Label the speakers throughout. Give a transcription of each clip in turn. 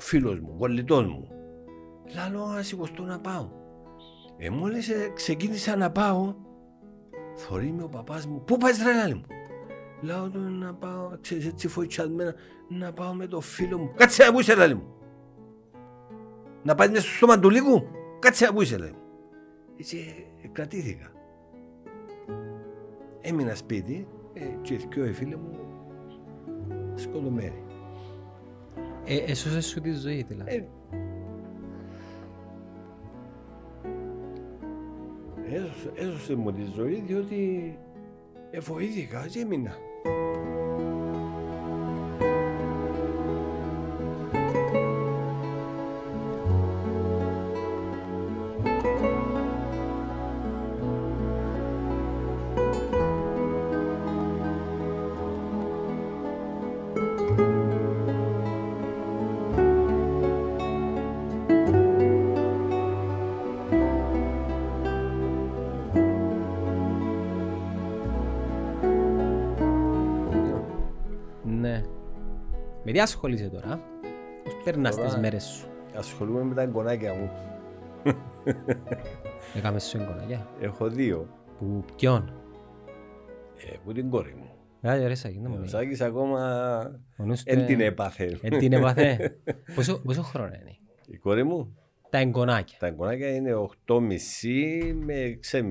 Speaker 1: φίλος μου, κολλητός μου. Λάλο, ας σηκωστώ να πάω. Ε, μόλις ε, ξεκίνησα να πάω, θωρεί με ο παπάς μου, πού πάει ρε λάλη μου; Λέω του να πάω, ξέρεις έτσι φοητσιασμένα, να πάω με το φίλο μου. Κάτσε να είσαι λάλη μου. Να πάει μέσα στο στόμα του λίγου, κάτσε να είσαι λάλη μου. Έτσι ε, κρατήθηκα. Έμεινα σπίτι ε, και δυο οι φίλοι μου σκοτωμένοι.
Speaker 2: Ε, έσωσε σου τη ζωή δηλαδή.
Speaker 1: Ε, έσωσε, έσωσε μου τη ζωή διότι εφοήθηκα και έμεινα.
Speaker 2: Τι ασχολείσαι τώρα. Πώς περνάς
Speaker 1: Τώρα-
Speaker 2: τις μέρες σου;
Speaker 1: Ασχολούμαι με τα εγγονάκια μου.
Speaker 2: Έκαμες σου εγκονάκια;
Speaker 1: Έχω δύο.
Speaker 2: Που ποιον;
Speaker 1: Ε, που την κόρη μου.
Speaker 2: Άντε ρε Σάκη, δεν μου
Speaker 1: Ο
Speaker 2: λέει.
Speaker 1: Σάκης ακόμα
Speaker 2: Ο νους του
Speaker 1: εν
Speaker 2: ε-
Speaker 1: την έπαθε.
Speaker 2: Εν την έπαθε. Πόσο, πόσο χρόνο είναι;
Speaker 1: Η κόρη μου,
Speaker 2: Τα εγκονάκια.
Speaker 1: τα εγγονάκια είναι 8,5 με 6,5.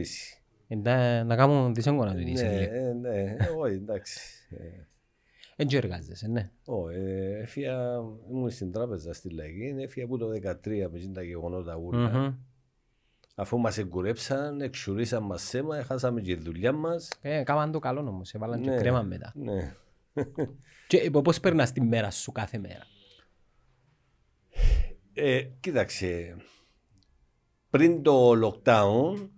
Speaker 2: Εν τα- Να κάνουν τις έγκονα του
Speaker 1: Ναι,
Speaker 2: σε λίγο.
Speaker 1: ε, ναι, ε, όχι, εντάξει. Ε,
Speaker 2: Εν και εργάζεσαι, ναι.
Speaker 1: Ω, ε, έφυγα, ήμουν στην τράπεζα στη Λαγή, έφυγα από το 2013 με τα γεγονότα ούλα.
Speaker 2: Μμμ.
Speaker 1: Αφού μας εγκουρέψαν, εξουρίσαν μας σέμα, χάσαμε και τη δουλειά μας.
Speaker 2: Ε, Κάμαν το καλό όμως, έβαλαν και
Speaker 1: Ναι.
Speaker 2: κρέμα μετά.
Speaker 1: Ναι.
Speaker 2: Και ε, πώς περνάς τη μέρα σου κάθε μέρα;
Speaker 1: Ε, κοίταξε, πριν το lockdown,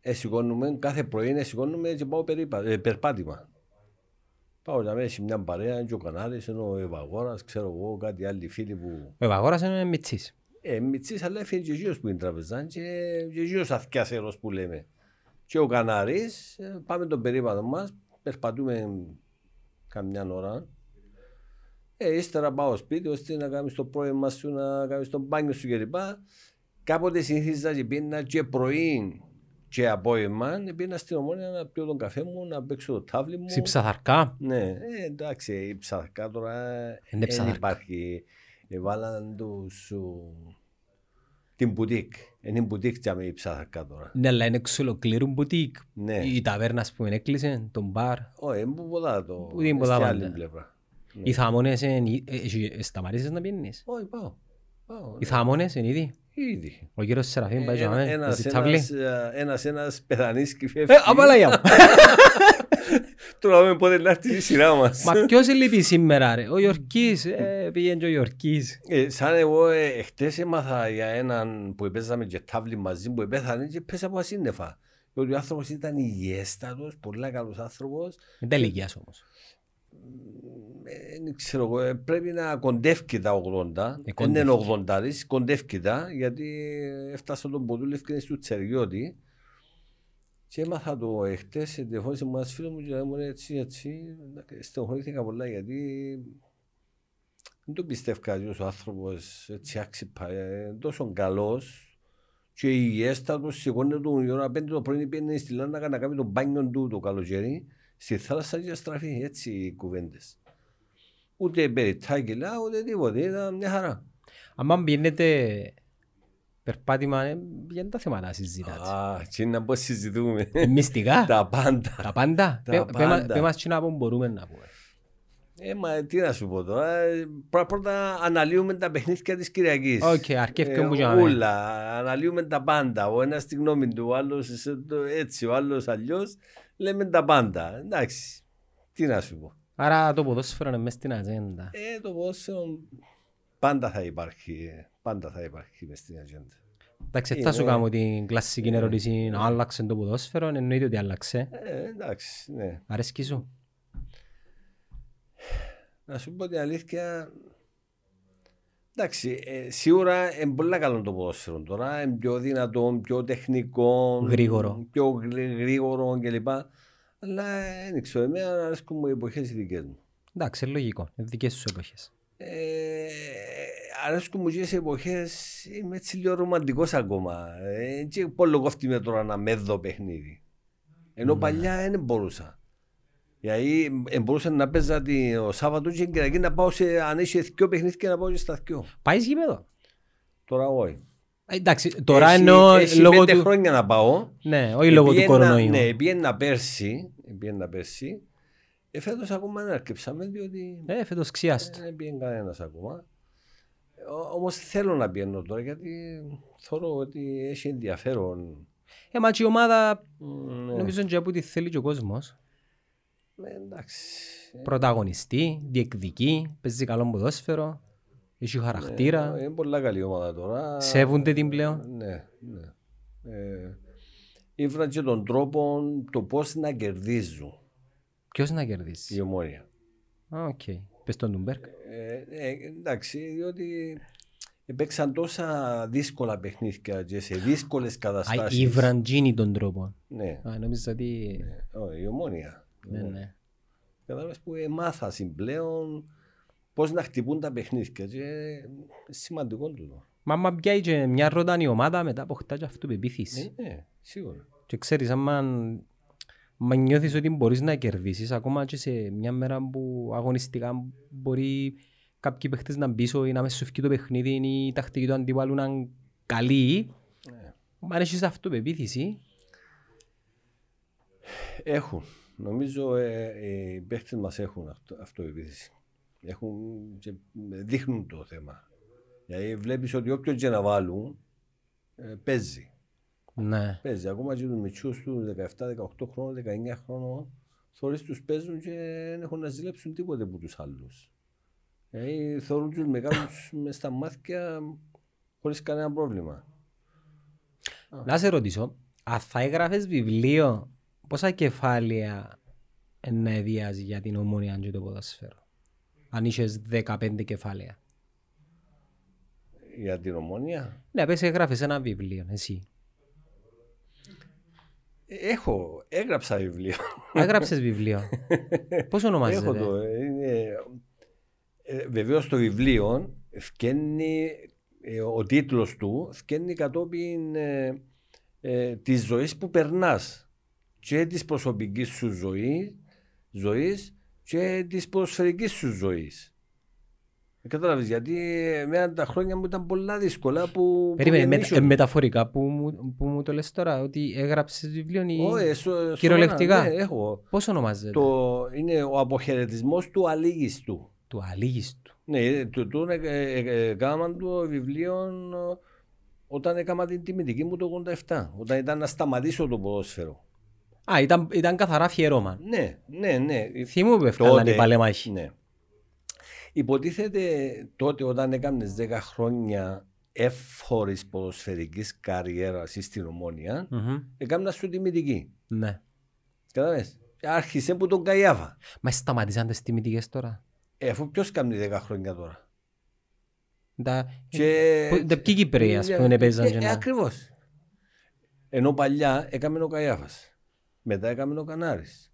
Speaker 1: εσηκώνουμε, κάθε πρωί εσηκώνουμε και πάω περίπα, ε, περπάτημα. Πάω να μέσα σε μια παρέα, και ο Κανάρης, ενώ ο Ευαγόρας, ξέρω εγώ, κάτι άλλοι φίλοι που...
Speaker 2: Ο Ευαγόρας είναι μητσής.
Speaker 1: Ε, μητσής, αλλά έφυγε και γύρω που είναι τραπεζά και, και γύρω αθιάσερος που λέμε. Και ο Κανάρης, ε, πάμε τον περίπατο μας, περπατούμε καμιά ώρα. Ε, ύστερα πάω σπίτι, ώστε να κάνεις το πρόβλημα σου, να κάνεις το μπάνιο σου κλπ. Κάποτε συνήθιζα και πήγαινα και πρωί και απόγευμα, πήγαινα στην ομόνια να πιω τον καφέ μου, να παίξω το τάβλι μου.
Speaker 2: Σε ψαθαρκά;
Speaker 1: Ναι, ε, εντάξει, η ψαρκά τώρα
Speaker 2: Είναι
Speaker 1: δεν
Speaker 2: ψαρκά.
Speaker 1: υπάρχει. Εβάλαν τους ου, την μπουτίκ. Είναι η μπουτίκ για με η ψαρκά τώρα.
Speaker 2: Ναι, αλλά είναι εξ ολοκλήρου μπουτίκ.
Speaker 1: Ναι.
Speaker 2: Η ταβέρνα, ας πούμε, έκλεισε, το μπαρ.
Speaker 1: Όχι, είναι που πολλά το.
Speaker 2: Που είναι πολλά
Speaker 1: στη
Speaker 2: πάντα.
Speaker 1: άλλη πλευρά.
Speaker 2: Οι θαμώνες είναι... ε, ε, ε, Σταματήσεις να πίνεις.
Speaker 1: Όχι, πάω. πάω
Speaker 2: Οι θαμώνες είναι ήδη.
Speaker 1: Ήδη.
Speaker 2: Ο κύριος Σεραφείμ πάει
Speaker 1: Ένα-
Speaker 2: και
Speaker 1: ένας-
Speaker 2: στη τάβλη.
Speaker 1: ένας, ε, Ένας ένας πεθανής και φεύγει.
Speaker 2: Ε, απαλάγια μου.
Speaker 1: Τώρα με πότε να έρθει η σειρά μας.
Speaker 2: Μα ποιος λείπει σήμερα ρε; Ο Ιορκής. ε, Πήγαινε και ο Ιορκής.
Speaker 1: Ε, σαν εγώ ε, χτες έμαθα για έναν που παίζαμε και τάβλη μαζί που πέθανε και πέσα από ασύννεφα. Ότι ο άνθρωπος ήταν υγιέστατος, πολύ καλός άνθρωπος.
Speaker 2: Είναι τα ηλικίας όμως.
Speaker 1: Ε, Δεν ξέρω εγώ, ε, πρέπει να κοντεύει τα 80.
Speaker 2: Ε,
Speaker 1: Δεν είναι
Speaker 2: κοντεύει.
Speaker 1: 80 της, κοντεύει τα, γιατί έφτασα τον Ποτούλευκη στο Τσεριώτη. Και έμαθα το εχθές, τηλεφώνησε μου ένας φίλος μου και μου λέει έτσι, έτσι. Στενοχωρήθηκα πολλά γιατί δεν το πιστεύω ότι ο άνθρωπος έτσι άξιπα, ε, τόσο καλός και υγιέστατος, σηκώνεται του η ώρα πέντε το πρωί πήγαινε στη Λάνακα να κάνει τον μπάνιο του το καλοκαίρι στη θάλασσα και να στραφεί έτσι οι κουβέντες. Ούτε περιτάκυλα, ούτε τίποτε, ήταν μια χαρά.
Speaker 2: Αν πηγαίνετε περπάτημα, ε, για τα θέματα να συζητάτε.
Speaker 1: Α, τι να πω συζητούμε.
Speaker 2: Ε, Μυστικά.
Speaker 1: Τα πάντα.
Speaker 2: Τα πάντα.
Speaker 1: Τα
Speaker 2: Πε- πε μα-
Speaker 1: πάντα.
Speaker 2: Πε μας τι να πούμε μπορούμε να πούμε.
Speaker 1: Ε, μα τι να σου πω τώρα. ε, Πρώτα πρώτα αναλύουμε τα παιχνίδια της Κυριακής.
Speaker 2: Οκ, αρκεύκε μου και να με.
Speaker 1: Ούλα, αναλύουμε τα πάντα. Ο ένας τη γνώμη του, ο άλλος ε, το- έτσι, ο άλλος αλλιώς. Λέμε τα πάντα. Εντάξει, τι να σου πω.
Speaker 2: Άρα το ποδόσφαιρο είναι μέσα στην ατζέντα.
Speaker 1: Ε, το πόσο πάντα θα υπάρχει. ε, Πάντα θα υπάρχει μες στην ατζέντα.
Speaker 2: Εντάξει,
Speaker 1: Είναι-
Speaker 2: θα σου κάνω την κλασική ερώτηση να άλλαξε το ποδόσφαιρο, εννοείται ότι άλλαξε.
Speaker 1: Ε, εντάξει, ναι.
Speaker 2: Αρέσκει σου;
Speaker 1: Να σου πω την αλήθεια. Εντάξει, ε, σίγουρα είναι πολύ καλό το ποδόσφαιρο τώρα. Είναι πιο δυνατό, πιο τεχνικό.
Speaker 2: Γρήγορο.
Speaker 1: Πιο γρή- γρήγορο κλπ. Αλλά ε, δεν ξέρω, εμένα αρέσκουν μου οι εποχές οι δικές μου.
Speaker 2: Εντάξει, λογικό. Είναι δικές σου εποχές.
Speaker 1: Ε, αρέσκουν μου και σε εποχές, είμαι έτσι λίγο ρομαντικός ακόμα. Ε, και πολύ κόφτει με τώρα να με δω παιχνίδι. Ενώ παλιά δεν μπορούσα. Γιατί ε, μπορούσα να παίζα το Σάββατος και Κυριακή να πάω σε, αν έχει δυο παιχνίδια και να πάω και στα δυο.
Speaker 2: Πάεις γήπεδο;
Speaker 1: Τώρα όχι.
Speaker 2: Ε, Εντάξει, τώρα
Speaker 1: Έχει-
Speaker 2: εννοώ
Speaker 1: έχει
Speaker 2: λόγω
Speaker 1: πέντε
Speaker 2: του...
Speaker 1: χρόνια να πάω.
Speaker 2: Ναι, όχι λόγω του
Speaker 1: Επίεννα-
Speaker 2: κορονοϊού.
Speaker 1: Ναι, πήγαινα πέρσι. Πήγαινα πέρσι. Ε, φέτος ακόμα δεν αρκεψαμε διότι
Speaker 2: Ε, φέτος ξιάστο.
Speaker 1: δεν πήγαινε κανένας ακόμα. Ω- Όμως θέλω να πιένω τώρα γιατί θεωρώ ότι έχει ενδιαφέρον.
Speaker 2: Ε, μα και η ομάδα
Speaker 1: Ναι.
Speaker 2: νομίζω και από ό,τι θέλει και ο κόσμος.
Speaker 1: Ε, εντάξει.
Speaker 2: Πρωταγωνιστή, διεκδικεί, παίζει καλό ποδόσφαιρο, έχει χαρακτήρα,
Speaker 1: Ε, Είναι πολλά καλή ομάδα τώρα.
Speaker 2: σέβονται την πλέον.
Speaker 1: Ναι, ναι. Ε, Ήβραν και τον τρόπο το πώς να κερδίζουν
Speaker 2: Ποιος να κερδίσει;
Speaker 1: η ομόνια.
Speaker 2: Α, Οκ. Πες τον Ντουμπέρκ.
Speaker 1: Ε, ε, εντάξει, διότι παίξαν τόσα δύσκολα παιχνίδια και σε δύσκολες
Speaker 2: Α,
Speaker 1: καταστάσεις.
Speaker 2: ήβραν τζείνοι τον τρόπο.
Speaker 1: Ναι,
Speaker 2: Α, νόμιζα ότι...
Speaker 1: όχι, η ομόνια.
Speaker 2: Ναι, ναι.
Speaker 1: Κατάλαβες που εμάθασαν πλέον πώς να χτυπούν τα παιχνίδια και είναι σημαντικό τούτο.
Speaker 2: Μα άμα πιάει και μια ρոտάνη ομάδα μετά αποκτά και αυτοπεποίθηση.
Speaker 1: Ε, ναι, σίγουρα.
Speaker 2: Και ξέρεις, άμα, άμα νιώθεις ότι μπορείς να κερδίσεις, ακόμα και σε μια μέρα που αγωνιστικά μπορεί κάποιοι παίχτες να μπίσω ή να μέσα σου φύγει το παιχνίδι ή η τακτική του αντιπάλου να είναι καλή,
Speaker 1: Ναι.
Speaker 2: αν έχεις αυτοπεποίθηση,
Speaker 1: Έχουν. Νομίζω ε, ε, οι παίχτες μας έχουν αυτό, αυτοεπίθεση. Έχουν και δείχνουν το θέμα. Δηλαδή βλέπεις ότι όποιον και να βάλουν ε, παίζει.
Speaker 2: ναι.
Speaker 1: Παίζει. Ακόμα και τους μητσούς του 17, 18 χρόνων, 19 χρόνων θωρείς τους παίζουν και δεν έχουν να ζηλέψουν τίποτε από τους άλλους. Δηλαδή θεωρούν τους μεγάλους μες στα μάτια χωρίς κανένα πρόβλημα.
Speaker 2: Να σε ρωτήσω, αν θα έγραφες βιβλίο, πόσα κεφάλαια να εδιάζει για την ομόνια και το ποδοσφαίρο; Αν είχες 15 κεφάλαια.
Speaker 1: Για την ομόνια;
Speaker 2: Ναι, πες έγραφες ένα βιβλίο, εσύ.
Speaker 1: Έχω, έγραψα βιβλίο.
Speaker 2: Έγραψες βιβλίο. Πώς ονομάζεται.
Speaker 1: Έχω το. Είναι, ε, βεβαίως το βιβλίο φκένει, ε, ο τίτλος του φκένει κατόπιν ε, ε, της ζωής που περνάς και της προσωπικής σου ζωής, ζωής και της ποδοσφαιρικής σου ζωής. Ε, Κατάλαβες, γιατί εμένα τα χρόνια μου ήταν πολλά δύσκολα που...
Speaker 2: Περίμενε,
Speaker 1: που
Speaker 2: με,
Speaker 1: γεννήσουν.
Speaker 2: ε, μεταφορικά που μου, που μου το λες τώρα, ότι έγραψες βιβλίο ή...
Speaker 1: Όχι, ε, σο- σοβαρά,
Speaker 2: Κυριολεκτικά;
Speaker 1: ναι, έχω.
Speaker 2: Πώς ονομάζεται;
Speaker 1: Το, είναι ο αποχαιρετισμός του αλήγιστου.
Speaker 2: Του αλήγιστου.
Speaker 1: Ναι, το το έκαναν το βιβλίο ε, όταν έκανα την τιμητική μου το 87, όταν ήταν να σταματήσω το ποδόσφαιρο.
Speaker 2: Α, ήταν, ήταν καθαρά αφιερώμα.
Speaker 1: Ναι, ναι, ναι.
Speaker 2: Θυμούμαι που έφταναν
Speaker 1: Τότε,
Speaker 2: οι παλέμαχοι.
Speaker 1: Ναι. Υποτίθεται τότε όταν έκανες 10 χρόνια εύφορης ποδοσφαιρικής καριέρας στην Ομόνια,
Speaker 2: Μμμ.
Speaker 1: έκανα σου τιμητική.
Speaker 2: Ναι.
Speaker 1: Κατάλαβες; Άρχισε που τον Καϊάβα.
Speaker 2: Μα σταματήσαν τις τιμητικές τώρα.
Speaker 1: Ε, αφού ποιος κάνει 10 χρόνια τώρα;
Speaker 2: Τα...
Speaker 1: Και...
Speaker 2: Που- τα ποιοι Κυπρέοι, ας πούμε, παίζαν
Speaker 1: Ε,
Speaker 2: και
Speaker 1: ε,
Speaker 2: να-
Speaker 1: Ακριβώς. Ενώ παλιά έκαμε ο Καϊάφας. Μετά έκαμε ο Κανάρης.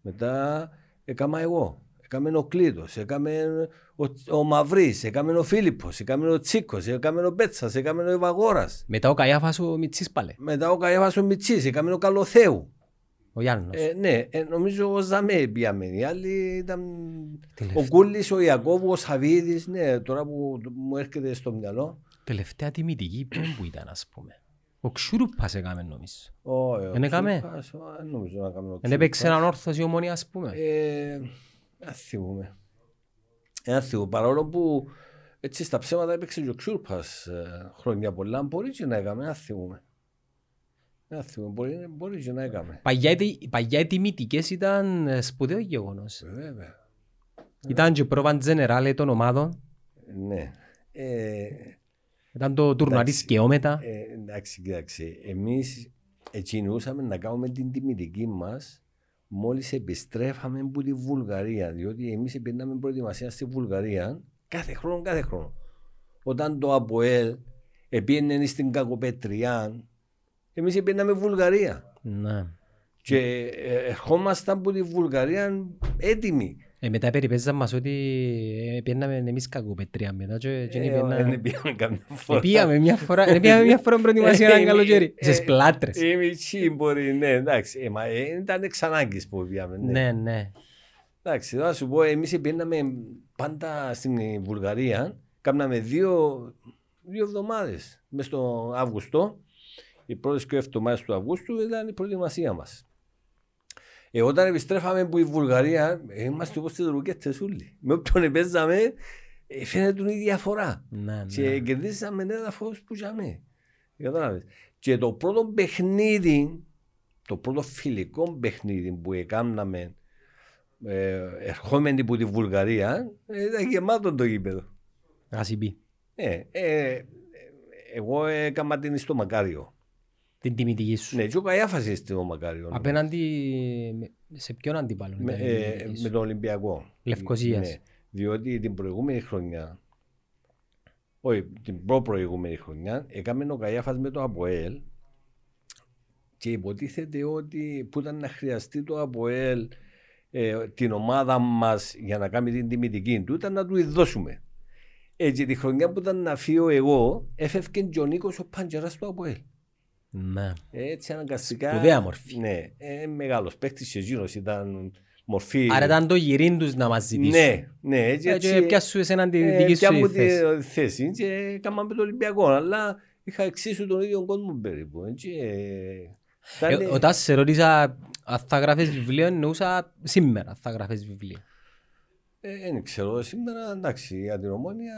Speaker 1: Μετά έκαμα εγώ. Έκαμε ο Κλήτος. Έκαμε ο, ο Μαυρής. Έκαμε ο Φίλιππος. Έκαμε ο Τσίκος. Έκαμε ο Μπέτσας. Έκαμε ο Ευαγόρας.
Speaker 2: Μετά ο Καϊάφας ο Μιτσής πάλι.
Speaker 1: Μετά ο Καϊάφας ο Μιτσής. Έκαμε ο Καλοθέου.
Speaker 2: Ο Γιάννος.
Speaker 1: Ε, ναι, ε, νομίζω ο Ζαμέ πήγαμε. Οι άλλοι ήταν
Speaker 2: Τελευταία.
Speaker 1: ο Κούλης, ο Ιακώβου, ο Σαβίδης. Ναι, τώρα που μου έρχεται στο μυαλό.
Speaker 2: Τελευταία τιμητική ποιον που ήταν, ας πούμε. Ο Ξουρούπας έκαμε νομίζω.
Speaker 1: Όχι, ο
Speaker 2: Εν έκαμε;
Speaker 1: Τσούπας, ο, Δεν νομίζω να έκαμε ο
Speaker 2: Δεν έπαιξε
Speaker 1: Τσούπας.
Speaker 2: έναν όρθος η ομόνια, ας πούμε.
Speaker 1: Ε, Δεν θυμούμαι. Δεν θυμούμαι. Παρόλο που έτσι στα ψέματα έπαιξε και ο Ξούρπας ε, χρόνια πολλά. Μπορεί και να έκαμε, δεν θυμούμαι. Δεν θυμούμαι. Μπορεί, μπορεί και να έκαμε.
Speaker 2: Παλιά, οι- παλιά οι τιμητικές ήταν ε, σπουδαίο γεγονός.
Speaker 1: Ε, Βέβαια.
Speaker 2: Ήταν και πρόβαν τζενεράλε των ομάδων.
Speaker 1: Ναι. Ε,
Speaker 2: Ήταν το τουρνουαρί
Speaker 1: Εντάξει.
Speaker 2: σκαιόμετα.
Speaker 1: ε, εντάξει, κοίταξε. Εμείς εκκινούσαμε να κάνουμε την τιμητική μας μόλις επιστρέφαμε από τη Βουλγαρία. Διότι εμείς πήγαμε προετοιμασία στη Βουλγαρία κάθε χρόνο, κάθε χρόνο. Όταν το ΑΠΟΕΛ επήγαινε στην Κακοπέτρια, εμείς πήγαμε Βουλγαρία.
Speaker 2: Ναι.
Speaker 1: Και ε, ερχόμασταν από τη Βουλγαρία έτοιμοι.
Speaker 2: Ε, μετά περιπέζαν μας ότι ε, πιέναμε εμείς κακοπετρία μετά και και
Speaker 1: Ε,
Speaker 2: πιέναν-
Speaker 1: Δεν πήγαμε καμιά
Speaker 2: Ε,
Speaker 1: φορά.
Speaker 2: πήγαμε μια φορά, ε, πήγαμε μια φορά προετοιμασία
Speaker 1: Ε,
Speaker 2: ένα καλοκαίρι.
Speaker 1: ε,
Speaker 2: Στις
Speaker 1: ε,
Speaker 2: πλάτρες.
Speaker 1: Η μισή μπορεί, ναι, εντάξει. Ε, μα ε, ήταν εξ ανάγκης που πήγαμε. Ναι.
Speaker 2: Ναι, ναι.
Speaker 1: Εντάξει, θα σου πω, εμείς πήγαμε πάντα στην Βουλγαρία, κάναμε δύο, δύο εβδομάδες. Μες στο Αύγουστο, οι πρώτες και εβδομάδες του Αυγούστου ήταν η προετοιμασία μας. Ε, όταν επιστρέφαμε από η Βουλγαρία, ε, είμαστε όπως τις ρουκέτες όλοι. Με όποιον παίζαμε, ε, φαίνεται η διαφορά.
Speaker 2: Ναι,
Speaker 1: Και
Speaker 2: ναι.
Speaker 1: κερδίσαμε έδαφος που είχαμε. Κατάλαβες. Και το πρώτο παιχνίδι, το πρώτο φιλικό παιχνίδι που έκαναμε ε, ερχόμενοι από τη Βουλγαρία, ε, ήταν γεμάτο το γήπεδο.
Speaker 2: Ας είπε.
Speaker 1: Ε, ε, εγώ έκανα την στο Μακάριο.
Speaker 2: Την τιμητική σου.
Speaker 1: Ναι, και ο Καϊάφας είναι στο Μακάριος.
Speaker 2: Απέναντι με- σε ποιον αντίπαλο
Speaker 1: με,
Speaker 2: ήταν η
Speaker 1: ε,
Speaker 2: τιμητική
Speaker 1: με
Speaker 2: σου.
Speaker 1: τον Ολυμπιακό.
Speaker 2: Λευκοσίας.
Speaker 1: Ναι, διότι την προηγούμενη χρονιά, όχι, την προ-προηγούμενη χρονιά, έκαμε ο Καϊάφας με το ΑΠΟΕΛ και υποτίθεται ότι που ήταν να χρειαστεί το ΑΠΟΕΛ ε, την ομάδα μας για να κάνει την τιμητική του ήταν να του δώσουμε. Έτσι τη χρονιά που ήταν να φύγω εγώ έφευκε και ο Νίκος ο Παντζεράς του ΑΠΟΕΛ.
Speaker 2: Ναι.
Speaker 1: Έτσι αναγκαστικά.
Speaker 2: Σπουδαία μορφή.
Speaker 1: Ναι, ε, μεγάλος παίκτης και εκείνος ήταν μορφή.
Speaker 2: Άρα ήταν το γυρίν τους να μας ζητήσουν.
Speaker 1: Ναι, ναι, έτσι.
Speaker 2: Ε,
Speaker 1: έτσι
Speaker 2: Και πιάσου εσέναν τη
Speaker 1: ε,
Speaker 2: δική σου
Speaker 1: πιάνω
Speaker 2: η θέση.
Speaker 1: τη θέση και έκαναμε το Ολυμπιακό, αλλά είχα εξίσου τον ίδιο κόσμο περίπου. Έτσι, ε, ήταν-
Speaker 2: Ε, Όταν σε ρώτησα αν θα γράφεις βιβλίο, εννοούσα σήμερα θα γράφεις βιβλίο.
Speaker 1: ε, δεν ξέρω, σήμερα εντάξει, για την ομόνια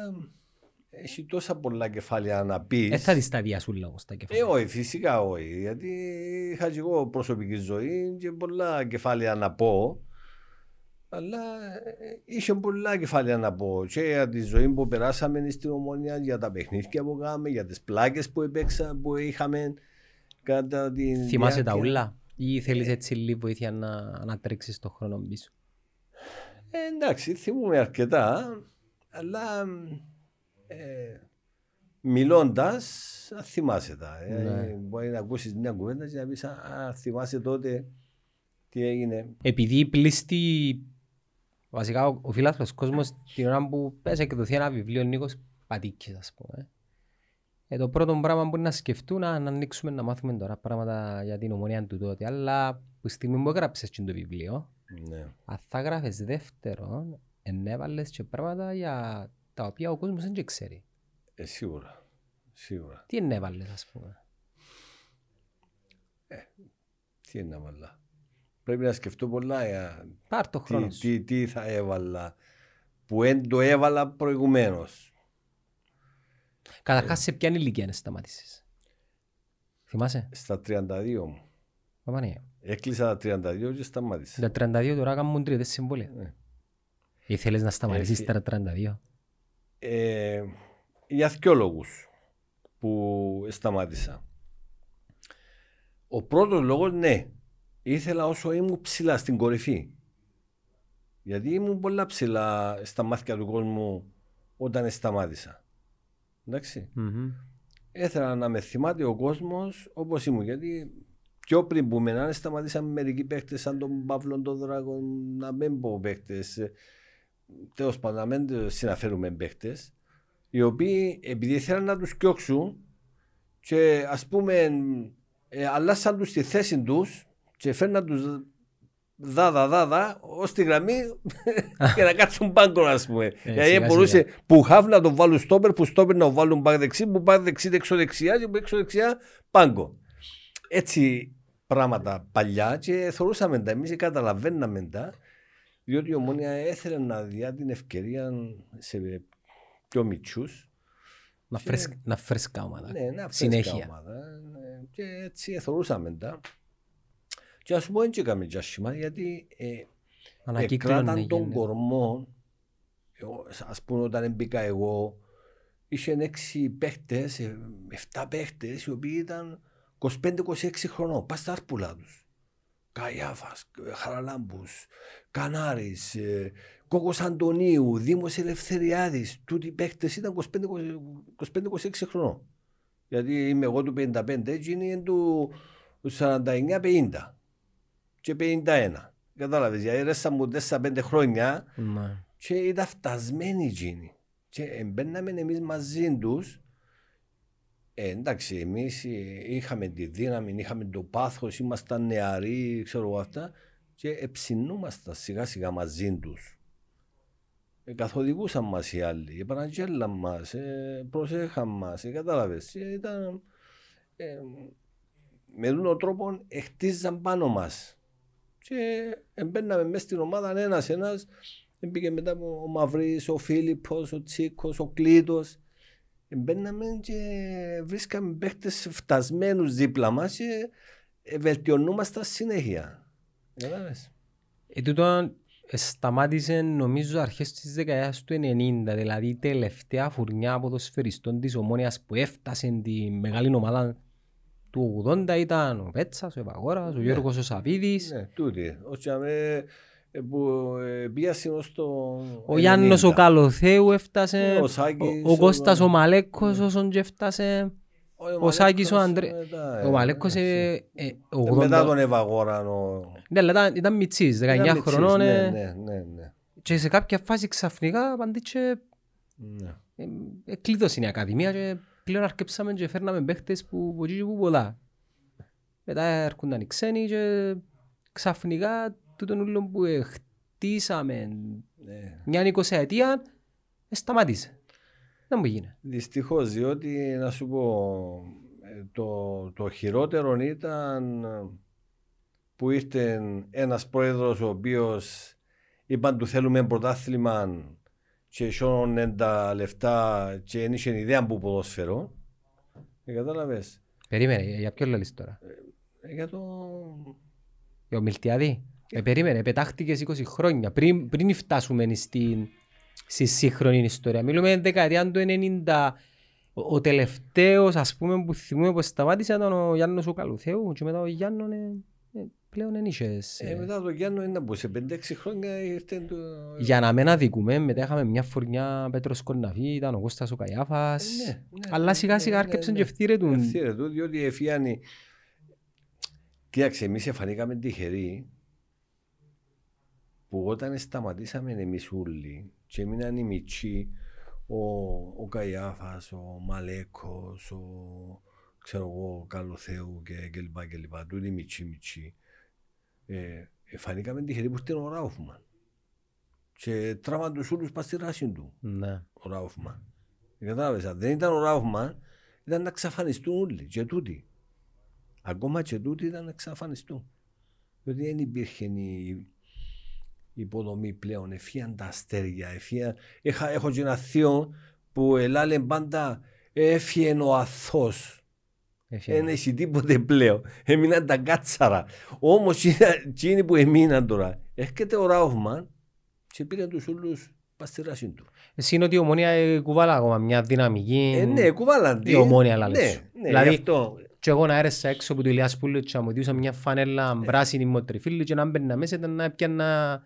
Speaker 1: έχει τόσα πολλά κεφάλαια να πεις.
Speaker 2: Δεν θα δεις τα διασούλα όμως τα
Speaker 1: Ε,
Speaker 2: κεφάλαια.
Speaker 1: όχι, φυσικά όχι. Γιατί είχα και εγώ προσωπική ζωή και πολλά κεφάλαια να πω. Αλλά ε, είχε πολλά κεφάλαια να πω. Και για τη ζωή που περάσαμε στην ομόνια, για τα παιχνίδια που κάναμε, για τις πλάκες που, επέξα, που είχαμε κατά την.
Speaker 2: Θυμάσαι τα
Speaker 1: διάρκεια.
Speaker 2: ούλα ή θέλεις έτσι λίγη βοήθεια να, να τρέξεις το χρόνο πίσω.
Speaker 1: Ε, εντάξει, θυμούμαι αρκετά, αλλά ε, μιλώντας, θυμάσαι τα. Ε,
Speaker 2: Ναι.
Speaker 1: μπορεί να ακούσεις μια κουβέντα και να πεις Α, θυμάσαι τότε τι έγινε.
Speaker 2: Επειδή πλήστη βασικά ο, ο φίλαθλος κόσμος την ώρα που πες εκδοθεί ένα βιβλίο Νίκος Πατήκης ας πούμε. Ε, το πρώτο πράγμα που είναι να σκεφτούν να, να ανοίξουμε να μάθουμε τώρα πράγματα για την ομονία του τότε. Αλλά που τη στιγμή που έγραψες και το βιβλίο,
Speaker 1: Ναι.
Speaker 2: αν θα γράφεις δεύτερο, ενέβαλες και πράγματα για τα οποία ο κόσμος δεν και ξέρει.
Speaker 1: Ε, σίγουρα. Σίγουρα.
Speaker 2: Τι ενέβαλες ας πούμε;
Speaker 1: Τι είναι να βάλα; Πρέπει να σκεφτώ πολλά για
Speaker 2: Πάρ' το χρόνο
Speaker 1: τι,
Speaker 2: σου.
Speaker 1: τι, τι θα έβαλα που δεν το έβαλα προηγουμένως.
Speaker 2: Καταρχάς σε ποια ηλικία σταμάτησες. Θυμάσαι;
Speaker 1: Στα 32 μου.
Speaker 2: Παπανία.
Speaker 1: Έκλεισα τα 32 και σταμάτησα.
Speaker 2: Τα 32 τώρα κάνουν τρίτες συμβόλαια.
Speaker 1: Ναι.
Speaker 2: Ήθελες να σταματήσεις
Speaker 1: Έφυ-
Speaker 2: τα 32.
Speaker 1: Ε, για δυο λόγους που σταμάτησα. Ο πρώτος λόγος, ναι, ήθελα όσο ήμουν ψηλά στην κορυφή. Γιατί ήμουν πολλά ψηλά στα μάτια του κόσμου όταν σταμάτησα. Εντάξει.
Speaker 2: Μμμ.
Speaker 1: Ήθελα να με θυμάται ο κόσμος όπως ήμουν. Γιατί πιο πριν που με να σταματήσαμε μερικοί παίχτες σαν τον Παύλο τον Δράκο, να μην πω παίχτες, τέλος πάντων να μην τους συναφέρουμε παίχτες, οι οποίοι επειδή ήθελαν να τους διώξουν και ας πούμε ε, αλλάσαν τους τη θέση τους και φέρναν τους δάδα δάδα ως τη γραμμή και να κάτσουν πάγκο ας πούμε. δηλαδή
Speaker 2: σιγά,
Speaker 1: μπορούσε
Speaker 2: σιγά.
Speaker 1: που χαβ να τον βάλουν στόπερ, που στόπερ να τον βάλουν πάγκο δεξί, που πάγκο δεξί δεξιό δεξιά και που έξω δεξιά πάγκο. Έτσι πράγματα παλιά και θεωρούσαμε τα εμείς και καταλαβαίναμε τα διότι η Ομόνια έθελε να διά την ευκαιρία σε πιο μητσούς
Speaker 2: Να
Speaker 1: Και-
Speaker 2: φρες- Να φρέσκα ομάδα.
Speaker 1: ναι, να
Speaker 2: Συνέχεια.
Speaker 1: φρέσκα ομάδα. ναι, Και έτσι θεωρούσαμε τα. Και ας πούμε έτσι έκαμε και άσχημα γιατί ε,
Speaker 2: Ανακύκλωνε
Speaker 1: εκράταν τον
Speaker 2: γίνεται.
Speaker 1: κορμό εγώ, ας πούμε όταν μπήκα εγώ είχε έξι παίχτες, ε, εφτά παίχτες οι οποίοι ήταν 25-26 χρονών, πας στα άρπουλα τους. Καϊάφας, ε, Χαραλάμπους, Κανάρης, ε, Κόκος Αντωνίου, Δήμος Ελευθεριάδης, τούτοι οι παίχτες ήταν 25-26 χρονών. Γιατί είμαι εγώ του 55, έτσι είναι του 49-50 και 51. Κατάλαβες, γιατί ρέσαν μου 4-5 χρόνια
Speaker 2: Ναι.
Speaker 1: και ήταν φτασμένοι εκείνοι. Και μπαίναμε εμείς μαζί τους. Ε, εντάξει, εμείς ε, είχαμε τη δύναμη, είχαμε το πάθος, ήμασταν νεαροί, ξέρω εγώ αυτά και εψινούμασταν σιγά σιγά μαζί τους. Ε, καθοδηγούσαν μας οι άλλοι, επαναγγέλαν μας, ε, προσέχαν μας, ε, κατάλαβες. Ε, ήταν, ε, με τον τρόπο χτίζαν πάνω μας. Και ε, μπαίναμε μέσα στην ομάδα ένας ένας, μπήκε μετά ο Μαυρής, ο Φίλιππος, ο Τσίκος, ο Κλήτος. Ε, Μπαίναμε και βρίσκαμε παίχτες φτασμένους δίπλα μας και ε, βελτιωνούμασταν συνέχεια. Κατάλαβες.
Speaker 2: Ε, τούτο ε, σταμάτησε νομίζω αρχές της δεκαετίας του 90, δηλαδή η τελευταία φουρνιά ποδοσφαιριστών της Ομόνιας που έφτασε τη μεγάλη ομάδα του 80 ήταν ο Πέτσας, ο Ευαγόρας, ο
Speaker 1: Ναι.
Speaker 2: Γιώργος ο Σαβίδης,
Speaker 1: Ναι, τούτη. Ώστε με, ε, που ε, πήγασαν ως το
Speaker 2: ο Γιάννος ο
Speaker 1: 90.
Speaker 2: Καλοθέου έφτασε,
Speaker 1: Ναι, ο Σάκης,
Speaker 2: ο, ο Κώστας
Speaker 1: ο-
Speaker 2: ο Μαλέκος όσον και έφτασε, ο Σάκης, ο Αντρέ-
Speaker 1: μετά,
Speaker 2: ο
Speaker 1: ε,
Speaker 2: Μαλέκος
Speaker 1: εντάξει.
Speaker 2: ε, ε, ο
Speaker 1: Ε, Μετά
Speaker 2: 80,
Speaker 1: τον Εβαγόραν ο...
Speaker 2: ναι, αλλά ήταν, ήταν μητσής, 19
Speaker 1: Ήταν
Speaker 2: χρονών
Speaker 1: μητσής,
Speaker 2: ε,
Speaker 1: Ναι, ναι, ναι. ναι.
Speaker 2: και σε κάποια φάση ξαφνικά απαντήσε
Speaker 1: ναι.
Speaker 2: ε, κλείδωσε η Ακαδημία και πλέον αρκεψάμε και φέρναμε παίχτες που που εκεί και που πολλά. Μετά έρχονταν οι ξένοι και ξαφνικά τούτον ούλο που ε, χτίσαμε
Speaker 1: ναι.
Speaker 2: μια εικοσαετία ε, σταμάτησε. Δεν μου γίνει.
Speaker 1: Δυστυχώς, διότι να σου πω, ε, το, το χειρότερο ήταν ε, που ήρθε ένας πρόεδρος ο οποίος είπαν του θέλουμε πρωτάθλημα και σώνουν τα λεφτά και δεν είχε ιδέα που ποδόσφαιρο. Ε, κατάλαβες.
Speaker 2: Περίμενε, για ποιο λαλείς τώρα;
Speaker 1: Ε, για το...
Speaker 2: Για ο Μιλτιάδη; Ε, περίμενε, πετάχτηκες 20 χρόνια πριν, πριν φτάσουμε στην, στη σύγχρονη ιστορία. Μιλούμε δεκαετία του 90. Ο, ο τελευταίος ας πούμε που θυμούμε πως σταμάτησε ήταν ο Γιάννος ο Καλουθέου και μετά ο Γιάννος ε, ε, πλέον δεν είχες.
Speaker 1: Ε,
Speaker 2: ε.
Speaker 1: μετά το Γιάννο είναι που σε 5-6 χρόνια ήρθε το...
Speaker 2: Για να μην αδικούμε, μετά είχαμε μια φορνιά Πέτρος Κορναφή, ήταν ο Κώστας ο Καϊάφας.
Speaker 1: Ε, ναι, ναι,
Speaker 2: Αλλά
Speaker 1: ναι,
Speaker 2: σιγά σιγά
Speaker 1: ναι,
Speaker 2: άρκεψαν
Speaker 1: ναι,
Speaker 2: και
Speaker 1: ναι.
Speaker 2: ευθύρετουν.
Speaker 1: Ευθύρε του, διότι εφιάνει. Κοίταξε, εμείς εφανήκαμε τυχεροί που όταν σταματήσαμε εμεί όλοι και έμειναν οι μητσοί, ο, ο Καϊάφας, ο Μαλέκος, ο ξέρω εγώ, ο Καλοθέου και, και λοιπά και λοιπά, τούτοι οι μητσοί μητσοί, ε, εφανήκαμε τυχεροί που ήρθε ο Ράουφμαν και τράβαν τους όλους πας στη ράση του
Speaker 2: Ναι.
Speaker 1: ο Ράουφμαν. Κατάλαβες, αν δεν ήταν ο Ράουφμαν, ήταν να εξαφανιστούν όλοι και τούτοι. Ακόμα και τούτοι ήταν να εξαφανιστούν. Διότι δεν υπήρχε η, η υποδομή πλέον, εφίαν τα αστέρια, εφίαν... Έχα, έχω και ένα θείο που ελάλε πάντα έφυγε ο αθώος.
Speaker 2: Έφυγε.
Speaker 1: Δεν έχει τίποτε πλέον. Έμειναν τα κάτσαρα. Όμως εκείνοι που έμειναν τώρα, έρχεται ο Ράουφμαν και πήρε τους όλου παστηράσιν του.
Speaker 2: Εσύ είναι ότι η ομόνια ε, κουβάλα ακόμα μια δυναμική.
Speaker 1: Ε, ναι, κουβάλαν
Speaker 2: Η ομόνια, λαλές
Speaker 1: Ναι,
Speaker 2: σου.
Speaker 1: ναι,
Speaker 2: Δηλαδή,
Speaker 1: γι' αυτό.
Speaker 2: Και εγώ να έρεσα έξω από το Ηλιάς Πούλου και να μου διούσα μια φανέλα πράσινη μοτριφίλη και να μπαίνα μέσα ήταν να έπιανα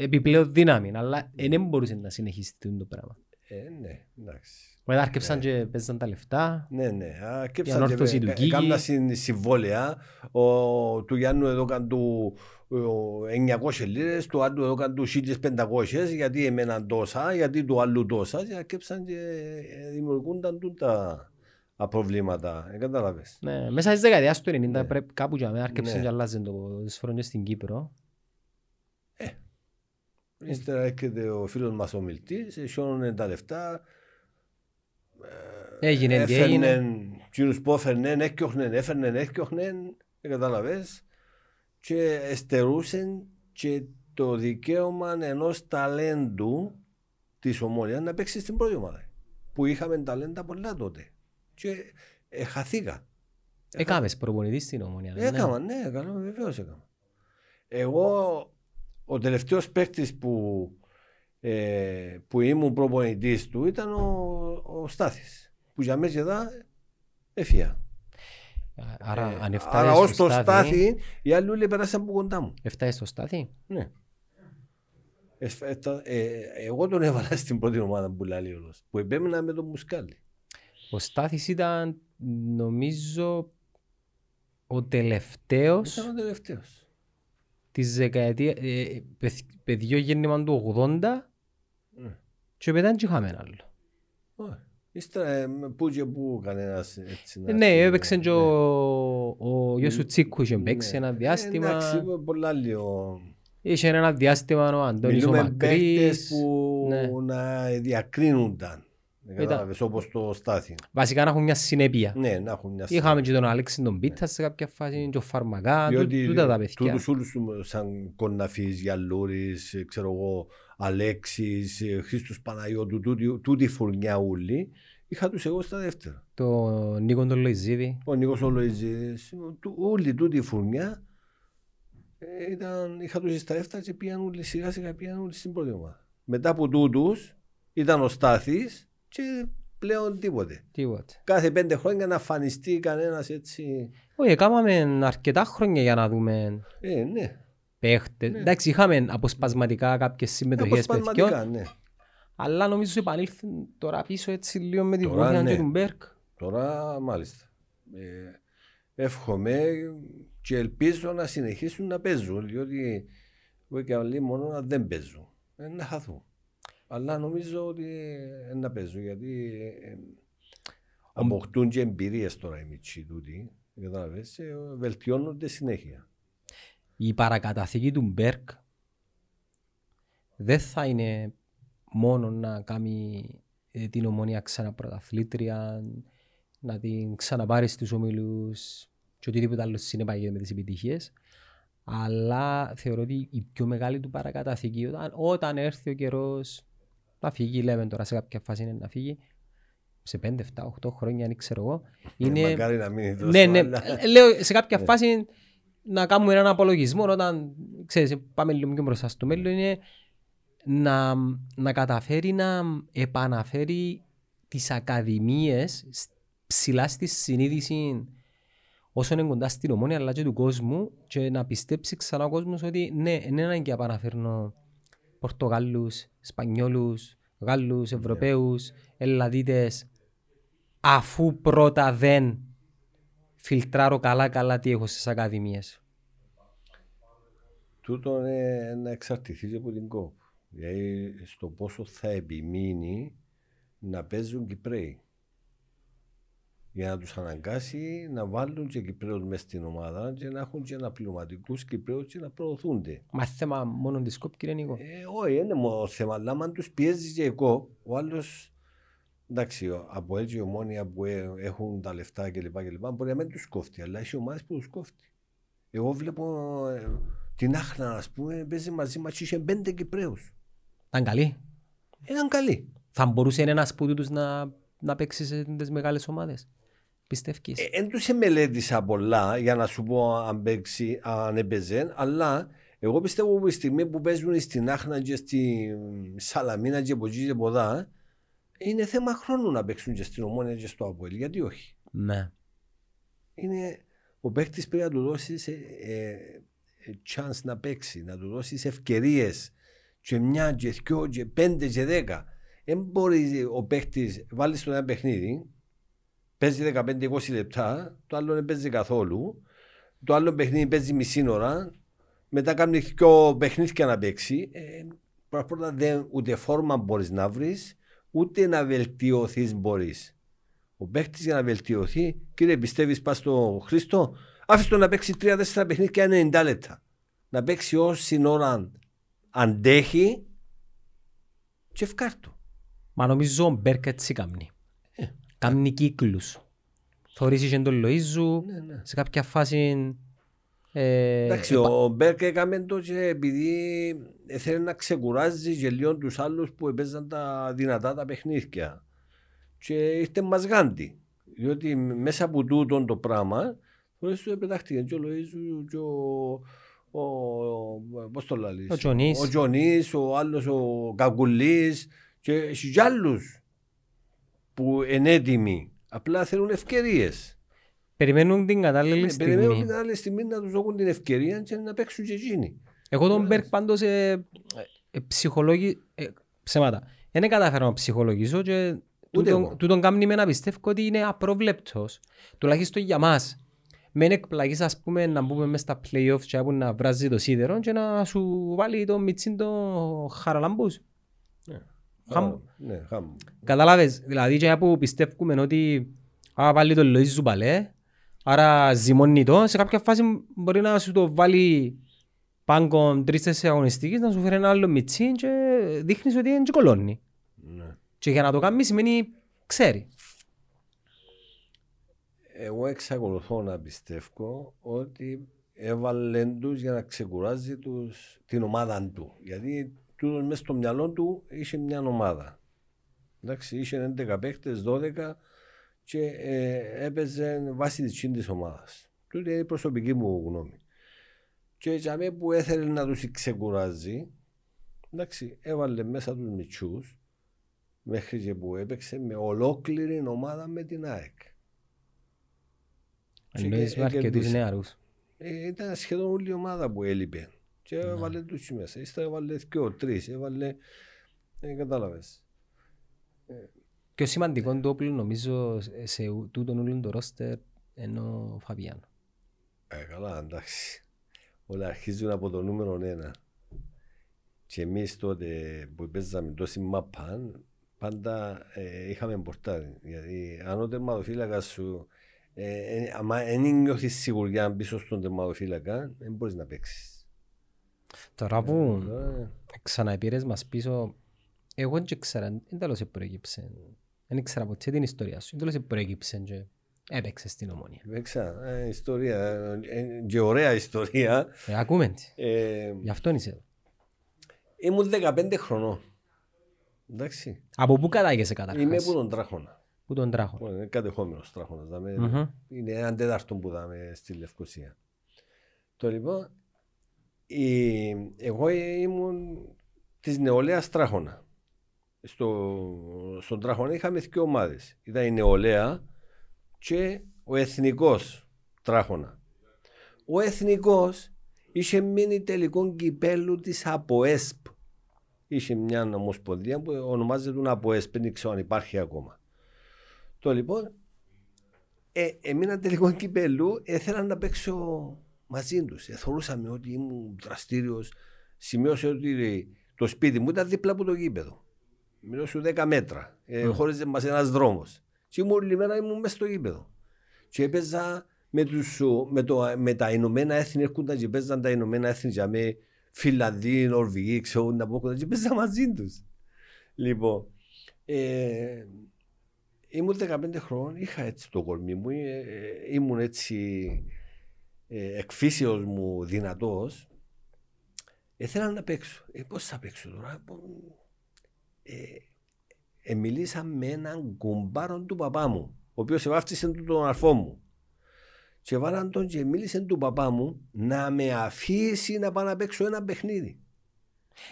Speaker 2: επιπλέον δύναμη. Αλλά ε, δεν μπορούσε να συνεχίσει το πράγμα.
Speaker 1: Ε, ναι, εντάξει.
Speaker 2: Μετά άρκεψαν και παίζαν τα λεφτά.
Speaker 1: Ναι, ναι. Α, και
Speaker 2: Η ανόρθωση του Γκίγη.
Speaker 1: Κάμνα συμβόλαια. Ο, του Γιάννου εδώ καν του ο, 900 λίρες, του άλλου εδώ καν του 1500, γιατί εμένα τόσα, γιατί του άλλου τόσα. Και αρκέψαν και ε, δημιουργούνταν τούν τα τα προβλήματα. Ε, κατάλαβες.
Speaker 2: Ναι, μέσα στις δεκαετίες του 90
Speaker 1: Ναι.
Speaker 2: πρέπει κάπου για μένα άρκεψαν
Speaker 1: Ναι.
Speaker 2: και αλλάζαν το ποδόσφαιρο και στην Κύπρο.
Speaker 1: Ύστερα έρχεται ο φίλος μας ο Μιλτής, σιώνουν τα λεφτά.
Speaker 2: Έγινε τι έγινε.
Speaker 1: Έφερνεν, εκείνους που έφερνεν, έκιοχνεν, έφερνεν, έκιοχνεν, δεν καταλαβες. Και εστερούσεν και το δικαίωμα ενός ταλέντου της ομόνιας να παίξει στην πρώτη ομάδα. Που είχαμε ταλέντα πολλά τότε. Και ε, χαθήκα.
Speaker 2: Έκαμες προπονητής στην ομόνια. ναι.
Speaker 1: Έκανα, ναι, έκανα, βεβαίως έκανα. Εγώ, ο τελευταίος παίκτης που, ε, που ήμουν προπονητής του ήταν ο, ο Στάθης. Που για μέσα εδώ έφυγα.
Speaker 2: Άρα
Speaker 1: Ε,
Speaker 2: αν
Speaker 1: άρα ως
Speaker 2: έφταγες
Speaker 1: το
Speaker 2: στο στάθι,
Speaker 1: Στάθη, οι άλλοι όλοι πέρασαν από κοντά μου.
Speaker 2: έφταγες στο στάθι.
Speaker 1: Ναι. Εσ- ε, τα- ε, εγώ τον έβαλα στην πρώτη ομάδα που λέει όλος. Που επέμενα με τον Μουσκάλι.
Speaker 2: Ο Στάθης ήταν νομίζω ο τελευταίος
Speaker 1: Ήταν ο τελευταίος.
Speaker 2: Της δεκαετίας, ε, παιδ- παιδιό γέννημα του 80
Speaker 1: Ναι.
Speaker 2: και μετά δεν είχαμε άλλο.
Speaker 1: Όχι. Ύστερα, ε, με πού και πού κανένας έτσι να...
Speaker 2: Ναι,
Speaker 1: πει,
Speaker 2: έπαιξε και
Speaker 1: ναι.
Speaker 2: ο, ο γιος του Τσίκου είχε παίξει
Speaker 1: Ναι.
Speaker 2: ένα
Speaker 1: Ε,
Speaker 2: διάστημα.
Speaker 1: Εντάξει, πολλά λίγο.
Speaker 2: Είχε ένα διάστημα ο Αντώνης ο
Speaker 1: Μιλούμε παίκτες
Speaker 2: Μακρύς.
Speaker 1: που
Speaker 2: ναι.
Speaker 1: να διακρίνονταν. Κατάλαβες, όπως το Στάθη.
Speaker 2: Βασικά να έχουν μια συνέπεια.
Speaker 1: Ναι, να έχουν μια
Speaker 2: Είχαμε και τον Αλέξη τον Πίτσα σε κάποια φάση, και ο Φαρμακά, τού-
Speaker 1: Διότι
Speaker 2: τούτα τα παιδιά.
Speaker 1: τούτους όλους του- σαν Κοναφής, Γιαλούρης, ε, ξέρω εγώ, Αλέξης, ε, Χρήστος Παναγιώτου, τούτη, τούτη φουρνιά ούλη, είχα τους εγώ στα δεύτερα.
Speaker 2: Το Νίκο τον Λοϊζίδη.
Speaker 1: Ο Νίκος Ολοϊζής, του- όλη τούτη η φουρνιά ε, ήταν, είχα τους στα δεύτερα και πήγαν όλοι σιγά σιγά πήγαν όλοι στην πρώτη ομάδα. Μετά από τούτους ήταν ο Στάθης και πλέον τίποτε.
Speaker 2: Τίποτε.
Speaker 1: Κάθε πέντε χρόνια να φανιστεί κανένας έτσι.
Speaker 2: Όχι, έκαναμε αρκετά χρόνια για να δούμε
Speaker 1: Ε, ναι.
Speaker 2: παίχτες.
Speaker 1: Ναι.
Speaker 2: Εντάξει, είχαμε αποσπασματικά κάποιες συμμετοχές
Speaker 1: Αποσπασματικά,
Speaker 2: παιδιών,
Speaker 1: ναι.
Speaker 2: αλλά νομίζω επανήλθαν τώρα πίσω έτσι λίγο με τη
Speaker 1: Τώρα,
Speaker 2: βοήθεια
Speaker 1: ναι.
Speaker 2: και του Μπέρκ.
Speaker 1: Τώρα μάλιστα. Ε, εύχομαι και ελπίζω να συνεχίσουν να παίζουν διότι εγώ και άλλοι μόνο να δεν παίζουν. Ε, να χαθούν. Αλλά νομίζω ότι ε, να παίζουν γιατί ε, αποκτούν και εμπειρίες τώρα οι μητσοί τούτοι. Κατάλαβες, ε, βελτιώνονται συνέχεια.
Speaker 2: Η παρακαταθήκη του Μπέρκ δεν θα είναι μόνο να κάνει ε, την ομονία ξανά πρωταθλήτρια, να την ξαναπάρει στους ομίλους και οτιδήποτε άλλο συνεπάγεται με τις επιτυχίες. Αλλά θεωρώ ότι η πιο μεγάλη του παρακαταθήκη όταν, όταν έρθει ο καιρός να φύγει, λέμε τώρα σε κάποια φάση είναι να φύγει, σε 5, 7, 8 χρόνια, αν ξέρω εγώ,
Speaker 1: Είναι...
Speaker 2: είναι,
Speaker 1: Μακάρι να μείνει τόσο,
Speaker 2: ναι, ναι.
Speaker 1: αλλά-
Speaker 2: Λέω σε κάποια
Speaker 1: Ναι.
Speaker 2: φάση να κάνουμε έναν απολογισμό όταν ξέρεις, πάμε λίγο πιο μπροστά στο μέλλον είναι να, να καταφέρει να επαναφέρει τις ακαδημίες σ- ψηλά στη συνείδηση όσο είναι κοντά στην ομόνια αλλά και του κόσμου και να πιστέψει ξανά ο κόσμος ότι ναι, δεν είναι ανάγκη να επαναφέρνω Πορτογάλους, Σπανιόλους, Γάλλους, Ευρωπαίους, Ελλαδίτες αφού πρώτα δεν φιλτράρω καλά καλά τι έχω στις ακαδημίες.
Speaker 1: Τούτο είναι να εξαρτηθεί και από την κόπ. Δηλαδή στο πόσο θα επιμείνει να παίζουν Κυπρέοι. Για να τους αναγκάσει να βάλουν και Κυπρέους μες στην ομάδα και να έχουν και αναπληρωματικούς Κυπρέους και να προωθούνται.
Speaker 2: Μα θέμα μόνο της κόπ κύριε Νίκο.
Speaker 1: Ε, όχι, είναι μόνο θέμα, αλλά αν τους πιέζεις και εγώ, ο άλλος, εντάξει, ο- από έτσι ομόνια που ε- έχουν τα λεφτά κλπ. κλπ μπορεί να μην τους κόφτει, αλλά έχει ομάδες που τους κόφτει. Εγώ βλέπω ε, την Άχνα, ας πούμε, παίζει μαζί μας και είχε πέντε Κυπρέους.
Speaker 2: Ήταν καλή.
Speaker 1: Ήταν καλή.
Speaker 2: Θα μπορούσε ένας που τους να, να παίξει σε τις μεγάλες ομάδες. Πιστεύεις.
Speaker 1: Ε, Εν τους μελέτησα πολλά για να σου πω αν, παίξει, αν έπαιζε, αλλά εγώ πιστεύω που η στιγμή που παίζουν στην Άχνα και στη Σαλαμίνα και από εκεί και από εδώ, είναι θέμα χρόνου να παίξουν και στην Ομόνια και στο Αποέλ. Γιατί όχι;
Speaker 2: Ναι.
Speaker 1: Είναι, ο παίκτης πρέπει να του δώσεις ε, ε, chance να παίξει, να του δώσεις ευκαιρίες. Και μια, και δυο, και πέντε, και δέκα. Δεν μπορεί ο παίκτης, βάλεις στο ένα παιχνίδι, παίζει 15-20 λεπτά, το άλλο δεν παίζει καθόλου, το άλλο παιχνίδι παίζει μισή ώρα, μετά κάνει δυο παιχνίδια να παίξει. Ε, πρώτα απ' όλα δεν, ούτε φόρμα μπορείς να βρεις, ούτε να βελτιωθείς μπορείς. Ο παίχτη για να βελτιωθεί, κύριε, πιστεύεις πας στο Χρήστο, άφησε τον να παίξει 3-4 παιχνίδια 90 λεπτά. Να παίξει όση ώρα αντέχει και ευκάρτο.
Speaker 2: Μα νομίζω ο Μπέρκ έτσι κάνει.
Speaker 1: Ε.
Speaker 2: Κάνει κύκλους. Θωρείς και τον Λοΐζου,
Speaker 1: Ναι, ναι.
Speaker 2: σε κάποια φάση... Ε,
Speaker 1: Εντάξει, ο Μπέρκ έκαμε το και επειδή θέλει να ξεκουράζει και λίγο τους άλλους που έπαιζαν τα δυνατά τα παιχνίδια. Και ήρθε μας γάντι. Διότι μέσα από τούτο το πράγμα, φορές του πετάχτηκε και ο Λοΐζου και ο, ο, πώς το λαλείς,
Speaker 2: Ο Τζονής.
Speaker 1: ο, Τζονής, ο άλλος ο Καγκουλής και έχει κι άλλους που είναι έτοιμοι. Απλά θέλουν ευκαιρίες.
Speaker 2: Περιμένουν την κατάλληλη
Speaker 1: Ε, Περιμένουν
Speaker 2: στιγμή.
Speaker 1: την άλλη στιγμή να τους δώσουν την ευκαιρία και να παίξουν και εκείνοι.
Speaker 2: Εγώ τον Μπέρκ πάντως ε, ε, ψυχολόγη... Ε, ψέματα. Δεν καταφέρω να ψυχολογήσω και
Speaker 1: Ούτε
Speaker 2: τούτον,
Speaker 1: εγώ.
Speaker 2: τούτον κάνει με να πιστεύω ότι είναι απροβλέπτος. Τουλάχιστον για μας. με εκπλαγείς ας πούμε να μπούμε μες στα play-off και που να βράζει το σίδερο και να σου βάλει το μιτσίν το χαραλαμπούς. Χαμ.
Speaker 1: Ναι, χαμ.
Speaker 2: Καταλάβες, δηλαδή και που πιστεύουμε ότι α, βάλει το Λοΐζ σου παλέ, άρα ζυμώνει το, σε κάποια φάση μπορεί να σου το βάλει πάγκο τρεις-τέσσερις αγωνιστικής, να σου φέρει ένα άλλο μιτσίν και δείχνεις ότι είναι και κολώνει.
Speaker 1: Ναι.
Speaker 2: Και για να το κάνει σημαίνει ξέρει.
Speaker 1: Εγώ εξακολουθώ να πιστεύω ότι έβαλε τους για να ξεκουράζει τους, την ομάδα του. Γιατί τούτος μέσα στο μυαλό του είχε μια ομάδα. Εντάξει, είχε 11 παίχτες, 12 και ε, έπαιζε βάσει της τσιν της ομάδας. Τούτη είναι η προσωπική μου γνώμη. Και για μένα που έθελε να τους ξεκουράζει, εντάξει, έβαλε μέσα τους μητσούς μέχρι και που έπαιξε με ολόκληρη ομάδα με την ΑΕΚ. Και
Speaker 2: Εννοείς
Speaker 1: και-
Speaker 2: με αρκετούς
Speaker 1: κερδίσε.
Speaker 2: νεαρούς.
Speaker 1: Ε, ήταν σχεδόν όλη η ομάδα που έλειπε. Και
Speaker 2: Ναι.
Speaker 1: έβαλε τους μέσα. Ύστερα έβαλε δυο, τρεις. Έβαλε... Ε, κατάλαβες.
Speaker 2: Πιο σημαντικό το όπλο νομίζω σε ου- τούτον όλον το ρόστερ είναι ο Φαβιάνο.
Speaker 1: Ε, καλά, εντάξει. Όλα αρχίζουν από το νούμερο ένα. Και εμείς τότε που παίζαμε τόση μάπα, πάντα ε, είχαμε πορτάρι. Γιατί αν ο τερματοφύλακας σου ε, ε, άμα δεν νιώθεις σιγουριά πίσω στον τερματοφύλακα, δεν μπορείς να παίξεις.
Speaker 2: Τώρα που
Speaker 1: Ε,
Speaker 2: ξαναεπήρες μας πίσω, εγώ δεν ξέρα, δεν τέλος προέκυψε. Δεν ήξερα ποτέ την ιστορία σου. Δεν τέλος προέκυψε και έπαιξες στην ομόνια.
Speaker 1: Παίξα, ε, ιστορία, ε, ε, και ωραία ιστορία.
Speaker 2: Ε, ακούμε τι.
Speaker 1: Ε,
Speaker 2: Γι' αυτό είσαι εδώ.
Speaker 1: ήμουν 15 χρονών. Εντάξει.
Speaker 2: Από πού κατάγεσαι καταρχάς;
Speaker 1: Είμαι από τον Τράχονα.
Speaker 2: Πού τον τράχω.
Speaker 1: που Είναι κατεχόμενος Τράχονας. δάμε.
Speaker 2: Μμμ.
Speaker 1: Είναι έναν τέταρτο που δάμε στη Λευκοσία. Το λοιπόν, η, εγώ ήμουν της νεολαίας Τράχονα. Στο, στον Τράχονα είχαμε δύο ομάδες. Ήταν η νεολαία και ο εθνικός Τράχονα. Ο εθνικός είχε μείνει τελικό κυπέλου της ΑΠΟΕΣΠ. Είχε μια ομοσπονδία που ονομάζεται ΑΠΟΕΣΠ, δεν ξέρω αν υπάρχει ακόμα. Το λοιπόν, ε, έμεινα τελικό κυπέλου, ήθελα να παίξω μαζί τους. Εθωρούσαμε ότι ήμουν δραστήριος. Σημείωσε ότι το σπίτι μου ήταν δίπλα από το γήπεδο. Μιλώ σου 10 μέτρα. Ε,
Speaker 2: Μμ.
Speaker 1: Χώριζε μας ένας δρόμος. Και ήμουν όλη μέρα ήμουν μέσα στο γήπεδο. Και έπαιζα με, τους, με, το, με τα Ηνωμένα Έθνη, έρχονταν και παίζαν τα Ηνωμένα Έθνη για με Φιλανδοί, Νορβηγοί, ξέρω να πω κοντά και παίζα μαζί τους. Λοιπόν, ε, ήμουν 15 χρόνων, είχα έτσι το κορμί μου, ε, ε, ήμουν έτσι ε, εκφύσεως μου δυνατός. Ήθελα να παίξω. Ε, πώς θα παίξω τώρα; πο- Ε, ε, μιλήσα με έναν κουμπάρο του παπά μου, ο οποίος εβάφτισε του τον αρφό μου. Και βάλαν τον και μίλησε του παπά μου να με αφήσει να πάω να παίξω ένα παιχνίδι.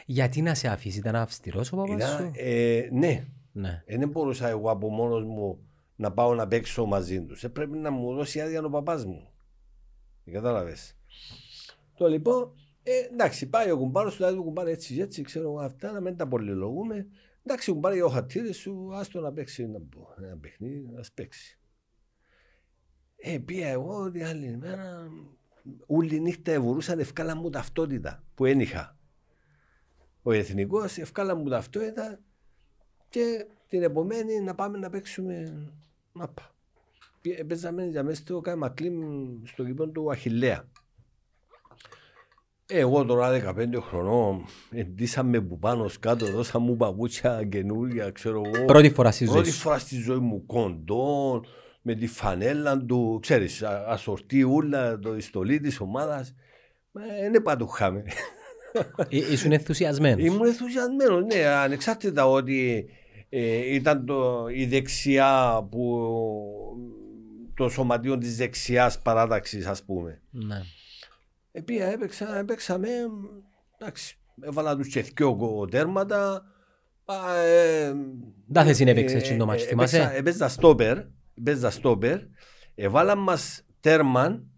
Speaker 2: Γιατί να σε αφήσει, ήταν αυστηρός ο παπάς
Speaker 1: Ήταν,
Speaker 2: σου;
Speaker 1: ε, ναι,
Speaker 2: Ναι.
Speaker 1: Ε, δεν μπορούσα εγώ από μόνος μου να πάω να παίξω μαζί τους. Ε, πρέπει να μου δώσει άδεια ο παπάς μου. Κατάλαβες. Το λοιπόν, ε, εντάξει, πάει ο κουμπάρος του, λέει του κουμπάρο έτσι και έτσι, ξέρω εγώ αυτά, να μην τα πολυλογούμε. Εντάξει, κουμπάρε ο χατήρι σου, άστο να παίξει ένα, ένα παιχνίδι, να παίξει. Ε, πήγα εγώ την άλλη μέρα, όλη νύχτα ευουρούσαν, ευκάλα μου ταυτότητα που δεν είχα. Ο εθνικός, ευκάλα μου ταυτότητα και την επομένη να πάμε να παίξουμε μάπα. Πή- Παίζαμε για μέσα στο Καμακλήμ στο κήπο του Αχιλέα. Ε, Εγώ τώρα 15 χρονών, εντύσαμε που πάνω κάτω, δώσα μου παπούτσια καινούρια, ξέρω εγώ.
Speaker 2: Πρώτη φορά στη ζωή
Speaker 1: Πρώτη
Speaker 2: σου.
Speaker 1: φορά στη ζωή μου κοντό, με τη φανέλα του, ξέρεις, α- ασορτή ούλα, το η στολή της ομάδας. Δεν πατουχάμε.
Speaker 2: Ε, Ήσουν ενθουσιασμένος.
Speaker 1: Ήμουν ενθουσιασμένος, ναι, ανεξάρτητα ότι ε, ήταν το, η δεξιά που το σωματείο της δεξιάς παράταξης ας πούμε.
Speaker 2: Ναι.
Speaker 1: Επία έπαιξα, έπαιξαμε, εντάξει, έβαλα τους και δυο τέρματα. α, ε,
Speaker 2: Δάθε συνέπαιξε
Speaker 1: ε,
Speaker 2: έτσι το μάτς,
Speaker 1: ε,
Speaker 2: θυμάσαι;
Speaker 1: έπαιξα- Έπαιζα στόπερ, έπαιζα στόπερ, έβαλαν μας τέρμαν,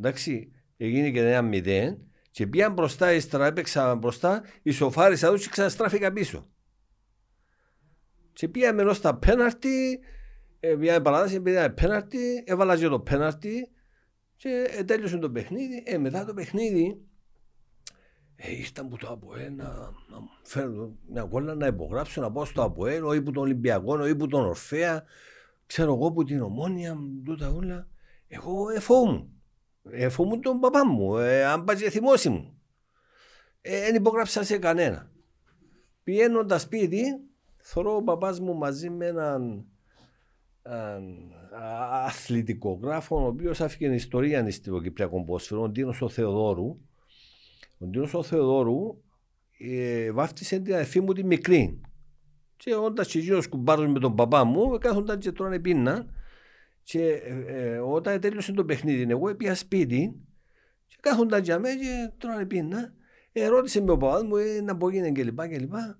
Speaker 1: εντάξει, έγινε και ένα μηδέν και πήγαν μπροστά, ύστερα έπαιξα μπροστά, ισοφάρισα τους και ξαναστράφηκα πίσω. Και πήγαμε ενώ στα πέναρτι, ε, πήγαμε παράταση, πήγαμε πέναρτι, έβαλα και το πέναρτι Και ε, τέλειωσε το παιχνίδι. Ε, μετά το παιχνίδι ε, ήρθαν που το ΑΠΟΕ να, να μου φέρουν μια κόλλα να υπογράψω, να πάω στο ΑΠΟΕ, όχι που τον Ολυμπιακό, όχι που τον Ορφέα, ξέρω εγώ που την Ομόνια, τούτα όλα. Εγώ εφόμουν. Εφόμουν τον παπά μου, ε, αν πάει θυμώσει μου. Δεν ε, υπογράψα σε κανένα. Πηγαίνοντα σπίτι, θωρώ ο παπάς μου μαζί με έναν αθλητικό γράφο, ο οποίος άφηκε ιστορία στο Κυπριακό Πόσφαιρο, ο Ντίνος ο Θεοδόρου. Ο Ντίνος ο Θεοδόρου ε, βάφτισε την αδερφή μου τη μικρή. Και όντας και κουμπάρο με τον παπά μου, κάθονταν και τρώνε πίνα. Και ε, ε, όταν τέλειωσε το παιχνίδι, εγώ πήγα σπίτι και κάθονταν για μένα και τρώνε πίνα. Ε, ρώτησε με ο παπάς μου ε, να πω γίνει και λοιπά και λοιπά.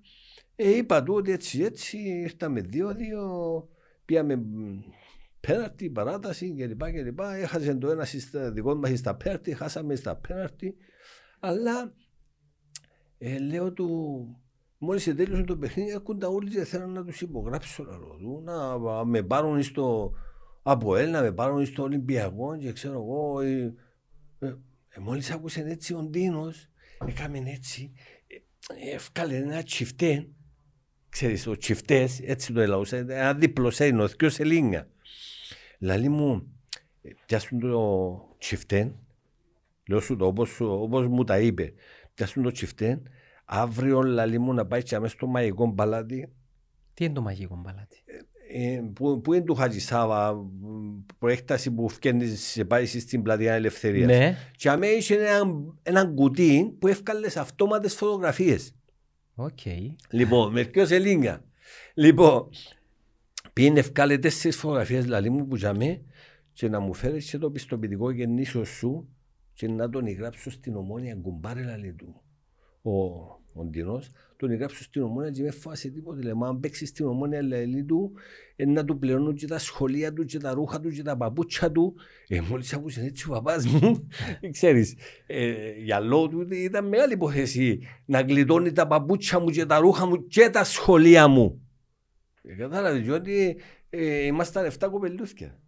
Speaker 1: Ε, είπα του ότι έτσι έτσι ήρθαμε δύο-δύο, πήγαμε πέναρτη, παράταση και λοιπά και λοιπά. Έχασε το ένας δικός μας στα πέναρτη, χάσαμε στα πέναρτη. Αλλά ε, λέω του, μόλις τέλειωσε το παιχνίδι, έρχονταν όλοι και θέλουν να τους υπογράψω λαό να με πάρουν στο Αποέλ, να με πάρουν στο Ολυμπιακό και ξέρω εγώ. Ε, ε, ε μόλις άκουσε έτσι ο Ντίνος, έκαμε έτσι, έφκαλε ένα τσιφτέ. Ξέρεις, ο τσιφτές, έτσι το έλαουσα, ένα δίπλος σένο, δυο σελίνια. Λαλή μου, πιάσουν το τσιφτέ, λέω σου το όπως, όπως μου τα είπε, πιάσουν το τσιφτέ, αύριο λαλή μου να πάει και αμέσως στο μαγικό μπαλάτι.
Speaker 2: Τι είναι το μαγικό μπαλάτι;
Speaker 1: Ε, που, που είναι του Χατζησάβα, προέκταση που φκένεις σε πάει στην πλατεία Ελευθερίας.
Speaker 2: Ναι.
Speaker 1: Και αμέ είχε ένα, ένα κουτί που έφκαλες αυτόματες φωτογραφίες.
Speaker 2: Okay.
Speaker 1: Λοιπόν, με ποιος σελίνια. Λοιπόν, πήγαινε ευκάλε τέσσερις φωτογραφίες λαλή μου που τζαμέ και να μου φέρεις και το πιστοποιητικό γεννήσιο σου και να τον γράψω στην ομόνια κουμπάρε λαλή του. Ο, ο Ντινός, τον γράψω στην ομόνια και με φάσε τίποτε. Λέμε, αν παίξεις στην ομόνια λαλή του, ε, να του πληρώνουν και τα σχολεία του και τα ρούχα του και τα παπούτσια του. Ε, μόλις άκουσες έτσι ο παπάς μου, ξέρεις, ε, για λόγω του ήταν μεγάλη υποθέση να γλιτώνει τα παπούτσια μου και τα ρούχα μου και τα σχολεία μου. Ε, Κατάλαβες, διότι ε, ήμασταν 7 κοπελούθια.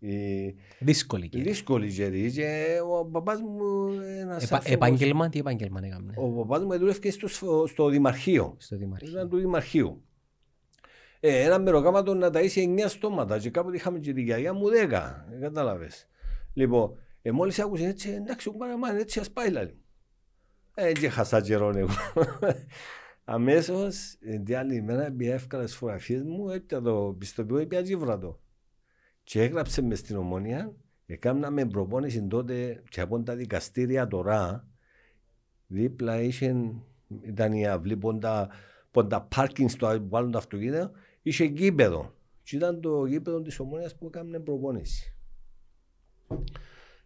Speaker 2: Ε, δύσκολη
Speaker 1: και. Δύσκολη και, και ο παπάς μου ένας
Speaker 2: Επα, Επάγγελμα, τι επάγγελμα έκαμε;
Speaker 1: Ο παπάς μου δούλευε στο, στο Δημαρχείο.
Speaker 2: Στο Δημαρχείο.
Speaker 1: Ήταν του Δημαρχείου. Ε, ένα μεροκάματο να τα είσαι 9 στόματα και κάποτε είχαμε και τη γιαγιά μου 10. Ε, κατάλαβες. Λοιπόν, ε, μόλις άκουσες έτσι, εντάξει, κουμπάρα έτσι ας πάει λάλη. Ε, και χασά καιρόν εγώ. Αμέσως, την άλλη μέρα, μπει εύκολα στις φωτογραφίες μου, έπια το πιστοποιώ, έπια γύβρατο. Και έγραψε μες στην ομόνια, έκαναμε προπόνηση τότε και από τα δικαστήρια τώρα, δίπλα είχε, ήταν η αυλή πόντα, πόντα πάρκινγκ στο άλλο το αυτοκίνητο, είχε γήπεδο. Και ήταν το γήπεδο της ομόνιας που έκαναμε προπόνηση.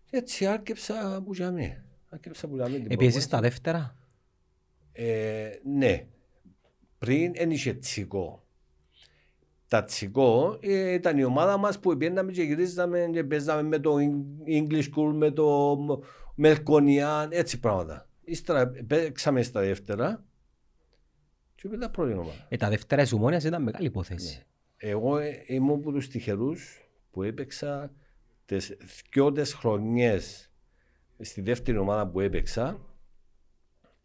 Speaker 1: Και έτσι άρκεψα που για μέ. Άρκεψα που για μέ.
Speaker 2: Επίσης τα δεύτερα;
Speaker 1: Ε, ναι. Πριν δεν είχε τσικό. Τα τσικό ε, ήταν η ομάδα μας που πήγαμε και γυρίζαμε και παίζαμε με το English School, με το Melkonian, έτσι πράγματα. Ύστερα παίξαμε στα δεύτερα και μετά πρώτη ομάδα.
Speaker 2: Ε, τα δεύτερα της ομόνιας ήταν μεγάλη υπόθεση.
Speaker 1: Ναι. Εγώ ε, ήμουν από τους τυχερούς που έπαιξα τις δυο χρονιές στη δεύτερη ομάδα που έπαιξα.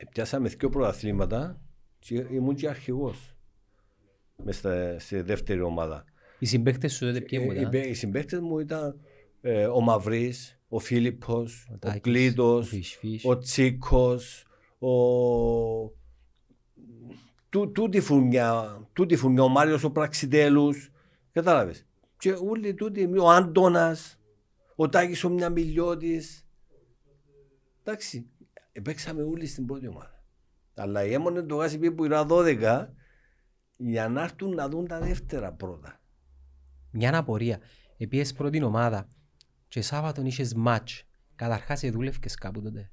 Speaker 1: Πιάσαμε δυο πρωταθλήματα και ήμουν και αρχηγός μέσα στη δεύτερη ομάδα.
Speaker 2: Οι συμπαίκτες σου τότε ποιοι
Speaker 1: ήταν. Οι, οι συμπαίκτες μου ήταν ε, ο Μαυρής, ο Φίλιππος, ο, ο Κλήτος, ο Τσίκος, ο... Τούτη φουνιά, τούτη φουνιά, ο Μάριος ο Πραξιτέλους, κατάλαβες. Και όλοι τούτοι, ο Άντωνας, ο Τάκης ο Μιαμιλιώτης. Εντάξει, παίξαμε όλοι στην πρώτη ομάδα. Αλλά η έμονε το γάσι που ήταν 12 για να έρθουν να δουν τα δεύτερα πρώτα.
Speaker 2: Μια απορία. Επίσης πρώτη ομάδα και Σάββατον είχες μάτς. Καταρχάς δούλευκες κάπου τότε.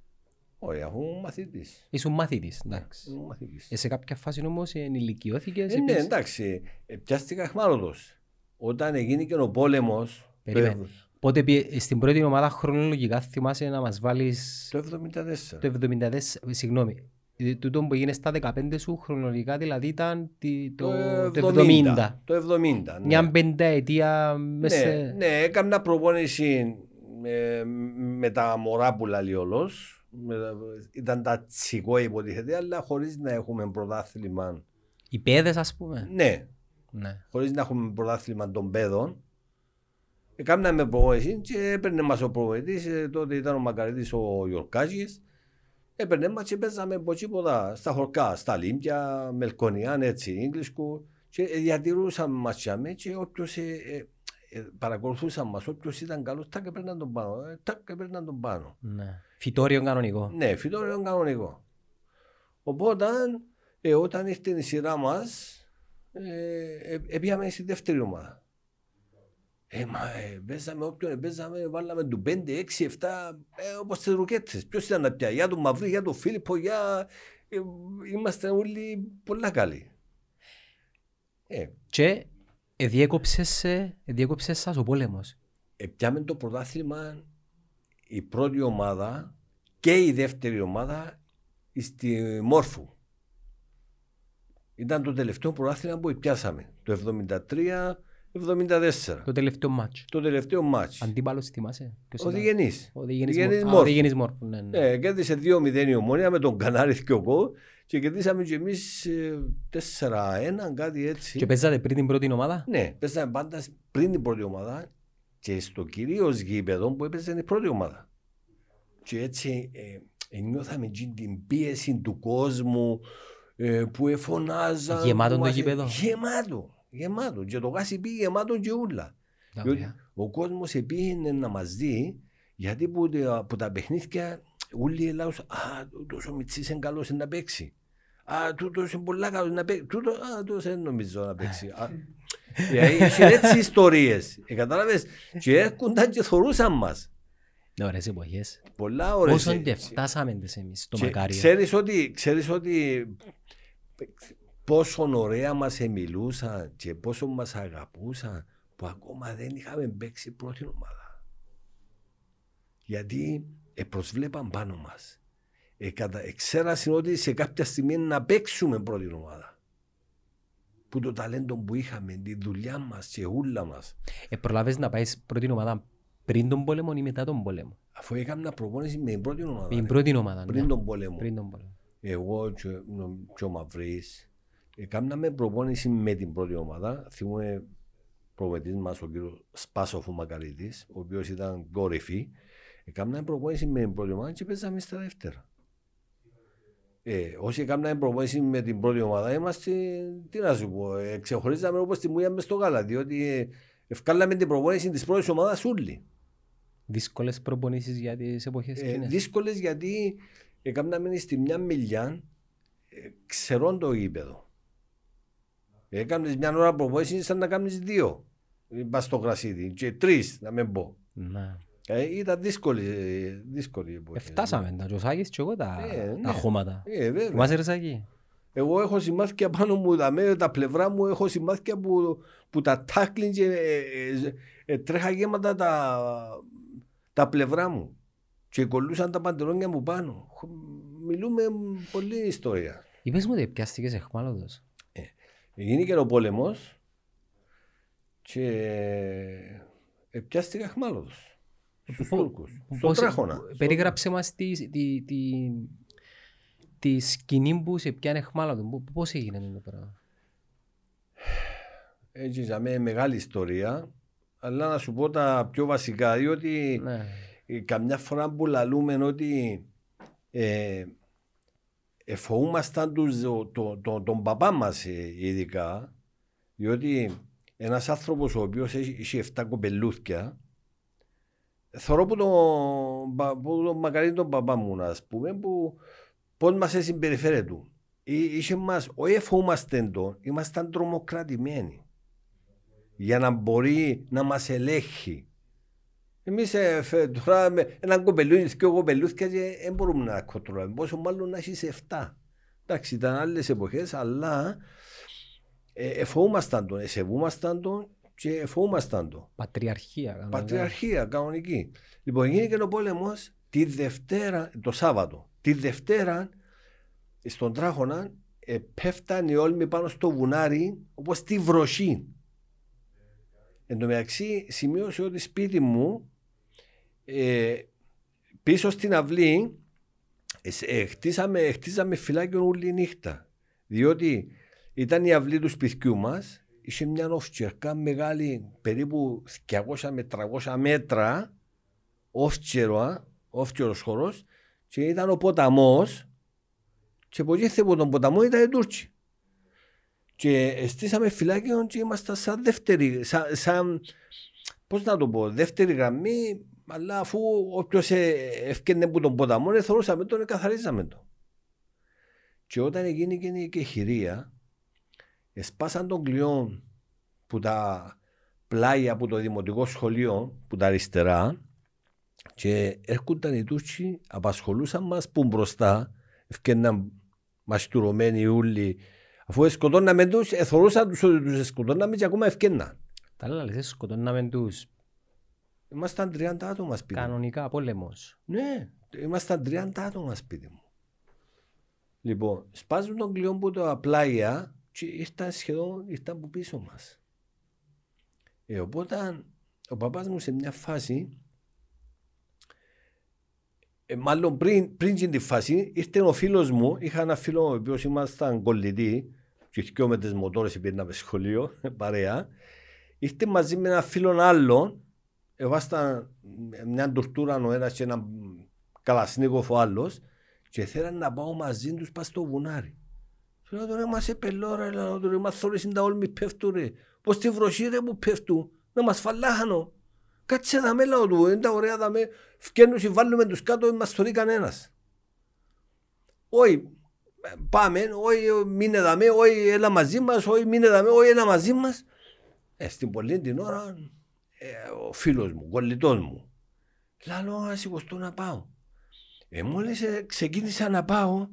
Speaker 1: Όχι, αφού μαθητής.
Speaker 2: Ήσουν μαθητής, εντάξει.
Speaker 1: Ήμουν μαθητής.
Speaker 2: Ε, σε κάποια φάση όμως ενηλικιώθηκες.
Speaker 1: Ε, ναι, εντάξει. Ε, πιάστηκα αχμάλωτος. Όταν έγινε και ο πόλεμος...
Speaker 2: Περίμενε. Πότε στην πρώτη ομάδα χρονολογικά θυμάσαι να μας βάλεις...
Speaker 1: Το 74.
Speaker 2: Το 74, συγγνώμη. Ε, τούτο που έγινε στα 15 σου χρονολογικά δηλαδή ήταν το, το, 70.
Speaker 1: Το 70. Ναι.
Speaker 2: Μια πενταετία
Speaker 1: μέσα... Ναι, ναι, έκανα προπόνηση ε, με τα μωρά που λέει όλος. Με τα- Ήταν τα τσικό υποτίθεται, αλλά χωρίς να έχουμε πρωτάθλημα.
Speaker 2: Οι παιδες ας πούμε.
Speaker 1: Ναι,
Speaker 2: Ναι.
Speaker 1: χωρίς να έχουμε πρωτάθλημα των παιδών. Έκαναμε προπόνηση και έπαιρνε μας ο προπονητής, ε, τότε ήταν ο Μακαρίτης ο Γιορκάζης. Έπαιρνε μας και παίζαμε από τίποτα, στα χορκά, στα Λίμπια, Μελκονιάν, έτσι, Ίγκλισκου. Και ε, διατηρούσαμε μας και αμέ και όποιος ε, ε, ε, παρακολουθούσαν μας, όποιος ήταν καλός, τάκ έπαιρναν τον πάνω, ε, τάκ έπαιρναν τον πάνω.
Speaker 2: ναι. Φυτόριο κανονικό.
Speaker 1: Ναι, φυτόριο κανονικό. Οπότε, ε, όταν ήρθε η σειρά μας, ε, ε, ε, πήγαμε στη δεύτερη ομάδα. Ε, μα, ε, παίζαμε όποιον, ε, παίζαμε, βάλαμε του 5, 6, 7, ε, όπως τις ρουκέτες. Ποιος ήταν να πια, για τον Μαυρί, για τον Φίλιππο, για... Ε, είμαστε όλοι πολλά καλοί. Ε,
Speaker 2: Και εδιέκοψες, σε- εδιέκοψες σας ο πόλεμος.
Speaker 1: ε, πιάμε το πρωτάθλημα η πρώτη ομάδα και η δεύτερη ομάδα στη Μόρφου. Ήταν το τελευταίο πρωτάθλημα που πιάσαμε. Το 73-74.
Speaker 2: Το τελευταίο μάτς.
Speaker 1: Το τελευταίο μάτς.
Speaker 2: Αντίπαλος θυμάσαι; Ποιος
Speaker 1: Ο
Speaker 2: ήταν;
Speaker 1: Διγενής.
Speaker 2: Ο Διγενής
Speaker 1: Διγενής
Speaker 2: Μόρφου. Α, Ο
Speaker 1: Μόρφου.
Speaker 2: Διγενής Μόρφου, ναι, ναι.
Speaker 1: Ε, κέρδισε 2-0 η ομόνια με τον Κανάρη και εγώ και κερδίσαμε και εμείς ε, 4-1, κάτι έτσι.
Speaker 2: Και παίζατε πριν την πρώτη ομάδα;
Speaker 1: Ναι, παίζαμε πάντα πριν την πρώτη ομάδα και στο κυρίως γήπεδο που έπαιζε η πρώτη ομάδα. Και έτσι ε, νιώθαμε εκείνη την πίεση του κόσμου ε, που εφωνάζαν.
Speaker 2: Γεμάτο
Speaker 1: που
Speaker 2: το
Speaker 1: μας-
Speaker 2: γήπεδο;
Speaker 1: Γεμάτο, γεμάτο. Και το γάσι πήγε γεμάτο και ούλα. Διότι
Speaker 2: Ωραία.
Speaker 1: ο κόσμος επήγαινε να μας δει γιατί που, τα- που τα παιχνίδια όλοι λαούς «Α, τούτος ο Μιτσής είναι καλός να παίξει». «Α, τούτος είναι πολλά καλός να παίξει». «Τούτο, α, τούτος δεν νομίζω να παίξει». Α, Δηλαδή είχε έτσι ιστορίες. Ε, κατάλαβες. Και έρχονταν και θωρούσαν μας.
Speaker 2: Ναι, ωραίες εποχές.
Speaker 1: Πολλά ώρες.
Speaker 2: Πόσο
Speaker 1: ε,
Speaker 2: και φτάσαμε τις εμείς στο
Speaker 1: και
Speaker 2: Μακάριο.
Speaker 1: Ξέρεις ότι, ξέρεις ότι πόσο ωραία μας εμιλούσαν και πόσο μας αγαπούσαν που ακόμα δεν είχαμε παίξει πρώτη ομάδα. Γιατί ε, προσβλέπαν πάνω μας. Ε, κατα... Εξέρασαν ότι σε κάποια στιγμή να παίξουμε πρώτη ομάδα. Που το ταλέντο που είχαμε, τη δουλειά μας και ούλα μας.
Speaker 2: Ε, προλάβες να πάεις πρώτη ομάδα πριν τον πόλεμο ή μετά τον πόλεμο;
Speaker 1: Αφού έκανα προπόνηση με την πρώτη ομάδα.
Speaker 2: Με την
Speaker 1: ρε.
Speaker 2: πρώτη ομάδα.
Speaker 1: πριν
Speaker 2: ναι.
Speaker 1: τον πόλεμο.
Speaker 2: Πριν τον πόλεμο.
Speaker 1: εγώ και, νο- και ο Μαυρής έκαναμε προπόνηση με την πρώτη ομάδα. Θυμούμαι προπονητής μας ο κύριος Σπάσοφ ο Μακαρίτης, ο οποίος ήταν κορυφή. Έκαναμε προπόνηση με την πρώτη ομάδα και παίζαμε στα δεύτερα. Ε, όσοι έκαναμε προπόνηση με την πρώτη ομάδα είμαστε, τι να σου πω, ε, ξεχωρίζαμε όπως τη μουία μες στο γάλα, διότι ε, ευκάλαμε την προπόνηση της πρώτης ομάδας όλοι.
Speaker 2: Δύσκολες προπονήσεις για τις εποχές
Speaker 1: Ε,
Speaker 2: εκείνες.
Speaker 1: Δύσκολες γιατί έκαναμε στη μια μιλιά ε, ξερών το γήπεδο. Έκαμε μια ώρα προπόνηση σαν να κάνει δύο. Πα στο κρασίδι. Και τρεις, να μην πω.
Speaker 2: Ναι.
Speaker 1: Ε, ήταν δύσκολη, ε, δύσκολη η εποχή.
Speaker 2: Ε, φτάσαμε τα Τζοσάκης και εγώ τα,
Speaker 1: Ε, ναι.
Speaker 2: τα χώματα.
Speaker 1: Ε, βέβαια.
Speaker 2: Θυμάσαι Ρεσάκη.
Speaker 1: Εγώ έχω σημάδια πάνω μου, τα, με, τα πλευρά μου έχω σημάδια που, που τα τάκλιν και ε, ε, ε, τρέχα γέματα τα, τα πλευρά μου. Και κολλούσαν τα παντελόνια μου πάνω. Χ- Μιλούμε πολλή ιστορία.
Speaker 2: Είπες μου ότι πιάστηκες εχμάλωτος.
Speaker 1: Γίνηκε ο πόλεμος και ε, πιάστηκα αχμάλωτος στους
Speaker 2: Πο-
Speaker 1: Τούρκους, στον
Speaker 2: Πώς-
Speaker 1: Τράχονα.
Speaker 2: Περίγραψε μας τη, τη, τη, τη σκηνή που σε πιάνε εχμάλωτο. Πο- Πώς έγινε αυτό το πράγμα.
Speaker 1: Έτσι για μένα μεγάλη ιστορία, αλλά να σου πω τα πιο βασικά, διότι
Speaker 2: Ναι.
Speaker 1: ε, καμιά φορά που λαλούμε ότι ε, εφοούμασταν τους, το, το, το- τον παπά μας ε, ειδικά, διότι ένας άνθρωπος ο οποίος έχει, έχει 7 κοπελούθια, θεωρώ που τον, πα- που τον μακαρί τον παπά μου, ας πούμε, που πώς μας συμπεριφέρεται του. Εί- Είχε μας, όχι εφοούμαστε τον, ήμασταν τρομοκρατημένοι για να μπορεί να μας ελέγχει. Εμείς ε, φε- τώρα με έναν κοπελούδι, δύο κοπελούθια και δεν μπορούμε να κοντρολάμε. Πόσο μάλλον να έχεις 7. Εντάξει, ήταν άλλες εποχές, αλλά ε, εφοούμασταν τον, εσεβούμασταν τον και εφοούμασταν τον.
Speaker 2: Πατριαρχία. κανονικά.
Speaker 1: Πατριαρχία, κανονική. Λοιπόν, γίνηκε ο πόλεμος τη Δευτέρα, το Σάββατο. Τη Δευτέρα, στον Τράχονα, ε, πέφταν οι όλμοι πάνω στο βουνάρι, όπως τη βροχή. Εν τω μεταξύ, σημείωσε ότι σπίτι μου ε, πίσω στην αυλή ε, ε, χτίσαμε, χτίσαμε φυλάκιο όλη νύχτα. Διότι ήταν η αυλή του σπιτιού μας, είχε μια οφτσερκά μεγάλη, περίπου 200 με 300 μέτρα, όφτσερο, όφτσερος χώρος, και ήταν ο ποταμός, και από εκεί από τον ποταμό ήταν οι Τούρκοι. Και στήσαμε φυλάκιο και ήμασταν σαν δεύτερη, σαν, σαν πώς να το πω, δεύτερη γραμμή, αλλά αφού όποιος ευκαιρνε από τον ποταμό, θεωρούσαμε τον, καθαρίζαμε το. Και όταν έγινε και η κεχηρία, εσπάσαν τον κλειό που τα πλάγια από το δημοτικό σχολείο, που τα αριστερά, και έρχονταν οι Τούρκοι, απασχολούσαν μας που μπροστά, ευκαιρναν μαστουρωμένοι ούλοι, αφού σκοτώναμε τους, εθωρούσαν τους ότι τους σκοτώναμε και ακόμα ευκαιρναν.
Speaker 2: Τα άλλα λες, σκοτώναμε τους.
Speaker 1: Ήμασταν 30 άτομα σπίτι μου.
Speaker 2: Κανονικά πόλεμος.
Speaker 1: Ναι, ήμασταν 30 άτομα σπίτι μου. Λοιπόν, σπάζουν τον κλειό που το απλάγια και ήρθαν σχεδόν ήρθαν από πίσω μας. Ε, οπότε ο παπάς μου σε μια φάση ε, μάλλον πριν, πριν την φάση ήρθε ο φίλος μου, είχα ένα φίλο ο οποίος ήμασταν κολλητοί και δυο με τις μοτόρες πήγαιναμε σχολείο, παρέα. Ήρθε μαζί με ένα φίλο άλλον, εβάσταν μια τουρτούρα ο ένας και ένα καλασνίκοφ ο άλλος και θέλαν να πάω μαζί τους πας στο βουνάρι. Λέω τώρα μας επελώ λέω τώρα μας θωρείς τα όλμοι πέφτουν ρε. Πώς τη βροχή ρε που πέφτουν, να μας φαλάχανο. Κάτσε να με λέω του, είναι τα ωραία να με φκένουν και βάλουμε τους κάτω, δεν μας θωρεί κανένας. Όχι, πάμε, όχι μείνε δαμέ, όχι έλα μαζί μας, όχι μείνε δαμέ, όχι έλα μαζί μας. Ε, στην πολλή την ώρα, ε, ο φίλος μου, ο κολλητός μου, λέω να σηκωστώ να πάω. Ε, μόλις ε, ξεκίνησα να πάω,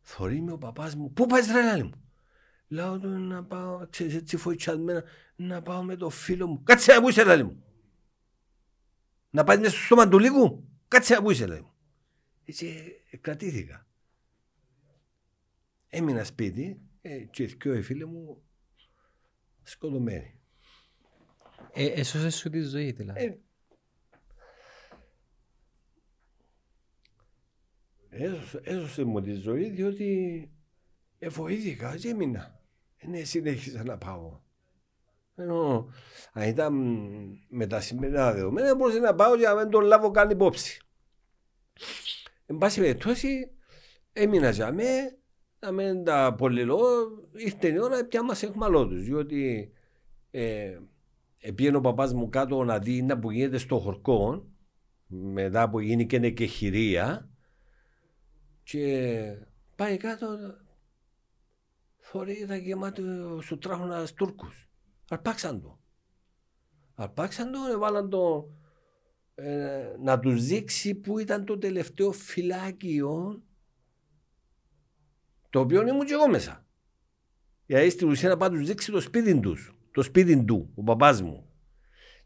Speaker 1: θωρεί με ο παπάς μου, πού πάει ρε λάλη μου; Λέω του να πάω, ξέρεις έτσι φοητσιασμένα, να πάω με το φίλο μου. Κάτσε πού είσαι λάλη μου. Να πάει μέσα στο στόμα του λίγου. Κάτσε πού είσαι λάλη μου. Έτσι ε, κρατήθηκα. Έμεινα σπίτι ε, και δυο οι φίλοι μου σκοτωμένοι.
Speaker 2: Ε, έσωσε σου τη ζωή δηλαδή.
Speaker 1: Ε, έσωσε, έσωσε μου τη ζωή διότι εφοήθηκα και έμεινα. Ναι, συνέχισα να πάω. Ενώ αν ήταν με τα σημερινά δεδομένα μπορούσε να πάω για να μην τον λάβω καν υπόψη. Εν πάση περιπτώσει έμεινα για με να μην τα απολυλώ, ήρθε η ώρα πια μας εχμαλώτους διότι ε, πήγαινε ο παπάς μου κάτω να δει να που γίνεται στο χορκό μετά που γίνει και και χειρία και πάει κάτω θωρεί είδα γεμάτο σου τράχωνα Τούρκους αρπάξαν το αρπάξαν το έβαλαν το ε, να τους δείξει που ήταν το τελευταίο φυλάκιο το οποίο ήμουν και εγώ μέσα. Γιατί στην ουσία να πάει τους δείξει το σπίτι τους. Το σπίτι του, ο παπάς μου.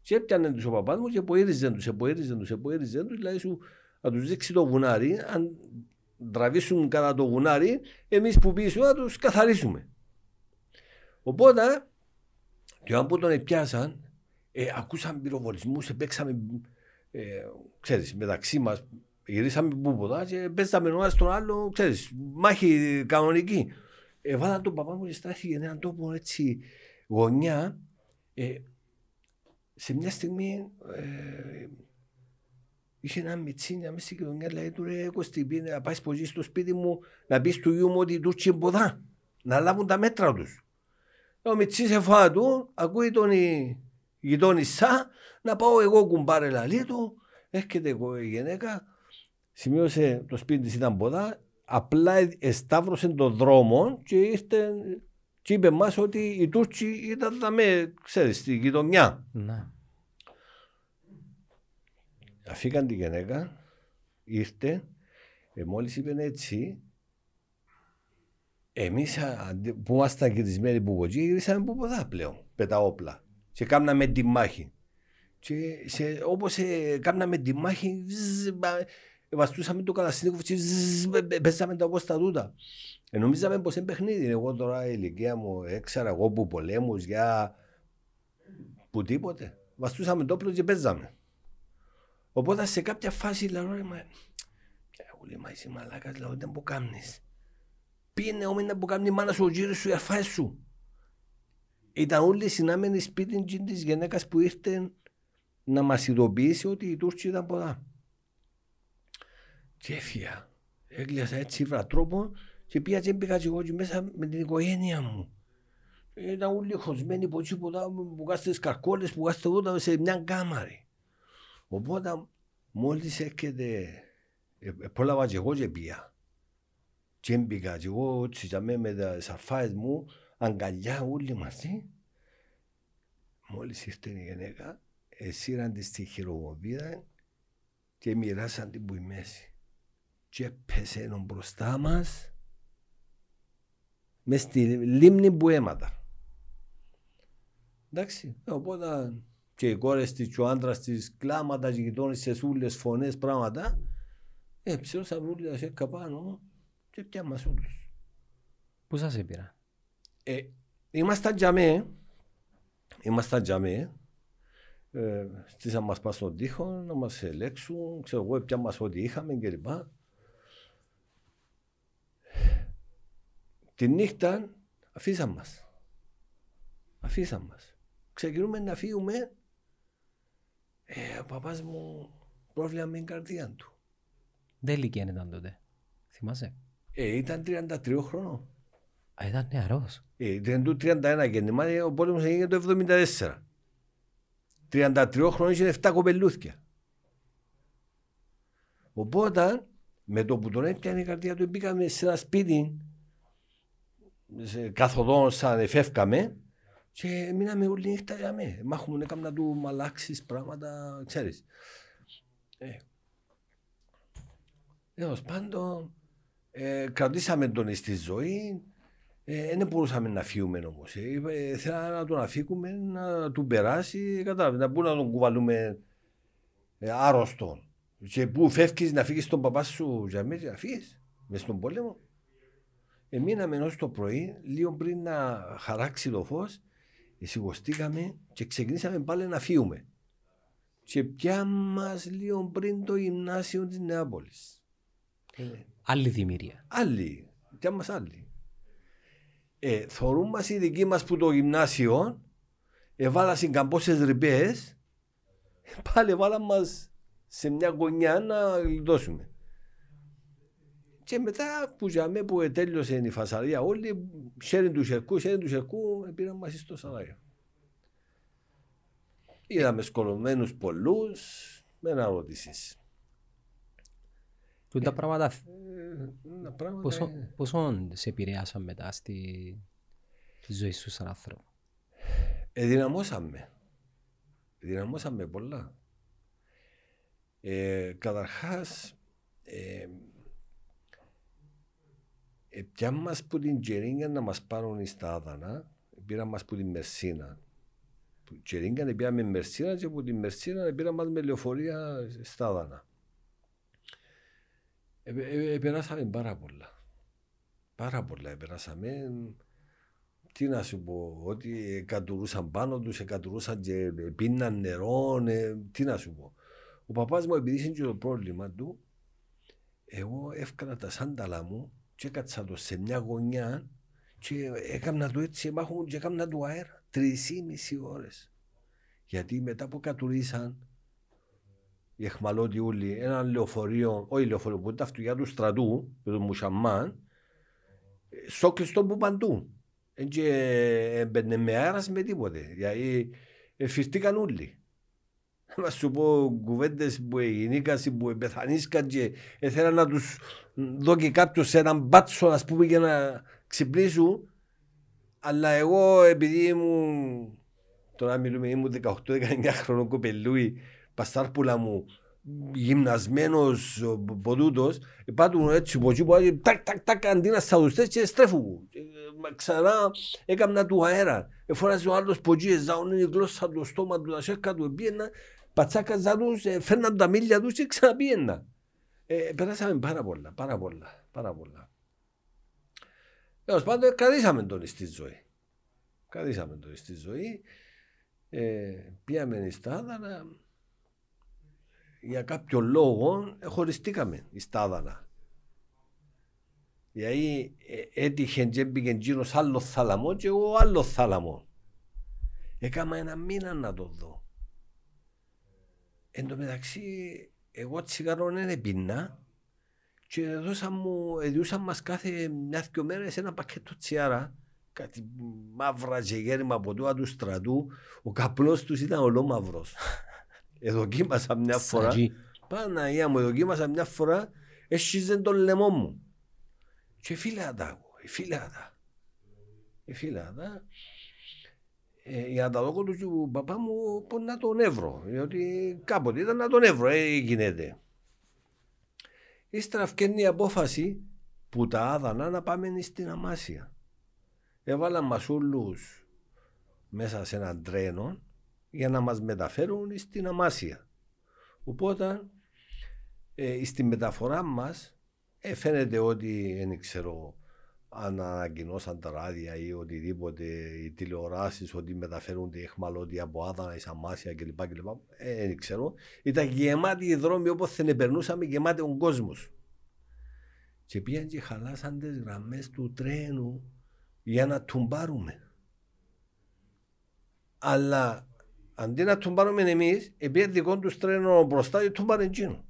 Speaker 1: Και έπιανε τους ο παπάς μου και αποήριζε τους, αποήριζε τους, αποήριζε τους, δηλαδή σου να τους δείξει το βουνάρι. Αν τραβήσουν κατά το βουνάρι, εμείς που πίσω να τους καθαρίσουμε. Οπότε, και αν που τον πιάσαν, ε, ακούσαμε πυροβολισμούς, παίξαμε, ε, ξέρεις, μεταξύ μας, γυρίσαμε πούποτα και παίζαμε ένα στον άλλο, ξέρεις, μάχη κανονική. Ε, βάλαν τον παπά μου και στάθηκε έναν τόπο έτσι γωνιά. Ε, σε μια στιγμή ε, είχε ένα μιτσίνια μέσα στην κοινωνία, λέει του ρε Κωστή, να πάεις στο σπίτι μου να πεις του γιού μου ότι τους τσιμποδά, να λάβουν τα μέτρα τους. Ο Μιτσής εφά του, ακούει τον η γειτόνισσα, να πάω εγώ κουμπάρε λαλί του, έρχεται η γυναίκα, σημείωσε το σπίτι της ήταν ποδά, απλά εσταύρωσε τον δρόμο και ήρθε και είπε μας ότι οι Τούρκοι ήταν τα με, ξέρεις, στη γειτονιά.
Speaker 2: Ναι.
Speaker 1: Αφήκαν τη γυναίκα, ήρθε, ε, μόλις είπε έτσι, εμείς που ήμασταν γυρισμένοι που εκεί, γυρίσαμε που ποδά πλέον, πέτα όπλα. Και κάμναμε τη μάχη. Και σε, όπως ε, κάμναμε τη μάχη, βαστούσαμε το καταστήνικο και παίζαμε τα όπως τα τούτα. Ε, νομίζαμε πως είναι παιχνίδι. Εγώ τώρα η ηλικία μου έξερα εγώ που πολέμους για που τίποτε. Βαστούσαμε το όπλο και παίζαμε. Οπότε σε κάποια φάση λέω, ρε, μα, ποια ούλη, μα είσαι μαλάκας, λέω, δεν που κάνεις. Πήγαινε όμως να που κάνει η μάνα σου, ο γύρος σου, οι αρφάες σου. Ήταν όλοι συνάμενοι σπίτι της γυναίκας που ήρθε να μας ειδοποιήσει ότι οι Τούρκοι ήταν πολλά. Και έφυγα. Έκλειασα έτσι βρα τρόπο και πήγα και μπήκα και εγώ και μέσα με την οικογένεια μου. Ήταν όλοι χωσμένοι από εκεί που κάστε τις καρκόλες, που κάστε εδώ σε μια κάμαρη. Οπότε μόλις έρχεται, πρόλαβα και εγώ και πήγα. Και έμπηκα και εγώ έτσι με τις αρφάες μου, αγκαλιά όλοι μαζί. Μόλις ήρθε η γυναίκα, εσύραν της στη χειροβοβίδα και μοιράσαν την που η μέση. Και έπεσε ενώ μπροστά μας μες στη λίμνη που έματα. Εντάξει, οπότε και οι κόρες της και ο άντρας της κλάματα και γειτόνες σε σούλες, φωνές, πράγματα ε, ψηλώσαν όλοι τα σέκα πάνω και πια μας όλους.
Speaker 2: Πού σας έπειρα;
Speaker 1: Ε, ήμασταν τζαμέ, ήμασταν τζαμέ, ε, στήσαν μας πάνω στον τοίχο να μας ελέξουν, ξέρω εγώ πια μας ό,τι είχαμε κλπ. Τη νύχτα αφήσαν μας. Αφήσαν μας. Ξεκινούμε να φύγουμε. Ε, ο παπάς μου πρόβλημα με την καρδία του.
Speaker 2: Δεν ηλικία ήταν τότε. Θυμάσαι;
Speaker 1: Ε, ήταν 33 χρονών.
Speaker 2: Α, ήταν νεαρός.
Speaker 1: Ε, ήταν του 31 γεννημά, ο πόλεμος έγινε το 74. 33 χρόνια είχε 7 κοπελούθια. Οπότε, με το που τον έπιανε η καρδιά του, μπήκαμε σε ένα σπίτι, σε καθοδόν σαν εφεύκαμε, και μείναμε όλη νύχτα για μέ. Μάχουμε έκαμε να του αλλάξεις πράγματα, ξέρεις. Ε. Έως πάντων, ε, κρατήσαμε τον στη ζωή, ε, δεν μπορούσαμε να φύγουμε όμως. Ε, θέλαμε να τον αφήκουμε, να του περάσει. Κατάλαβες, να μπορούμε να τον κουβαλούμε ε, άρρωστο. Και πού φεύγεις να φύγεις τον παπά σου για μέσα, να φύγεις μες στον πόλεμο. Εμείναμε ενό το πρωί, λίγο πριν να χαράξει το φως, σηκωστήκαμε και ξεκινήσαμε πάλι να φύγουμε. Και πια μας λίγο πριν το γυμνάσιο της Νεάπολης.
Speaker 2: Άλλη δημιουργία.
Speaker 1: Άλλη. Πια μας άλλη ε, θωρούν μας οι δικοί μας που το γυμνάσιο εβάλασαν καμπόσες ρηπές πάλι βάλαν μας σε μια γωνιά να γλιτώσουμε. Και μετά που για μένα που τέλειωσε η φασαρία όλοι, χέρι τους Σερκού, χέρι τους Σερκού, πήραν μας στο Σαράγιο. Είδαμε σκολωμένους πολλούς, με να ρωτήσεις.
Speaker 2: Που τα πράγματα, πόσο, πόσο σε επηρεάσαν μετά στη, στη ζωή σου σαν άνθρωπο;
Speaker 1: Εδυναμώσαμε. Εδυναμώσαμε πολλά. Ε, καταρχάς, ε, ε, πια μας που την Τζερίνγκα να μας πάρουν στα Άδανα, πήραν μας που την Μερσίνα. Που Τζερίνγκα πήγαμε με Μερσίνα και από την Μερσίνα πήραν μας με λεωφορεία στα Άδανα. Επεράσαμε πάρα πολλά. Πάρα πολλά επεράσαμε. Τι να σου πω, ότι κατουρούσαν πάνω τους, κατουρούσαν και πίναν νερό, τι να σου πω. Ο παπάς μου επειδή είχε το πρόβλημα του, εγώ έφκανα τα σάνταλα μου και έκατσα το σε μια γωνιά και έκανα το έτσι, μάχουν και έκανα το αέρα. Τρεις ώρες. Γιατί μετά που κατουρίσαν, οι εχμαλώτοι όλοι ένα λεωφορείο, όχι λεωφορείο, που ήταν αυτοκιά του στρατού, με τον Μουσαμάν, σόκλειστο που παντού. Δεν έμπαινε με αέρας με τίποτε, γιατί εφιστήκαν όλοι. Να σου πω κουβέντες που γεννήκασαι, που πεθανίσκαν και ήθελα να τους δω και κάποιος σε έναν μπάτσο ας πούμε για να ξυπνήσουν. Αλλά εγώ επειδή ήμουν τώρα μιλούμε ήμουν 18-19 χρονών κοπελούι παστάρπουλα μου γυμνασμένος ποτούτος πάτουν έτσι από εκεί τάκ τάκ τάκ αντί να σαουδουστές και στρέφουν ξανά έκανα του αέρα. Εφόρασε ο άλλος ποτζί εζάουν η γλώσσα του στόμα του τα σέρκα του πήγαινα πατσάκαζα τους φέρναν τα μίλια τους και ξαναπήγαινα ε, περάσαμε πάρα πολλά πάρα πολλά πάρα πολλά Έως πάντων κρατήσαμε τον στη ζωή κρατήσαμε τον στη ζωή ε, πήγαμε στα άδανα για κάποιο λόγο χωριστήκαμε η Στάδανα. Γιατί ε, έτυχε και έμπηκε γύρω άλλος θάλαμος και εγώ άλλος θάλαμος. Έκανα ένα μήνα να το δω. Εν τω μεταξύ, εγώ τσιγάρο δεν πίνα και δώσα μου, έδιουσαν μας κάθε μια-δυο μέρες ένα πακέτο τσιάρα κάτι μαύρα και γέρημα από τούτα του στρατού, ο καπνός τους ήταν ολόμαυρος. Εδοκίμασα μια φορά, Παναγία μου, εδοκίμασα μια φορά, έσχιζε τον λαιμό μου. Και φίλε τα, φίλε τα. Φίλε τα. Ε, για να τα δω του παπά μου που να τον έβρω. Διότι κάποτε ήταν να τον έβρω, ε, γίνεται. Ύστερα φτιάχνει η απόφαση που τα άδανα να πάμε στην Αμάσια. Έβαλαν μας όλους μέσα σε έναν τρένο για να μας μεταφέρουν στην Αμάσια. Οπότε ε, στη μεταφορά μας ε, φαίνεται ότι δεν ξέρω αν ανακοινώσαν τα ράδια ή οτιδήποτε οι τηλεοράσεις ότι μεταφέρονται εχμαλώτια από Άδανα, Αμάσια κλπ. κλπ. Ε, δεν ξέρω. Ήταν γεμάτοι οι δρόμοι όπως δεν περνούσαμε γεμάτοι ο κόσμος. Και πήγαν και χαλάσαν τις γραμμές του τρένου για να τουμπάρουμε. Αλλά αντί να τουμπάρουμε εμείς, επειδή δικό τους τρένο μπροστά και τουμπάρε εκείνο.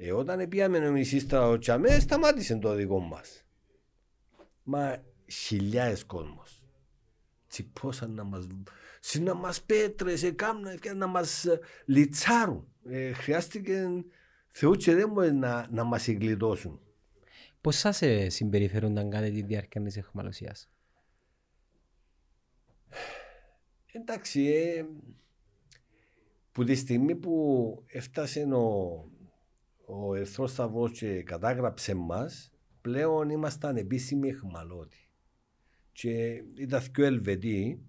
Speaker 1: Ε, όταν πήγαμε εμείς ύστερα ο Τσαμές, σταμάτησε το δικό μας. Μα χιλιάδες κόσμος. Τσιπώσαν να μας... να μας πέτρες, έκαναν να μας λιτσάρουν. Ε, χρειάστηκε Θεού και δεν μπορεί να, να μας εγκλητώσουν.
Speaker 2: Πώς σας ε, συμπεριφέρονταν κατά τη διάρκεια της εχμαλωσίας;
Speaker 1: Εντάξει, ε, που τη στιγμή που έφτασε ο, ο Ερθρός Σταυρός και κατάγραψε μας, πλέον ήμασταν επίσημοι εχμαλώτοι. Και ήταν και Ελβετοί,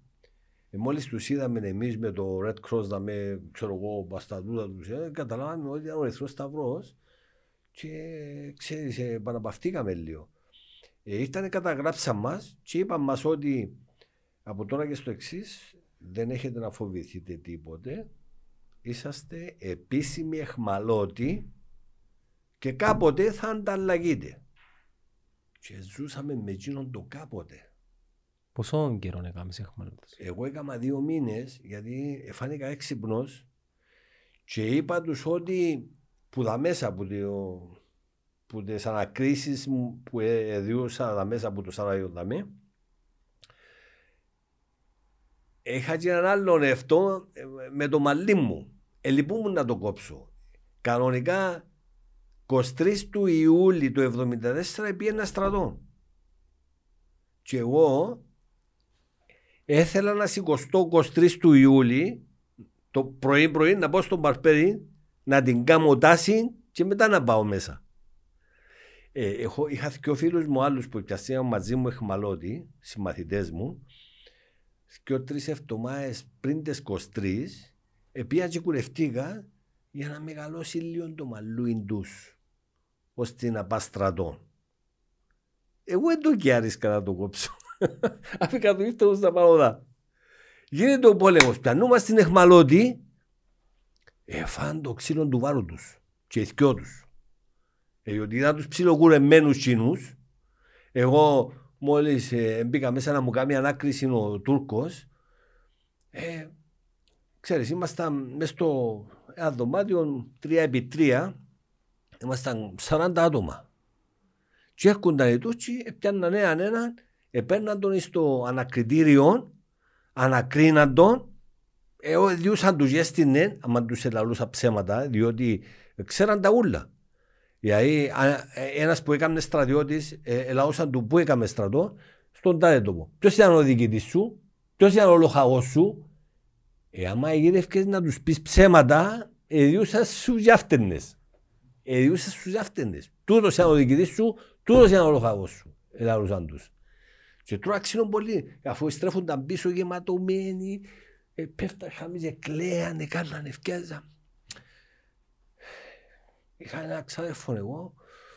Speaker 1: ε, μόλις τους είδαμε εμείς με το Red Cross, να με, ξέρω εγώ, μπασταδούδα τους, ε, καταλάβαμε ότι ήταν ο Ερθρός Σταυρός και ξέρεις, επαναπαυτήκαμε λίγο. Ε, ήρθανε καταγράψαν μας και είπαν μας ότι από τώρα και στο εξής δεν έχετε να φοβηθείτε τίποτε. Είσαστε επίσημοι εχμαλώτοι και κάποτε θα ανταλλαγείτε. Και ζούσαμε με εκείνον το κάποτε.
Speaker 2: Πόσο καιρό έκαμες σε εχμαλώτες.
Speaker 1: Εγώ έκανα δύο μήνες γιατί φάνηκα έξυπνος και είπα τους ότι που τα μέσα που, το, που τις ανακρίσεις που έδιωσα τα μέσα από το Σαραγιονταμέ είχα και έναν άλλον αυτό ε, με το μαλλί μου. Ελυπούμουν να το κόψω. Κανονικά 23 του Ιούλη του 1974 πήγαινα στρατό. Και εγώ έθελα να σηκωστώ 23 του Ιούλη το πρωί πρωί να πάω στον Παρπέρι να την κάνω τάση και μετά να πάω μέσα. Ε, έχω, είχα και ο φίλους μου άλλους που πιαστήκαν μαζί μου εχμαλώτης, συμμαθητές μου, και ο τρεις εβδομάδες πριν τις 23, επία και κουρευτήκα για να μεγαλώσει λίγο το μαλλούιν τους, ώστε να πάει στρατό. Εγώ δεν το κιάρισκα να το κόψω. Αφήκα το ήρθα να πάω δά. Γίνεται ο πόλεμος, πιανούμαστε στην εχμαλώτη εφάν το ξύλο του βάρου τους και ηθικιό τους. Ε, διότι ήταν τους ψιλοκουρεμένους κοινούς. Εγώ μόλις ε, μπήκα μέσα να μου κάνει ανάκριση ο Τούρκος, ε, ξέρεις, ήμασταν μέσα στο ένα δωμάτιο 3x3, ήμασταν 40 άτομα. Και έρχονταν οι Τούρκοι, έπιαναν έναν έναν, επέρναν τον στο ανακριτήριο, ανακρίναν τον εγώ διούσαν τους γέστηνε, άμα τους ελαλούσα ψέματα, διότι ξέραν τα ούλα. Γιατί ένας που έκανε στρατιώτης, ε, ελαούσαν του που έκαμε στρατό, στον τάδε τόπο. Ποιος ήταν ο διοικητής σου, ποιος ήταν ο λοχαγός σου. Ε, άμα γύρευκες να τους πεις ψέματα, εδιούσαν σου γιάφτενες. Εδιούσαν σου γιάφτενες. Τούτος ήταν ο διοικητής σου, τούτος ήταν ο λοχαγός σου. Ελαλούσαν τους. Και τώρα ξύνουν πολύ, αφού στρέφονταν πίσω γεματωμένοι, πέφτα χάμιζε, κλαίανε, κάνανε ευκαιάζα. Είχα ένα ξάδερφο εγώ,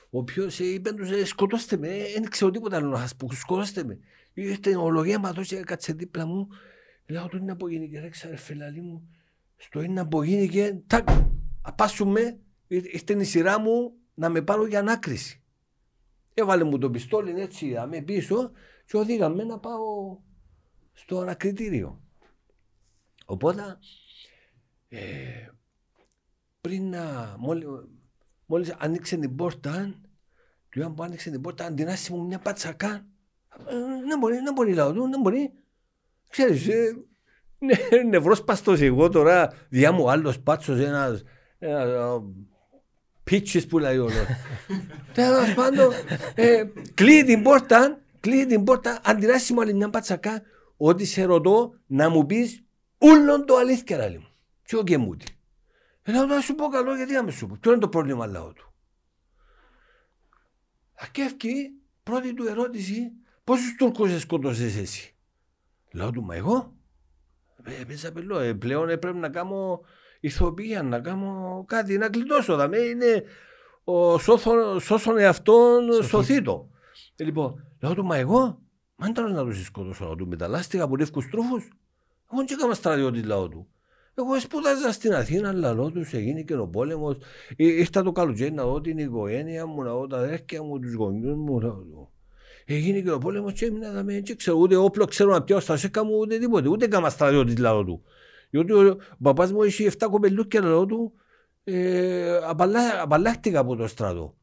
Speaker 1: ο οποίος είπε τους «Ε, σκοτώστε με, δεν ξέρω τίποτα άλλο να σας πω, σκοτώστε με. Ήρθε ολογέματος και κάτσε δίπλα μου, λέω του είναι από γενική ρε ξαδερφέ λαλή μου, στο ένα που γίνηκε, τάκ, απάσουμε, ήρθε η σειρά μου να με πάρω για ανάκριση. Έβαλε μου το πιστόλι έτσι με πίσω και οδήγαμε να πάω στο ανακριτήριο. Οπότε ε, πριν να μόλι, μόλις άνοιξε την πόρτα του είπαν που άνοιξε την πόρτα αντινάσει μου μια πατσακά ε, δεν μπορεί, δεν μπορεί λαό του, δεν μπορεί ξέρεις ε, ναι, νευρόσπαστος εγώ τώρα διά μου άλλος πάτσος ένας, ένας πίτσις που λέει όλο. Τέλος πάντων, ε, κλείει την πόρτα, κλείει την πόρτα, αντιδράσει μου άλλη μια πατσακά, ότι σε ρωτώ να μου πεις ούλον το αλήθεια λέει μου. Και ο Γκεμούτη. Λέω να σου πω καλό γιατί να με σου πω. Ποιο είναι το πρόβλημα λαό του. Ακέφκει πρώτη του ερώτηση πόσους Τούρκους σκότωσες εσύ; Λέω του μα εγώ. Ε, πέσα πελό, ε, πλέον ε, πρέπει να κάνω ηθοποιία, να κάνω κάτι, να κλειτώσω. Δαμε είναι ο σώθον, σώσον εαυτόν σωθήτο. Ε, λοιπόν, λέω του μα εγώ, μα δεν να τους σκότωσω να του μεταλλάστηκα από λεύκους τρούφους. Εγώ δεν έκανα στρατιώτη λαό του. Εγώ σπούδαζα στην Αθήνα, λαλό τους, έγινε και ο πόλεμος. Ε, ήρθα το καλοκαίρι να δω την οικογένεια μου, να δω τα αδέρφια μου, τους γονιούς μου. Έγινε και ο πόλεμος και έμεινα να με έτσι ξέρω, ούτε όπλο ξέρω να πιάω στα σέκα μου, ούτε τίποτε. Ούτε κάμα στρατιώτης λαό του. Διότι ο παπά μου είχε 7 κοπελούκια λαό του, ε, απαλλάχτηκα από το στρατό.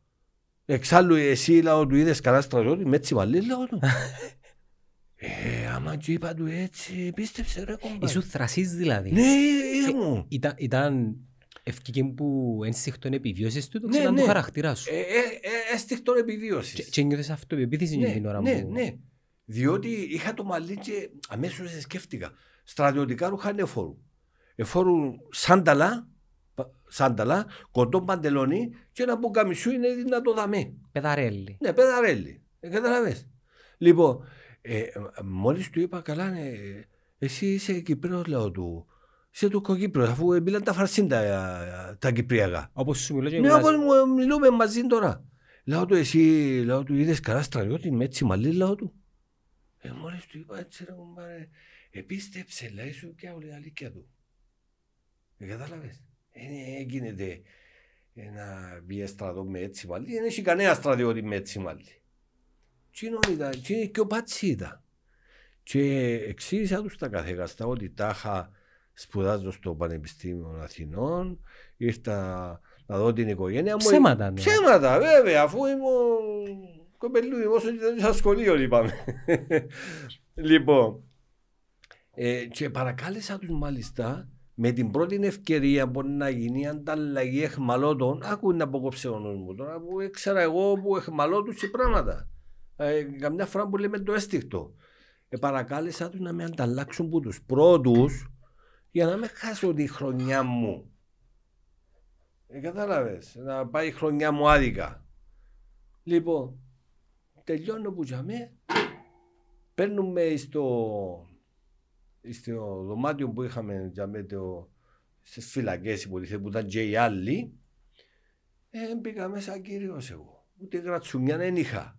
Speaker 1: Εξάλλου εσύ λαό του είδε καλά στρατιώτη, με έτσι βαλεί λαό του. Ε, άμα και είπα του έτσι, πίστεψε ρε κομπάρ.
Speaker 2: Ήσουν θρασής δηλαδή.
Speaker 1: Ναι, ήμουν.
Speaker 2: Ήταν, ήταν ευκήκε που ένστιχτον επιβίωσης του, το ναι, ξέραν ναι. το χαρακτήρα σου.
Speaker 1: Ε, ε, ε, ένστιχτον επιβίωσης. Και,
Speaker 2: και νιώθες αυτοπεποίθηση
Speaker 1: ναι,
Speaker 2: την ώρα
Speaker 1: ναι,
Speaker 2: που...
Speaker 1: Ναι, ναι. Διότι είχα το μαλλί και αμέσως σκέφτηκα. Στρατιωτικά ρούχα είναι φόρου. Εφόρου σάνταλα, σάνταλα, κοντό παντελόνι και ένα μπουκαμισού είναι να το δαμέ.
Speaker 2: Πεδαρέλι.
Speaker 1: Ναι, πεδαρέλι. Ε, καταλαβες. Λοιπόν, ε, μόλις του είπα καλά, ναι, εσύ είσαι Κυπρέος λέω του. Είσαι του Κοκύπρος αφού μιλάνε τα φαρσίντα τα Κυπριακά.
Speaker 2: Όπως σου μιλώ και
Speaker 1: Ναι, όπως μιλούμε μαζί τώρα. Λέω του εσύ, λέω του είδες καλά στρατιώτη με έτσι μαλλί, λέω του. Ε, μόλις του είπα έτσι ρε κομπάρε, επίστεψε, λέει σου και όλη αλήθεια του. Ε, κατάλαβες. Ε, γίνεται ένα μπει στρατό με έτσι μαλλί, δεν έχει κανένα στρατιώτη με έτσι μαλλί. Τι ήταν, είναι και ο Πατσίτα. Και εξήγησα τους τα καθηγαστά ότι τάχα σπουδάζω στο Πανεπιστήμιο Αθηνών, ήρθα να δω την οικογένεια μου.
Speaker 2: Ψέματα,
Speaker 1: ναι. Ψέματα, βέβαια, αφού ήμουν κοπελούι, όσο ήταν στο σχολείο, είπαμε. λοιπόν, ε, και παρακάλεσα τους μάλιστα με την πρώτη ευκαιρία που να γίνει ανταλλαγή εχμαλώτων, άκου να αποκόψε ο νους μου τώρα που ήξερα εγώ που εχμαλώτους και πράγματα ε, καμιά φορά που λέμε το αίσθηκτο. Ε, παρακάλεσα τους να με ανταλλάξουν από τους πρώτους για να μην χάσω τη χρονιά μου. Ε, κατάλαβες, να πάει η χρονιά μου άδικα. Λοιπόν, τελειώνω που για με, παίρνουμε στο, στο δωμάτιο που είχαμε για με το, στις φυλακές που ήταν και οι άλλοι, ε, μπήκα μέσα κύριος εγώ. Ούτε γρατσουμιά δεν είχα.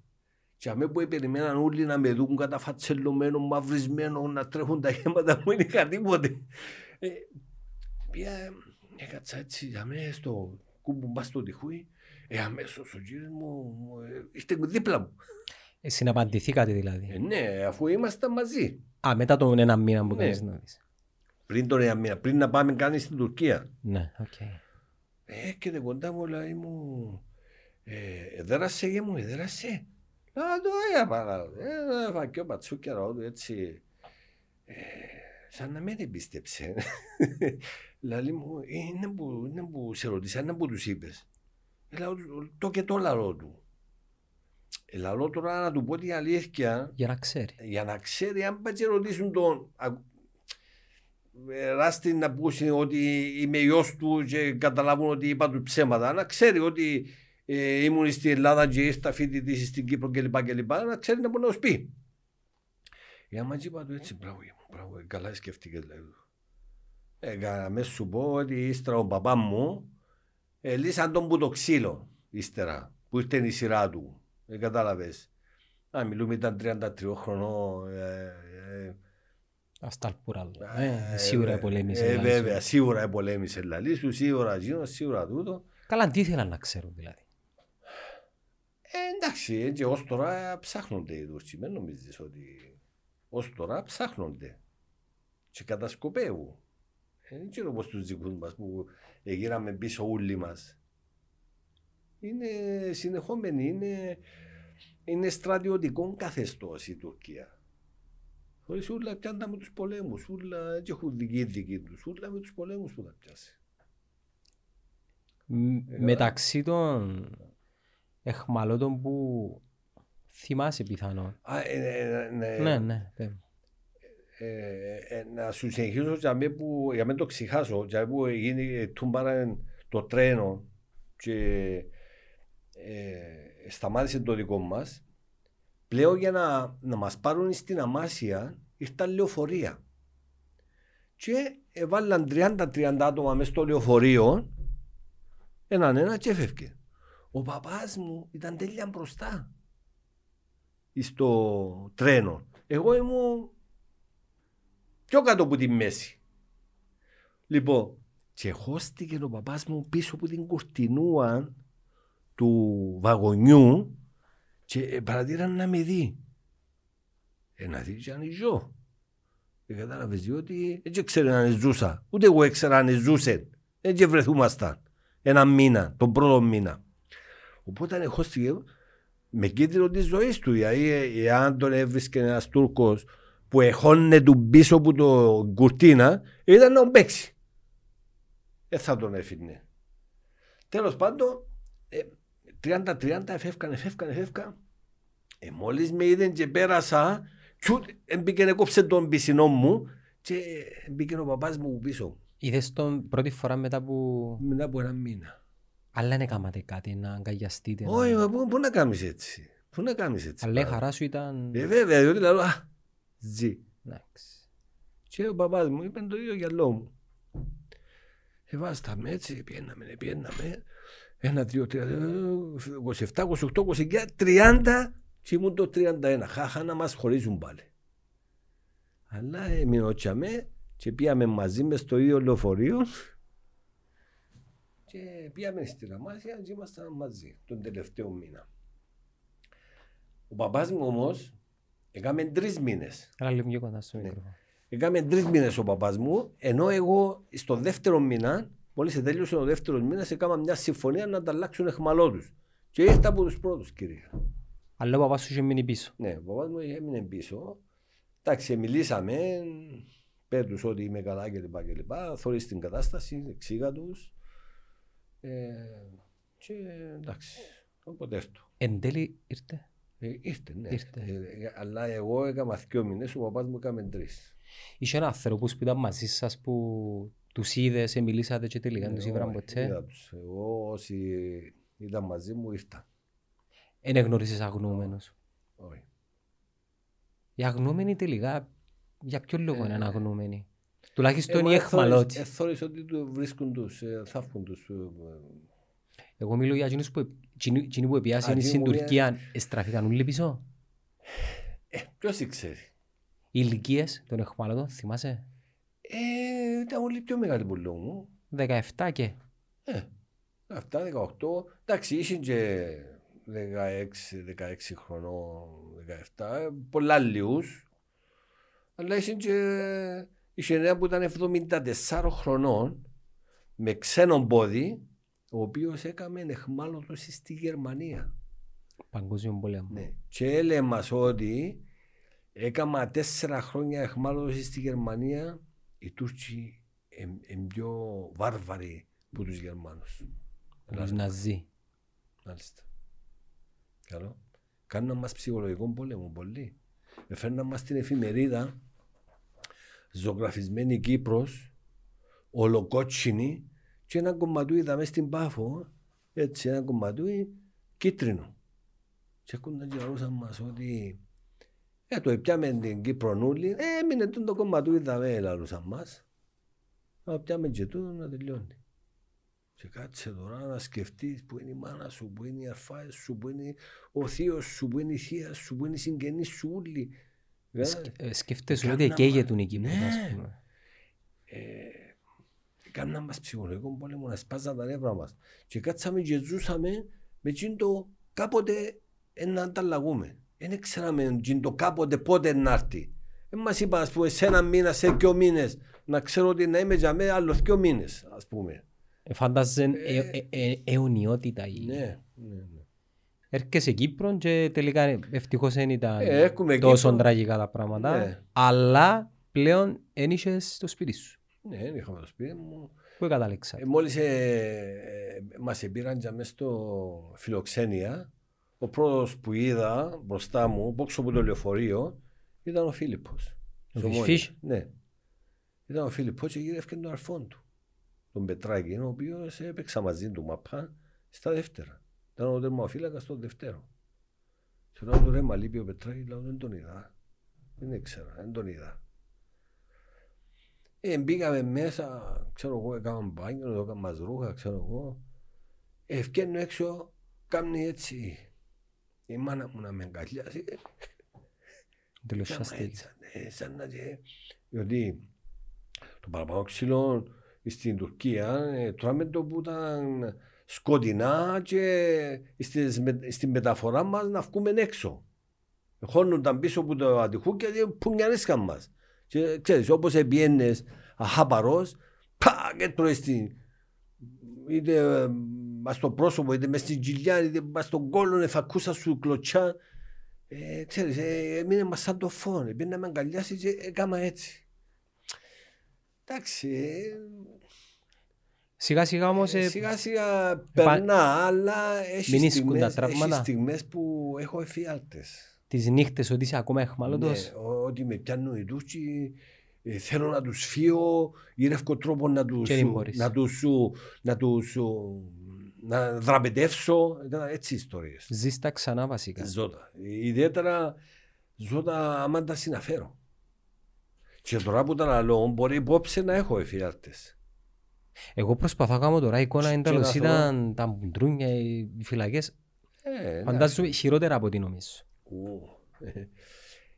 Speaker 1: Και αμέ που περιμέναν όλοι να με δουν καταφατσελωμένο, μαυρισμένο, να τρέχουν τα γέματα μου, δεν είχα τίποτε. Ε, πια έκατσα έτσι για μένα στο κούμπου μπας στο τυχούι, ε, αμέσως ο κύριος μου ε, ήρθε δίπλα μου.
Speaker 2: Ε, συναπαντηθήκατε δηλαδή.
Speaker 1: Ε, ναι, αφού ήμασταν μαζί.
Speaker 2: Α, μετά τον ένα μήνα που ναι. κάνεις να δεις.
Speaker 1: Πριν τον ένα μήνα, πριν να πάμε κάνει στην Τουρκία.
Speaker 2: Ναι, οκ. Okay.
Speaker 1: Ε, έρχεται κοντά μου, λέει μου, ε, δέρασε γε μου, δέρασε. Α, το έγα πάρα. Έφα και ο Πατσούκια του έτσι. Ε, σαν να μην εμπίστεψε. Λαλή μου, είναι που, είναι που σε ρωτήσα, είναι που τους είπες. Λέω, το και το λαλό του. Ε, λαλό τώρα να του πω την αλήθεια.
Speaker 2: Για να ξέρει.
Speaker 1: Για να ξέρει, αν πάει και ρωτήσουν τον. Ράστη να πούσει ότι είμαι γιος του και καταλάβουν ότι είπα του ψέματα. Να ξέρει ότι ε, ήμουν στην Ελλάδα και ήρθα φοιτητή στην Κύπρο κλπ. κλπ. Να ξέρει να μπορεί να σου πει. Η άμα είπα του έτσι, μπράβο, μπράβο, ε, καλά σκέφτηκε δηλαδή. Ε, με σου πω ότι ύστερα ο παπάς μου ε, λύσαν τον που το ξύλο ύστερα που ήρθε η σειρά του. Δεν κατάλαβες. Α, μιλούμε ήταν 33 χρονών. Ε, ε,
Speaker 2: Ασταλπούρα του. Ε, σίγουρα πολέμησε.
Speaker 1: Ε, βέβαια, σίγουρα πολέμησε λαλή σου, σίγουρα γίνω, σίγουρα τούτο.
Speaker 2: Καλά, τι ήθελαν να ξέρουν δηλαδή.
Speaker 1: Ε, εντάξει, έτσι ως τώρα ψάχνονται οι Τούρκοι. Δεν νομίζεις ότι ως τώρα ψάχνονται και κατασκοπεύουν. Ε, δεν ξέρω όπως τους δικούς μας που γύραμε πίσω όλοι μας. Είναι συνεχόμενοι, είναι, είναι στρατιωτικό καθεστώς η Τουρκία. Χωρίς ούλα πιάντα με τους πολέμους, ούλα έτσι έχουν δική δική τους, ούλα με τους πολέμους που θα πιάσει.
Speaker 2: Ε, μεταξύ των εχμαλώτων που θυμάσαι πιθανόν.
Speaker 1: Α, ε,
Speaker 2: ναι, ναι. ναι,
Speaker 1: ε, να σου συνεχίσω για μένα που, για μένα το ξεχάσω, για που γίνει τούμπαρα το τρένο και ε, σταμάτησε το δικό μας πλέον για να, να μας πάρουν στην Αμάσια ήρθαν λεωφορεία και έβαλαν 30-30 άτομα μέσα στο λεωφορείο έναν ένα και έφευκε. Ο παπάς μου ήταν τέλεια μπροστά στο τρένο. Εγώ ήμουν πιο κάτω από τη μέση. Λοιπόν, και χώστηκε ο παπάς μου πίσω από την κουρτινούα του βαγονιού και παρατήραν να με δει. Ε, να δει και αν ζω. Και κατάλαβες διότι έτσι ξέρει αν ζούσα. Ούτε εγώ έξερα αν ζούσε. Έτσι βρεθούμασταν. Ένα μήνα, τον πρώτο μήνα. Οπότε χώστηκε με κίνδυνο της ζωής του. Γιατί εάν τον έβρισκε ένας Τούρκος που εχώνε του πίσω από το κουρτίνα, ήταν να τον παίξει. Δεν θα τον έφυγε. Τέλος πάντων, 30-30 εφεύκαν, εφεύκαν, εφεύκαν. Ε, μόλις με είδαν και πέρασα, τσουτ, μπήκε να κόψε τον πισινό μου και μπήκε ο παπάς μου πίσω.
Speaker 2: Είδες τον πρώτη φορά μετά από...
Speaker 1: Μετά από ένα μήνα.
Speaker 2: Αλλά δεν έκανατε κάτι, να αγκαλιαστείτε.
Speaker 1: Όχι, να... πού, πού να κάνεις έτσι; Πού να κάνεις έτσι.
Speaker 2: Αλλά η χαρά σου ήταν...
Speaker 1: Ε, βέβαια, διότι λέω, α, ζει. Και ο παπάς μου είπε το ίδιο γυαλό μου. Εβάσταμε έτσι, πιέναμε, πιέναμε. Ένα, δύο, τρία, 27, 28, 29, 30 και ήμουν το 31. Χάχα να μας χωρίζουν πάλι. Αλλά έμεινε τσαμέ και πήγαμε μαζί μες στο ίδιο λεωφορείο και πήγαμε στη Ραμάσια και ήμασταν μαζί τον τελευταίο μήνα. Ο παπάς μου όμως έκαμε τρεις μήνες.
Speaker 2: Άρα λίγο πιο κοντά στο ναι. μικρόφωνο.
Speaker 1: Έκαμε τρεις μήνες ο παπάς μου, ενώ εγώ στο δεύτερο μήνα Μόλις τέλειωσε ο δεύτερος μήνας, έκανα μια συμφωνία να ανταλλάξουν εχμαλώτους. Και ήρθα από τους πρώτους, κύριε.
Speaker 2: Αλλά ο παπάς σου είχε μείνει πίσω.
Speaker 1: Ναι, ο παπάς μου είχε μείνει πίσω. Εντάξει, μιλήσαμε, πέ τους ότι είμαι καλά κλπ. κλπ. Θωρείς την κατάσταση, εξήγα τους. Ε, και εντάξει, οπότε έρθω.
Speaker 2: Εν τέλει ήρθε.
Speaker 1: Ε, ήρθε, ναι. Ήρθε. Ε, αλλά εγώ έκανα δύο μήνες, ο παπάς μου έκαμε τρεις.
Speaker 2: Είχε ένα άνθρωπο που ήταν μαζί σας που τους είδες, μιλήσατε και τελικά, ναι, τους είδαν ποτέ.
Speaker 1: Εγώ όσοι ήταν μαζί μου ήρθα.
Speaker 2: Δεν γνώρισες αγνούμενος.
Speaker 1: Όχι.
Speaker 2: Οι αγνούμενοι τελικά, για ποιο λόγο είναι ε, αγνούμενοι; Τουλάχιστον οι εχμαλώτοι.
Speaker 1: Εθώρεις ότι βρίσκουν τους, ε, θαύκουν τους. Ε,
Speaker 2: Εγώ μιλώ για εκείνους που, εκείνοι που επιάσουν στην Τουρκία, εστραφήκαν όλοι πίσω.
Speaker 1: ποιος ξέρει.
Speaker 2: Οι ηλικίες των εχμαλώτων, θυμάσαι;
Speaker 1: Ε, ήταν πολύ πιο μεγάλη που λέω μου.
Speaker 2: 17 και.
Speaker 1: Ε, 17, 18. Εντάξει, είσαι και 16, 16 χρονών, 17. Πολλά λίγους. Αλλά είσαι και... Είχε ένα που ήταν 74 χρονών με ξένο πόδι ο οποίος έκαμε εχμάλωτος στη Γερμανία.
Speaker 2: Παγκόσμιο πόλεμο.
Speaker 1: Ναι. Και έλεγε μα ότι έκανα τέσσερα χρόνια εχμάλωτος στη Γερμανία οι Τούρκοι είναι πιο βάρβαροι από τους Γερμανούς.
Speaker 2: Τους Ναζί.
Speaker 1: Μάλιστα. Καλό. Κάνουν μας ψυχολογικό πόλεμο πολύ. Έφερναν μας την εφημερίδα ζωγραφισμένη Κύπρος, ολοκότσινη και ένα κομματούι μέσα στην Πάφο, έτσι ένα κομματούι κίτρινο. Και έχουν να μας ότι ε, το πιάμε την Κύπρονούλη, ε, έμεινε το κόμμα του είδαμε, λαλούσαν μας. Να πιάμε και τούτο να τελειώνει. Και κάτσε τώρα να σκεφτείς που είναι η μάνα σου, που είναι οι αρφάες σου, που είναι ο θείος σου, που είναι η θεία σου, που είναι οι συγγενείς σου όλοι. Ήταν-
Speaker 2: Σκ- ε, Σκέφτεσαι ότι
Speaker 1: Έκανα
Speaker 2: καίγεται
Speaker 1: μα-
Speaker 2: η Κύπρος,
Speaker 1: Ναι.
Speaker 2: ας πούμε.
Speaker 1: ε, έκαναν μας ψυχολογικό πόλεμο να σπάζαν τα νεύρα μας. Και κάτσαμε και ζούσαμε με εκείνο το κάποτε ε, να ανταλλαγούμε. Δεν ξέραμε εκείνο το κάποτε πότε να έρθει. Δεν μας είπαν ας πούμε σε ένα μήνα, σε δύο μήνες να ξέρω ότι να είμαι για μένα άλλος δύο μήνες ας πούμε.
Speaker 2: Ε, Φάνταζε
Speaker 1: Ε,
Speaker 2: ε- ε- ε- αιωνιότητα. η-
Speaker 1: Ναι, ναι, ναι.
Speaker 2: Έρχεσαι Κύπρο και τελικά ευτυχώς δεν ήταν
Speaker 1: Ε, έρχομαι
Speaker 2: τόσο
Speaker 1: Κύπρο.
Speaker 2: τραγικά τα πράγματα.
Speaker 1: Ναι.
Speaker 2: Αλλά πλέον δεν είχες στο σπίτι σου.
Speaker 1: Ναι, δεν είχαμε το σπίτι μου.
Speaker 2: Πού κατάληξα.
Speaker 1: Ε, μόλις ε, ε, μας πήραν για μέσα στο φιλοξένια, ο πρώτος που είδα μπροστά μου, πόξω από το λεωφορείο, ήταν ο Φίλιππος.
Speaker 2: Ο
Speaker 1: Στο Μόνι.
Speaker 2: Φίσ;
Speaker 1: Ναι. Ήταν ο Φίλιππος και γύρευκε τον αρφόν του. Τον Πετράκη, ο οποίος έπαιξα μαζί του μαπά στα δεύτερα. Ήταν ο τερμοφύλακας στο δευτέρο. Και όταν του ρε μα λείπει ο Πετράκη, λέω δεν τον είδα. Δεν ήξερα, δεν τον είδα. Ε, μπήκαμε μέσα, ξέρω εγώ, έκαναμε μπάνιο, έκαναμε μας ρούχα, ξέρω εγώ. Ε, ευκαινώ έξω, κάνει έτσι. Η μάνα μου να με αγκαλιάσει.
Speaker 2: Τέλος
Speaker 1: Κάμα
Speaker 2: σαστή.
Speaker 1: έτσι, ναι, σαν να και... Διότι το παραπάνω ξύλο στην Τουρκία ε, τρώμε το που ήταν σκοτεινά και στις, με- στην μεταφορά μας να βγούμε έξω. Χώνονταν πίσω από το αντιχούκια και πουνιαρίσκαν μας. Και ξέρεις, όπως επιένες αχάπαρος, πα και τρώεις την... Είτε ε, μες στο πρόσωπο, είτε μες στην κοιλιά, είτε μες στον κόλλο, θα ακούσα σου κλωτσιά. Ε, ξέρεις, ε, έμεινε μας σαν το φόν. Πήγαινε να με αγκαλιάσει και έκανα έτσι. Εντάξει, ε,
Speaker 2: Σιγά σιγά όμως ε,
Speaker 1: σιγά σιγά περνά, αλλά έχει
Speaker 2: Μην ίσκουν τα
Speaker 1: στιγμές,
Speaker 2: τραύματα.
Speaker 1: έχει στιγμές που έχω εφιάλτες.
Speaker 2: τις νύχτες ότι είσαι ακόμα εχμάλωτος.
Speaker 1: Ναι, ο- ότι με πιάνουν οι Τούρκοι, ε, θέλω να τους φύω, γύρευκο τρόπο να τους,
Speaker 2: Και δεν μπορείς.
Speaker 1: να τους, σου- να τους σου- να δραπετεύσω. Ήταν έτσι ιστορίες.
Speaker 2: Ζεις τα ξανά βασικά.
Speaker 1: Ζώτα. Ιδιαίτερα ζώτα άμα τα συναφέρω. Και τώρα που τα λέω, μπορεί υπόψη να έχω εφιάλτες.
Speaker 2: Εγώ προσπαθώ να κάνω τώρα εικόνα
Speaker 1: Και
Speaker 2: εντάλλως
Speaker 1: να
Speaker 2: ήταν τα μπουντρούνια, οι φυλακές.
Speaker 1: Ε,
Speaker 2: Φαντάζομαι χειρότερα από ό,τι νομίζω.
Speaker 1: Ου.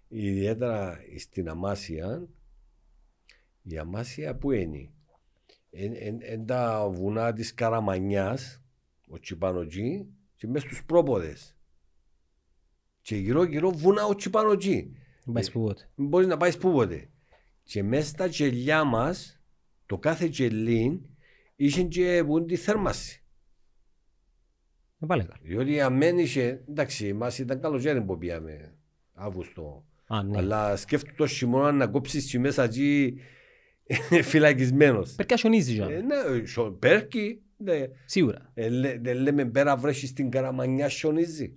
Speaker 1: Ιδιαίτερα στην Αμάσια, η Αμάσια που είναι. Εν τα βουνά της Καραμανιάς, ο Τσιπανοτζή, και μέσα στους πρόποδες. Και γύρω γύρω βουνά ο Τσιπανοτζή.
Speaker 2: Δεν πάεις που πότε.
Speaker 1: Μην μπορείς να πάεις πούποτε. Και μέσα στα γελιά μας, το κάθε γελίν, είχε και πούν τη θέρμαση.
Speaker 2: Δεν πάλι καλά.
Speaker 1: Διότι αν μένει είχε, εντάξει, μας ήταν καλοκαίρι που πήγαμε, Αύγουστο.
Speaker 2: Α, ναι.
Speaker 1: Αλλά σκέφτομαι το χειμώνα να κόψεις και μέσα εκεί φυλακισμένος.
Speaker 2: Πρέπει να χιονίζει,
Speaker 1: Ε,
Speaker 2: Ζαν.
Speaker 1: ναι, σο- πέρκει, ναι.
Speaker 2: Σίγουρα.
Speaker 1: Ε, λέ- Δεν λέμε πέρα βρέχεις στην Καραμανιά σιωνίζει.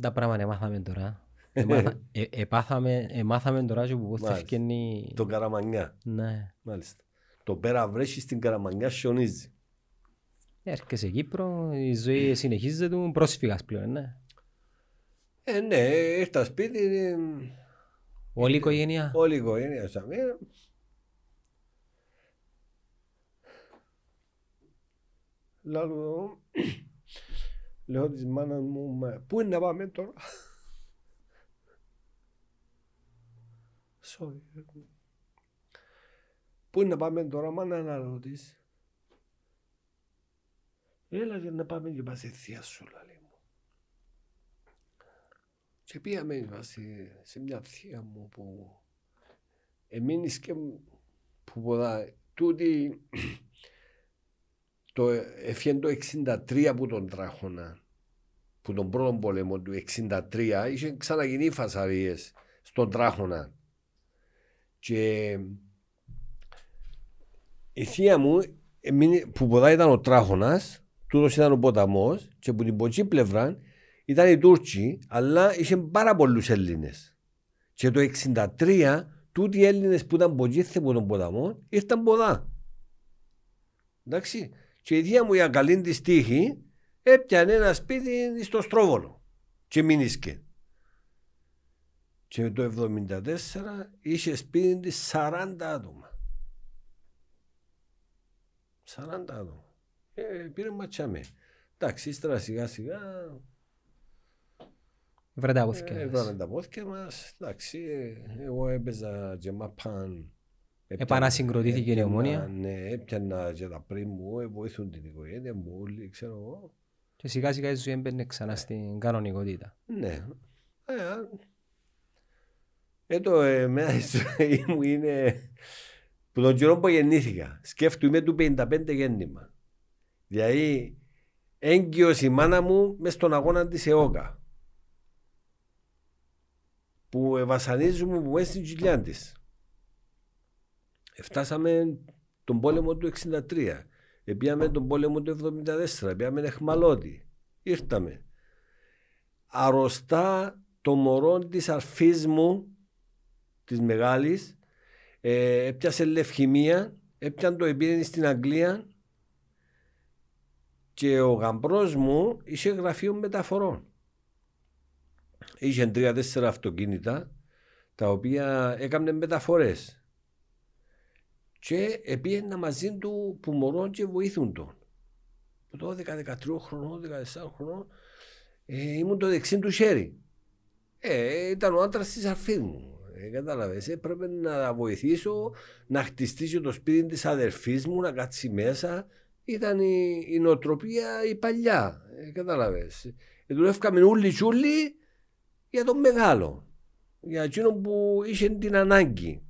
Speaker 2: Τα πράγματα εμάθαμε τώρα. Εμάθα- ε- Επάθαμε, εμάθαμε τώρα και που πότε
Speaker 1: Μάλιστα.
Speaker 2: ευκαινεί...
Speaker 1: Το Καραμανιά,
Speaker 2: Ναι.
Speaker 1: μάλιστα. Το πέρα βρέχει στην Καραμανιά σιωνίζει.
Speaker 2: Έρχεσαι Κύπρο, η ζωή συνεχίζεται, πρόσφυγας πλέον, ναι.
Speaker 1: Ε, ναι, ήρθα σπίτι, ε,
Speaker 2: Όλη η οικογένεια.
Speaker 1: όλη η οικογένεια σαν μένα. Λέω, λέω της μάνας μου, «Μα πού είναι να πάμε τώρα; Sorry. Πού είναι να πάμε τώρα, μάνα να ρωτήσει. Έλα για να πάμε και πας σε θεία σου, λέει μου. Και πήγαμε βάση, σε μια θεία μου που εμείνεις και που ποδά. Τούτη το έφυγε το 63 που τον τράχωνα που τον πρώτο πόλεμο του 63 είχε ξαναγίνει φασαρίες στον τράχωνα και η θεία μου εμείνε, που ποδά ήταν ο τράχωνας τούτος ήταν ο ποταμός και που την ποτσή πλευρά ήταν οι Τούρκοι αλλά είχε πάρα πολλούς Έλληνες. Και το 63 τούτοι οι Έλληνες που ήταν ποτζίθε από τον ποταμό ήρθαν ποδά. Εντάξει. Και η θεία μου για καλή της τύχη έπιανε ένα σπίτι στο Στρόβολο και μείνισκε. Και το 1974 είχες σπίτι της 40 άτομα. 40 άτομα. Ε, πήρε ματσάμε. Εντάξει, ύστερα σιγά σιγά
Speaker 2: Βρε τα πόθηκια
Speaker 1: Ε,
Speaker 2: μας.
Speaker 1: Βράμε τα πόθηκια μας. Εντάξει, ε, εγώ έπαιζα και μαπάν.
Speaker 2: Επανασυγκροτήθηκε η Ομόνια.
Speaker 1: Ναι, έπιανα και τα πριν μου, ε, βοηθούν την οικογένεια μου όλοι, ξέρω εγώ.
Speaker 2: Και σιγά σιγά η ζωή έμπαινε ξανά στην κανονικότητα.
Speaker 1: Ναι. Ε, α, ε, το εμένα η ζωή μου είναι που τον καιρό που γεννήθηκα. Σκέφτομαι του 55 γέννημα. Δηλαδή, έγκυος η μάνα μου μες στον αγώνα της ΕΟΚΑ. Που βασανίζουμε που μέσα στην κοιλιά της. Φτάσαμε τον πόλεμο του 63. Επίαμε τον πόλεμο του 74. Επίαμε εχμαλώτη. Ήρθαμε. Αρρωστά το μωρό της αρφής μου, της μεγάλης, ε, έπιασε λευχημία, έπιαν το επίδενη στην Αγγλία και ο γαμπρός μου είχε γραφείο μεταφορών. Είχε τρία-τέσσερα αυτοκίνητα τα οποία έκαναν μεταφορές και επίαινα μαζί του που μωρών και βοήθουν τον. Που 12-13 χρονών, 14 χρονών ε, ήμουν το δεξί του χέρι. Ε, ήταν ο άντρας της αρφής μου. Ε, κατάλαβες, έπρεπε να βοηθήσω να χτιστεί και το σπίτι της αδερφής μου, να κάτσει μέσα. Ήταν η, η νοοτροπία η παλιά. Ε, κατάλαβες. Ε, δουλεύκαμε ούλοι τσούλοι για τον μεγάλο. Για εκείνο που είχε την ανάγκη.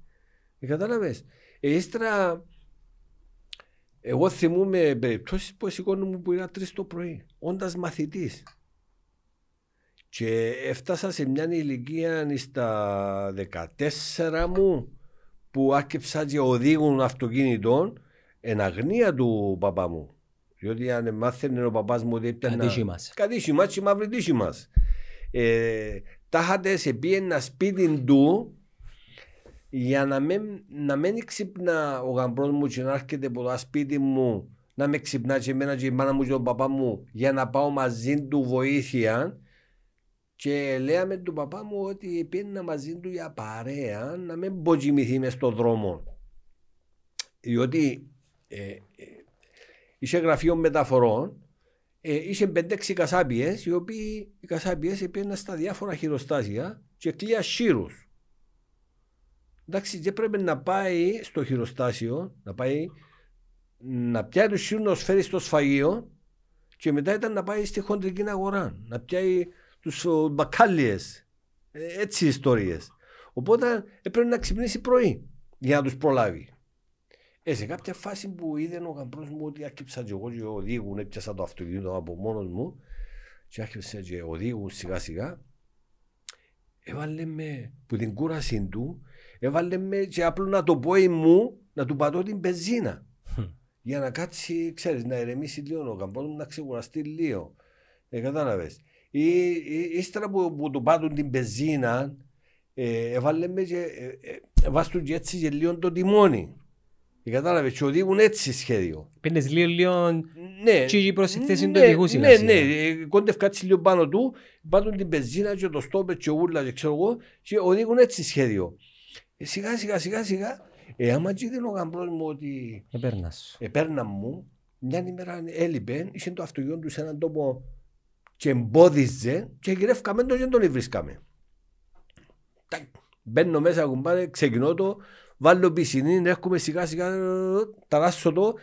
Speaker 1: Ε, κατάλαβες. Ε, ύστερα, εγώ θυμούμαι περιπτώσεις που σηκώνουν που είχα τρεις το πρωί, όντας μαθητής. Και έφτασα σε μια ηλικία στα 14 μου που άρχισα και οδήγουν αυτοκίνητων εν αγνία του παπά μου. Διότι αν μάθαινε ο παπάς μου ότι έπαιρνα...
Speaker 2: Κατήσιμας.
Speaker 1: Κατήσιμας και μαύρη τύχημας. Ε, τα είχατε σε πει ένα σπίτι του για να μην, να μην ξυπνά ο γαμπρός μου και να έρχεται από το σπίτι μου να με ξυπνά και εμένα και η μάνα μου και τον παπά μου για να πάω μαζί του βοήθεια και λέαμε του παπά μου ότι πήγαινα μαζί του για παρέα να μην μποτζιμηθεί μες στον δρόμο. Διότι ε, ε, είχε γραφείο μεταφορών, ε, είχε 5-6 κασάπιες, οι οποίοι οι κασάπιες πήγαιναν στα διάφορα χειροστάσια και κλεία σύρους. Εντάξει, και πρέπει να πάει στο χειροστάσιο, να πάει να πιάει το σύρους να φέρει στο σφαγείο και μετά ήταν να πάει στη χοντρική αγορά, να πιάει τους ο, μπακάλιες, ε, έτσι ιστορίες. Οπότε έπρεπε να ξυπνήσει πρωί για να τους προλάβει. Ε, σε κάποια φάση που είδε ο γαμπρός μου ότι άρχιψα και εγώ και οδήγουν, έπιασα το αυτοκίνητο από μόνος μου και άρχισα και οδήγουν σιγά σιγά έβαλε με που την κούραση του έβαλε με και απλό να το πω μου να του πατώ την πεζίνα για να κάτσει, ξέρεις, να ηρεμήσει λίγο ο γαμπρός μου να ξεκουραστεί λίγο. Ε, κατάλαβες. Ή, ή, ύστερα που, που του πάτουν την πεζίνα ε, έβαλε μες και ε, ε, βάστουν και έτσι και λίγο το τιμόνι. Ε, κατάλαβες, και οδηγούν έτσι σχέδιο.
Speaker 2: Πίνες λίγο λίγο
Speaker 1: Ναι,
Speaker 2: τσίγι προς τη θέση του
Speaker 1: ναι,
Speaker 2: οδηγούς σιγά
Speaker 1: Ναι,
Speaker 2: σιγά.
Speaker 1: ναι, ε, κόντευκα έτσι λίγο πάνω του, πάτουν την πεζίνα και το στόπερ και ούλα και ξέρω εγώ και οδηγούν έτσι σχέδιο. Ε, σιγά σιγά σιγά σιγά, ε, άμα και είδε ο γαμπρός μου ότι
Speaker 2: Επέρνας.
Speaker 1: επέρνα μου, μια ημέρα έλειπε, είχε το αυτοκίνητο του σε έναν τόπο και εμπόδιζε και γυρεύκαμε το και δεν τον βρίσκαμε. Τακ, Μπαίνω μέσα κουμπάρε, ξεκινώ το, βάλω πισινή, έρχομαι σιγά σιγά, ταράσω το,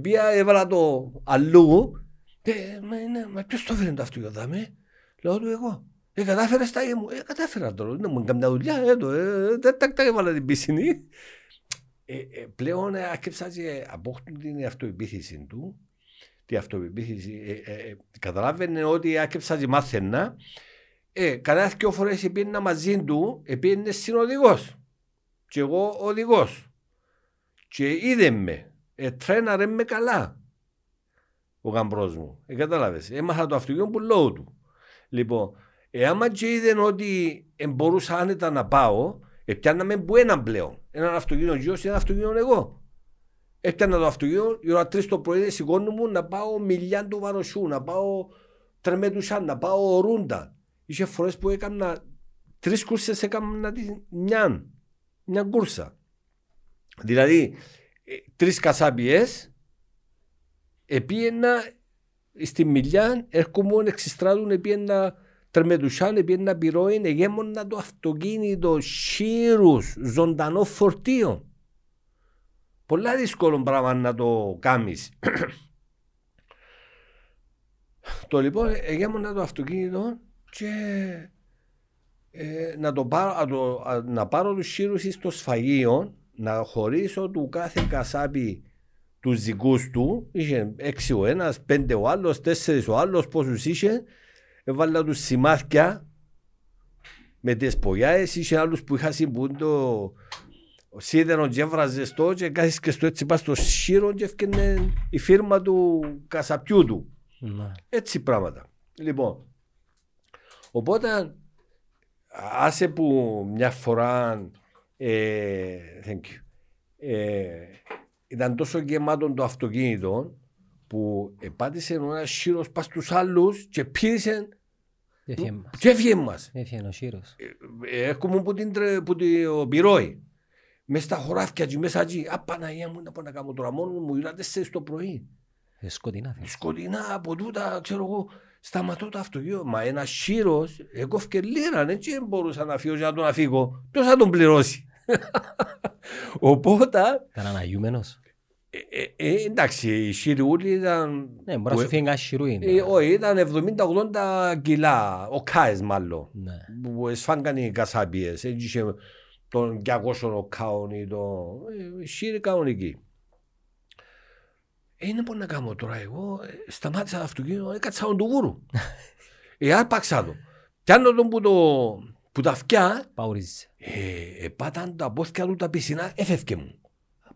Speaker 1: πια έβαλα το αλλού, και, μα, είναι, μα ποιος το έφερε το αυτοκίνητο, δάμε, λέω του εγώ. Ε, κατάφερες τα μου, ε, κατάφερα το, δεν μου έκανε δουλειά, ε, το, ε, τακ, τακ, τακ, έβαλα την πισινή. Ε, ε, πλέον ε, άρχισα και απόκτουν την αυτοεπίθεση του, τη αυτοεπίθεση, ε, ε, ε, καταλάβαινε ότι άρχισα και μάθαινα, ε, κανένα δυο φορές πήγαινα μαζί του, πήγαινε συνοδηγός. Και εγώ οδηγός. Και είδε με. Ε, τρέναρε με καλά. Ο γαμπρός μου. Ε, κατάλαβες. Έμαθα το αυτοκίνητο που λόγω του. Λοιπόν, ε, άμα και είδε ότι ε, μπορούσα άνετα να πάω, ε, πιάναμε που έναν πλέον. Έναν αυτοκίνητο γιος και ένα αυτοκίνητο εγώ. Έπιανα το αυτοκίνητο, η ώρα τρεις το πρωί σηκώνω να πάω μιλιάν του Βαροσού, να πάω Τρεμέτουσαν, να πάω Ορούντα. Είχε φορές που έκανα τρεις κούρσες έκανα τη μια, μια κούρσα. Δηλαδή, ε, τρεις κασάπιες, επίαινα στη μιλιά, έρχομουν εξιστράτουν, επίαινα Τρεμετουσάν πήγαινε να πυρώει εγέμονα το αυτοκίνητο σύρους ζωντανό φορτίο. Πολλά δύσκολο πράγμα να το κάνεις. το λοιπόν εγέμονα το αυτοκίνητο και ε, να, το πάρω, να, το, να πάρω τους σύρους στο σφαγείο να χωρίσω του κάθε κασάπι τους δικούς του. Είχε έξι ο ένας, πέντε ο άλλος, τέσσερις ο άλλος, πόσους είχε. Έβαλα τους σημάδια με τις πογιάες. Είχε άλλους που είχα συμπούν το σίδερο και έβραζε στο και κάθισε και στο έτσι πας στο σύρο και έφτιανε η φίρμα του κασαπιού του. Να. Έτσι πράγματα. Λοιπόν, οπότε άσε που μια φορά ε, thank you. Ε, ήταν τόσο γεμάτο το αυτοκίνητο που επάτησε ένας σύρος πας στους άλλους και πήρε. Και έφυγε μας.
Speaker 2: Έφυγε ο σύρος.
Speaker 1: Έρχομαι που την που το πυρόι. Μέσα στα χωράφια και μέσα εκεί. Απαναγία μου να πω να κάνω τώρα μόνο μου. Ήταν τέσσερις το πρωί.
Speaker 2: Ε, σκοτεινά.
Speaker 1: Σκοτεινά από τούτα ξέρω εγώ. Σταματώ το αυτοκίνητο. Μα ένας σύρος έκοφηκε λίρα. Έτσι μπορούσα να φύγω για να τον αφήγω. Ποιο θα τον πληρώσει. Οπότε.
Speaker 2: Ήταν αναγιούμενος.
Speaker 1: Ε, ε, ε, εντάξει, η Σιριούλη ήταν.
Speaker 2: Ναι, μπορεί να σου φύγει ένας Σιρούι.
Speaker 1: Ε, όχι, ήταν 70-80 κιλά. Ο Κάες, μάλλον. Ναι. Που εσφάγγαν οι κασάπιες. Έτσι είχε τον 200 ο Κάον ή το. Ε, Σιρι κανονική. Ε, είναι μπορεί να κάνω τώρα εγώ. Ε, σταμάτησα το αυτοκίνητο, έκατσα τον του γούρου. ε, άρπαξα το. Πιάνω τον που το που τα αυτιά, ε, ε, πάταν τα πόθηκια του τα πισινά, έφευκε μου.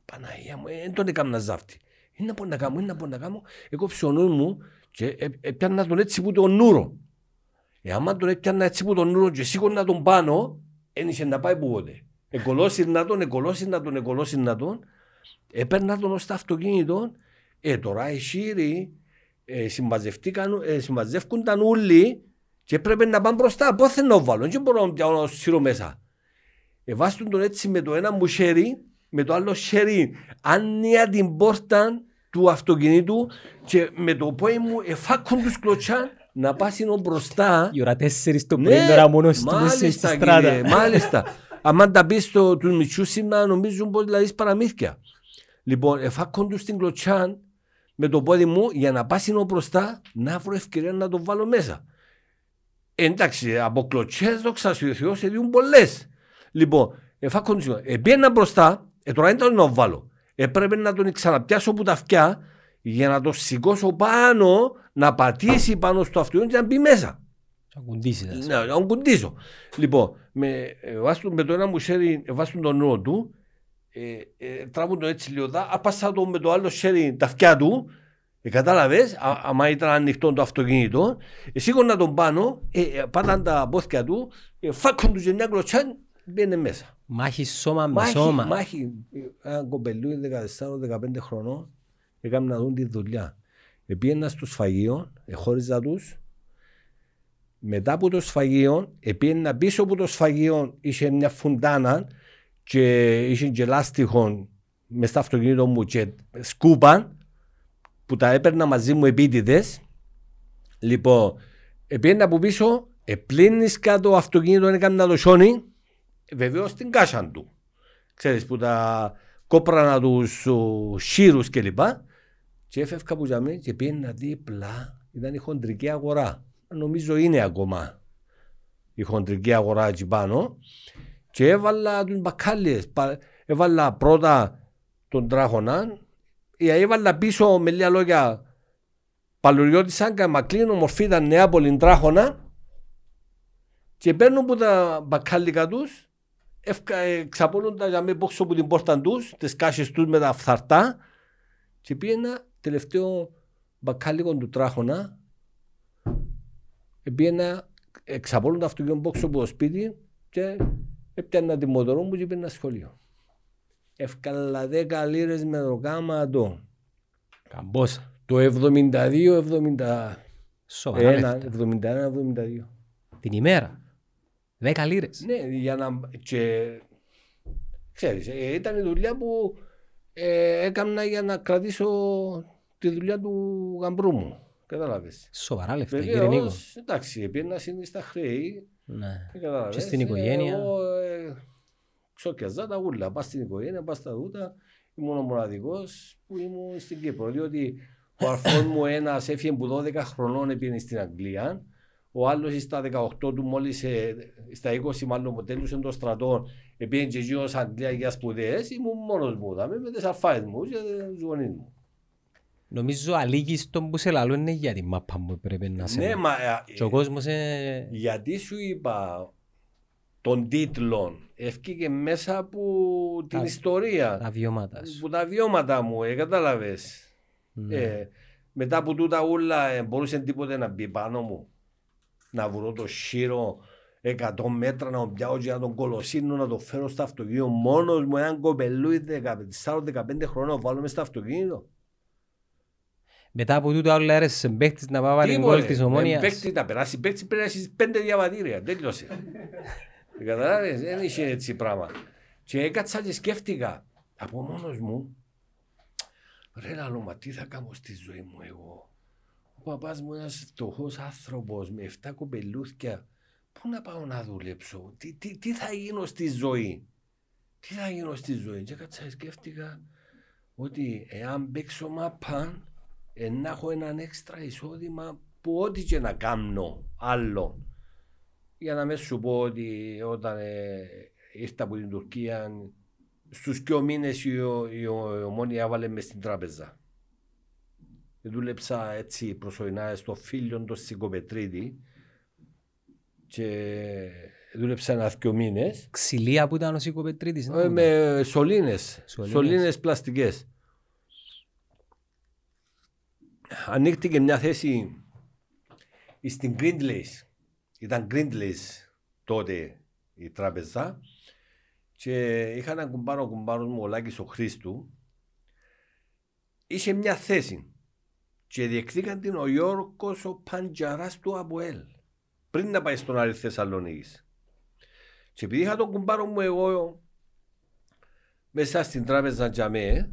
Speaker 1: Παναγία μου, δεν τον έκανα ζάφτη. Είναι να πω να κάνω, είναι να πω να κάνω. Εγώ ψωνού μου και έπιανα τον έτσι που τον νούρο. Ε, άμα τον έπιανα έτσι που τον νούρο και σήκωνα τον πάνω, δεν είχε να πάει πούποτε. Εκολώσεις να τον, εκολώσεις να τον, εκολώσεις να τον. Έπαιρνα τον ως το αυτοκίνητο. Ε, τώρα οι σύριοι ε, συμμαζευτήκαν, ε, συμμαζεύκονταν όλοι και πρέπει να πάνε μπροστά. Πώς θέλω να βάλω, δεν μπορώ να πιάνω σύρω μέσα. Εβάστον τον έτσι με το ένα μου χέρι, με το άλλο χέρι, άνοια την πόρτα του αυτοκινήτου και με το πόη μου εφάκουν τους κλωτσάν να πάσουν μπροστά.
Speaker 2: Η ώρα τέσσερις το πρωί τώρα μόνος του στη στράτα.
Speaker 1: Μάλιστα. Αν τα πεις στο, τους μητσούς σήμερα νομίζουν πως δηλαδή παραμύθια. Λοιπόν, εφάκουν τους την κλωτσάν με το πόδι μου για να πάσουν μπροστά να βρω ευκαιρία να το βάλω μέσα. Εντάξει, από κλωτσές δόξα σου Θεός σε διούν πολλές. Λοιπόν, εφά κοντζιό. Επίαινα μπροστά, ε, τώρα δεν να βάλω. Έπρεπε να τον ξαναπιάσω από τα αυτιά για να το σηκώσω πάνω, να πατήσει πάνω στο αυτοκίνητο και να μπει μέσα.
Speaker 2: Να κουντήσει.
Speaker 1: Ναι, να κουντήσω. Λοιπόν, με, ε, με το ένα μου χέρι, ε, βάζουν τον νου του, ε, ε, τράβουν το έτσι λίγο, άπασα το με το άλλο χέρι τα αυτιά του ε, Κατάλαβες, άμα ήταν ανοιχτό το αυτοκίνητο, ε, σήκωνα τον πάνω, ε, ε, πάταν τα πόθηκια του, ε, φάκον τους και μια κλωτσάν, μπαίνε μέσα.
Speaker 2: Μάχη σώμα με μάχη, σώμα.
Speaker 1: Μάχη, ένα κομπελούι 14-15 χρονών, έκαμε να δουν τη δουλειά. Επίαινα στο σφαγείο, εχώριζα τους. Μετά από το σφαγείο, επίαινα πίσω από το σφαγείο, είχε μια φουντάνα και είχε και λάστιχο μες στο αυτοκίνητο μου και σκούπαν που τα έπαιρνα μαζί μου επίτηδες. Λοιπόν, επίεννα από πίσω, επλύνει κάτω αυτοκίνητο, έκανε να το σιώνει, βεβαίως στην κάσα του. Ξέρεις που τα κόπρανα τους σύρους κλπ. Και έφευκα που για και πήγαινα δίπλα, ήταν η χοντρική αγορά. Νομίζω είναι ακόμα η χοντρική αγορά εκεί πάνω. Και έβαλα του μπακάλιες. Έβαλα πρώτα τον τράχονα, έβαλα πίσω με λίγα λόγια Παλουριώτης Σάγκα, Μακλίνο, Μορφίδα, Νεάπολη, Τράχωνα και παίρνουν που τα μπακάλικα τους, εξαπολούν τα για με πόξω από την πόρτα τους, τις κάσει τους με τα φθαρτά και πήγαινα τελευταίο μπακάλικο του Τράχωνα πήγαινα εξαπολούν τα αυτοκίνητο πόξω από το σπίτι και έπιανα τη μοτορό μου και πήγαινα σχολείο. Ευκάλα δέκα λίρες με το κάματο.
Speaker 2: Καμπόσα.
Speaker 1: Το 72-71.
Speaker 2: Σοβαρά
Speaker 1: 71-72.
Speaker 2: Την ημέρα. Δέκα λίρες.
Speaker 1: Ναι, για να... Και... Ξέρεις, ε, ήταν η δουλειά που ε, έκανα για να κρατήσω τη δουλειά του γαμπρού μου. Κατάλαβες.
Speaker 2: Σοβαρά λεφτά, κύριε Νίκο.
Speaker 1: Βεβαίως, εντάξει, πήγαινα είναι στα χρέη.
Speaker 2: Ναι.
Speaker 1: και κατάλαβες.
Speaker 2: Και στην οικογένεια.
Speaker 1: Εγώ ε, ξόκιαζα τα ούλα. Πας στην οικογένεια, πας στα ούτα. Ήμουν ο μοναδικός που ήμουν στην Κύπρο. Διότι ο αρφός μου ένας έφυγε που 12 χρονών πήγαινε στην Αγγλία. Ο άλλος στα 18 του μόλις, ε, στα 20 μάλλον που τέλειωσε το στρατό, πήγαινε και εκείνος Αγγλία για σπουδές. Ήμουν μόνος μου, δάμε, με τις αφάες μου και τους γονείς μου.
Speaker 2: Νομίζω αλήγιστον που σε λαλούν είναι για τη μάπα μου πρέπει να σε...
Speaker 1: Ναι, μα ε,
Speaker 2: Και ο κόσμος είναι...
Speaker 1: Γιατί σου είπα τον τίτλο, ευκήκε μέσα από την
Speaker 2: Τα-
Speaker 1: ιστορία,
Speaker 2: τα βιώματα σου.
Speaker 1: από τα βιώματα μου, ε, κατάλαβες.
Speaker 2: Ναι.
Speaker 1: Ε, μετά από τούτα όλα ε, μπορούσε τίποτε να μπει πάνω μου. Να βρω το σύρο 100 μέτρα να τον πιάω και να τον κολοσύνω να το φέρω στο αυτοκίνητο μόνος μου έναν κοπελούι 14-15 χρόνων βάλω μες στο αυτοκίνητο.
Speaker 2: Μετά από τούτο άλλο έρεσε παίχτης να πάει βάλει γκολ της
Speaker 1: Με
Speaker 2: ομόνιας.
Speaker 1: παίκτη να περάσει παίκτη πρέπει να έχεις πέντε διαβατήρια. Τέλειωσε. Καταλάβες, δεν είχε έτσι πράγμα. Και έκατσα και σκέφτηκα από μόνος μου ρε λαλό, μα τι θα κάνω στη ζωή μου εγώ; Ο παπάς μου ένας φτωχός άνθρωπος με 7 κοπελούθια. Πού να πάω να δουλέψω, τι, τι, τι θα γίνω στη ζωή; Τι θα γίνω στη ζωή; Και έκατσα και σκέφτηκα ότι εάν παίξω μαπάν ε, να έχω έναν έξτρα εισόδημα που ό,τι και να κάνω άλλο. Για να μην σου πω ότι όταν ε, ήρθα από την Τουρκία στους δυο μήνες η, η, η, η ομόνια έβαλε μες στην τράπεζα. Και δούλεψα έτσι προσωρινά στο φίλιο του Σικοπετρίτη και δούλεψα ένα δυο μήνες
Speaker 2: Ξυλία που ήταν ο Σικοπετρίτης. ναι.
Speaker 1: ε, με σωλήνες,
Speaker 2: Σωλήνες.
Speaker 1: σωλήνες πλαστικές. Ανοίχτηκε μια θέση στην Grindlays. Ήταν Grindlays τότε η τράπεζα και είχα έναν κουμπάρο κουμπάρος μου ο Λάκης ο Χρήστου είχε μια θέση και διεκδίκαν την ο Γιώργος ο Παντζαράς του Αποέλ πριν να πάει στον Άρη Θεσσαλονίκης. Και επειδή είχα τον κουμπάρο μου εγώ μέσα στην τράπεζα Τζαμέ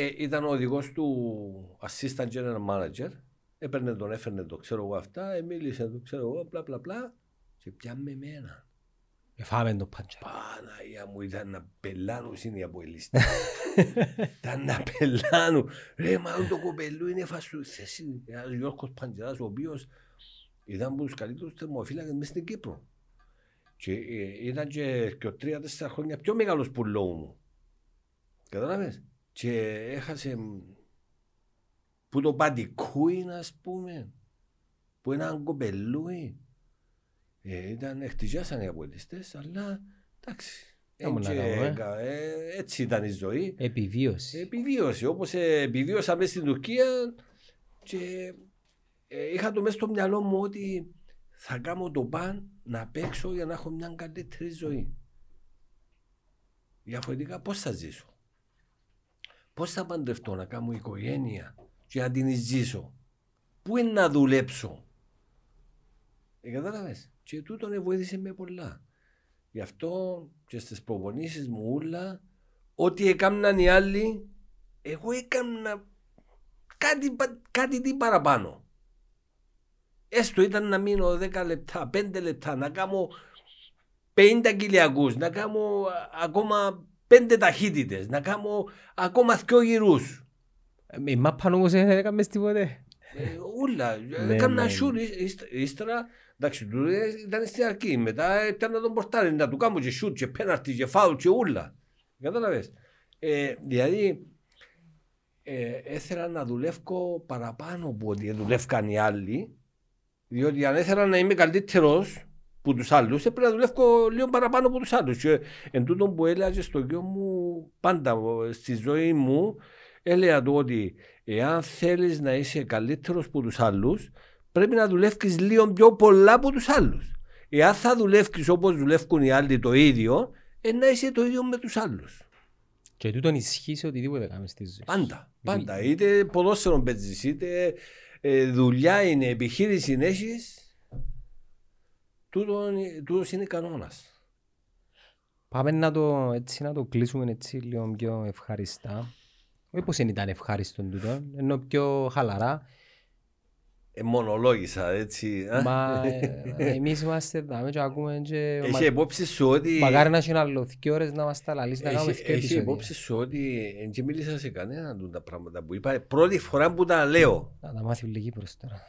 Speaker 1: ε, ήταν ο οδηγός του assistant general manager έπαιρνε τον, έφερνε το ξέρω εγώ αυτά, ε, μίλησε το ξέρω εγώ, πλα πλα πλα και πιάμε εμένα.
Speaker 2: Εφάμε το πάντσα.
Speaker 1: Παναγία μου ήταν να πελάνου είναι οι αποελίστες. ήταν να πελάνου. Ρε μα το κοπελού είναι φασού θέση. Ένας Γιώργος Παντζεράς ο οποίος ήταν από τους καλύτερους θερμοφύλακες μέσα στην Κύπρο. Και ε, ήταν και, και τρία-τέσσερα χρόνια πιο μεγάλος πουλό μου. Κατάλαβες; Και έχασε μ, που το παντικούιν ας πούμε που έναν κοπελούι ε, ήταν εκτιζιάσαν οι αποελιστές αλλά εντάξει
Speaker 2: Τι να
Speaker 1: εν και
Speaker 2: κάνουμε, ε.
Speaker 1: έκα- ε, έτσι ήταν η ζωή
Speaker 2: Επιβίωση.
Speaker 1: επιβίωση όπως ε, επιβίωσα μέσα στην Τουρκία και ε, είχα το μέσα στο μυαλό μου ότι θα κάνω το παν να παίξω για να έχω μια καλύτερη ζωή. Διαφορετικά πώς θα ζήσω; Πώς θα παντρευτώ να κάνω οικογένεια και να την ζήσω; Πού είναι να δουλέψω; Ε, κατάλαβες; Και τούτο με βοήθησε με πολλά. Γι' αυτό και στις προπονήσεις μου ούλα, ό,τι έκαναν οι άλλοι, εγώ έκανα κάτι, πα- κάτι τι παραπάνω. Έστω ήταν να μείνω 10 λεπτά, 5 λεπτά, να κάνω 50 κυλιακούς, να κάνω α, ακόμα 5 ταχύτητες, να κάνω ακόμα 2 γυρούς.
Speaker 2: Ε, Η μάπα όμως δεν έκαμε τίποτε.
Speaker 1: Ε, Ούλα,
Speaker 2: Ναι,
Speaker 1: έκανα
Speaker 2: ναι.
Speaker 1: σούρ, ύστα- ύστερα, εντάξει, του ε, ήταν στην αρχή, μετά έπιανα τον πορτάρι, να του κάνω και σουτ και πέναρτι και φάουλ και ούλα. Κατάλαβες. Ε, δηλαδή, ε, ήθελα να δουλεύω παραπάνω από ό,τι δουλεύκαν οι άλλοι, διότι αν ήθελα να είμαι καλύτερος που τους άλλους, έπρεπε να δουλεύω λίγο παραπάνω από τους άλλους. Και εν τούτο που έλεγα και στο γιο μου πάντα ε, στη ζωή μου, έλεγα του ότι εάν θέλεις να είσαι καλύτερος από τους άλλους, πρέπει να δουλεύεις λίγο πιο πολλά από τους άλλους. Εάν θα δουλεύεις όπως δουλεύουν οι άλλοι το ίδιο, ε, να είσαι το ίδιο με τους άλλους.
Speaker 2: Και τούτον ισχύει σε οτιδήποτε κάνεις στη ζωή.
Speaker 1: Πάντα. Πάντα. Είτε ποδόσφαιρο παίζεις, είτε ε, δουλειά είναι, επιχείρηση είναι, έχεις. Τούτο- Τούτος είναι κανόνας.
Speaker 2: Πάμε να το, έτσι, να το κλείσουμε έτσι λίγο πιο ευχαριστά. Όχι πως δεν ήταν ευχάριστο τούτο, ενώ πιο χαλαρά.
Speaker 1: Ε, μονολόγησα, έτσι. α.
Speaker 2: Μα ε, εμείς είμαστε εδώ και ακούμε και...
Speaker 1: Έχει υπόψη σου ότι...
Speaker 2: Μακάρι να είναι άλλο δύο ώρες να μας τα λαλείς να κάνουμε
Speaker 1: Έχει,
Speaker 2: δύο
Speaker 1: έχει
Speaker 2: επεισόδια.
Speaker 1: υπόψη σου ότι δεν μίλησα σε κανέναν του τα πράγματα που είπα. Πρώτη φορά που τα λέω.
Speaker 2: Να τα μάθει ο Λυκύπρος τώρα.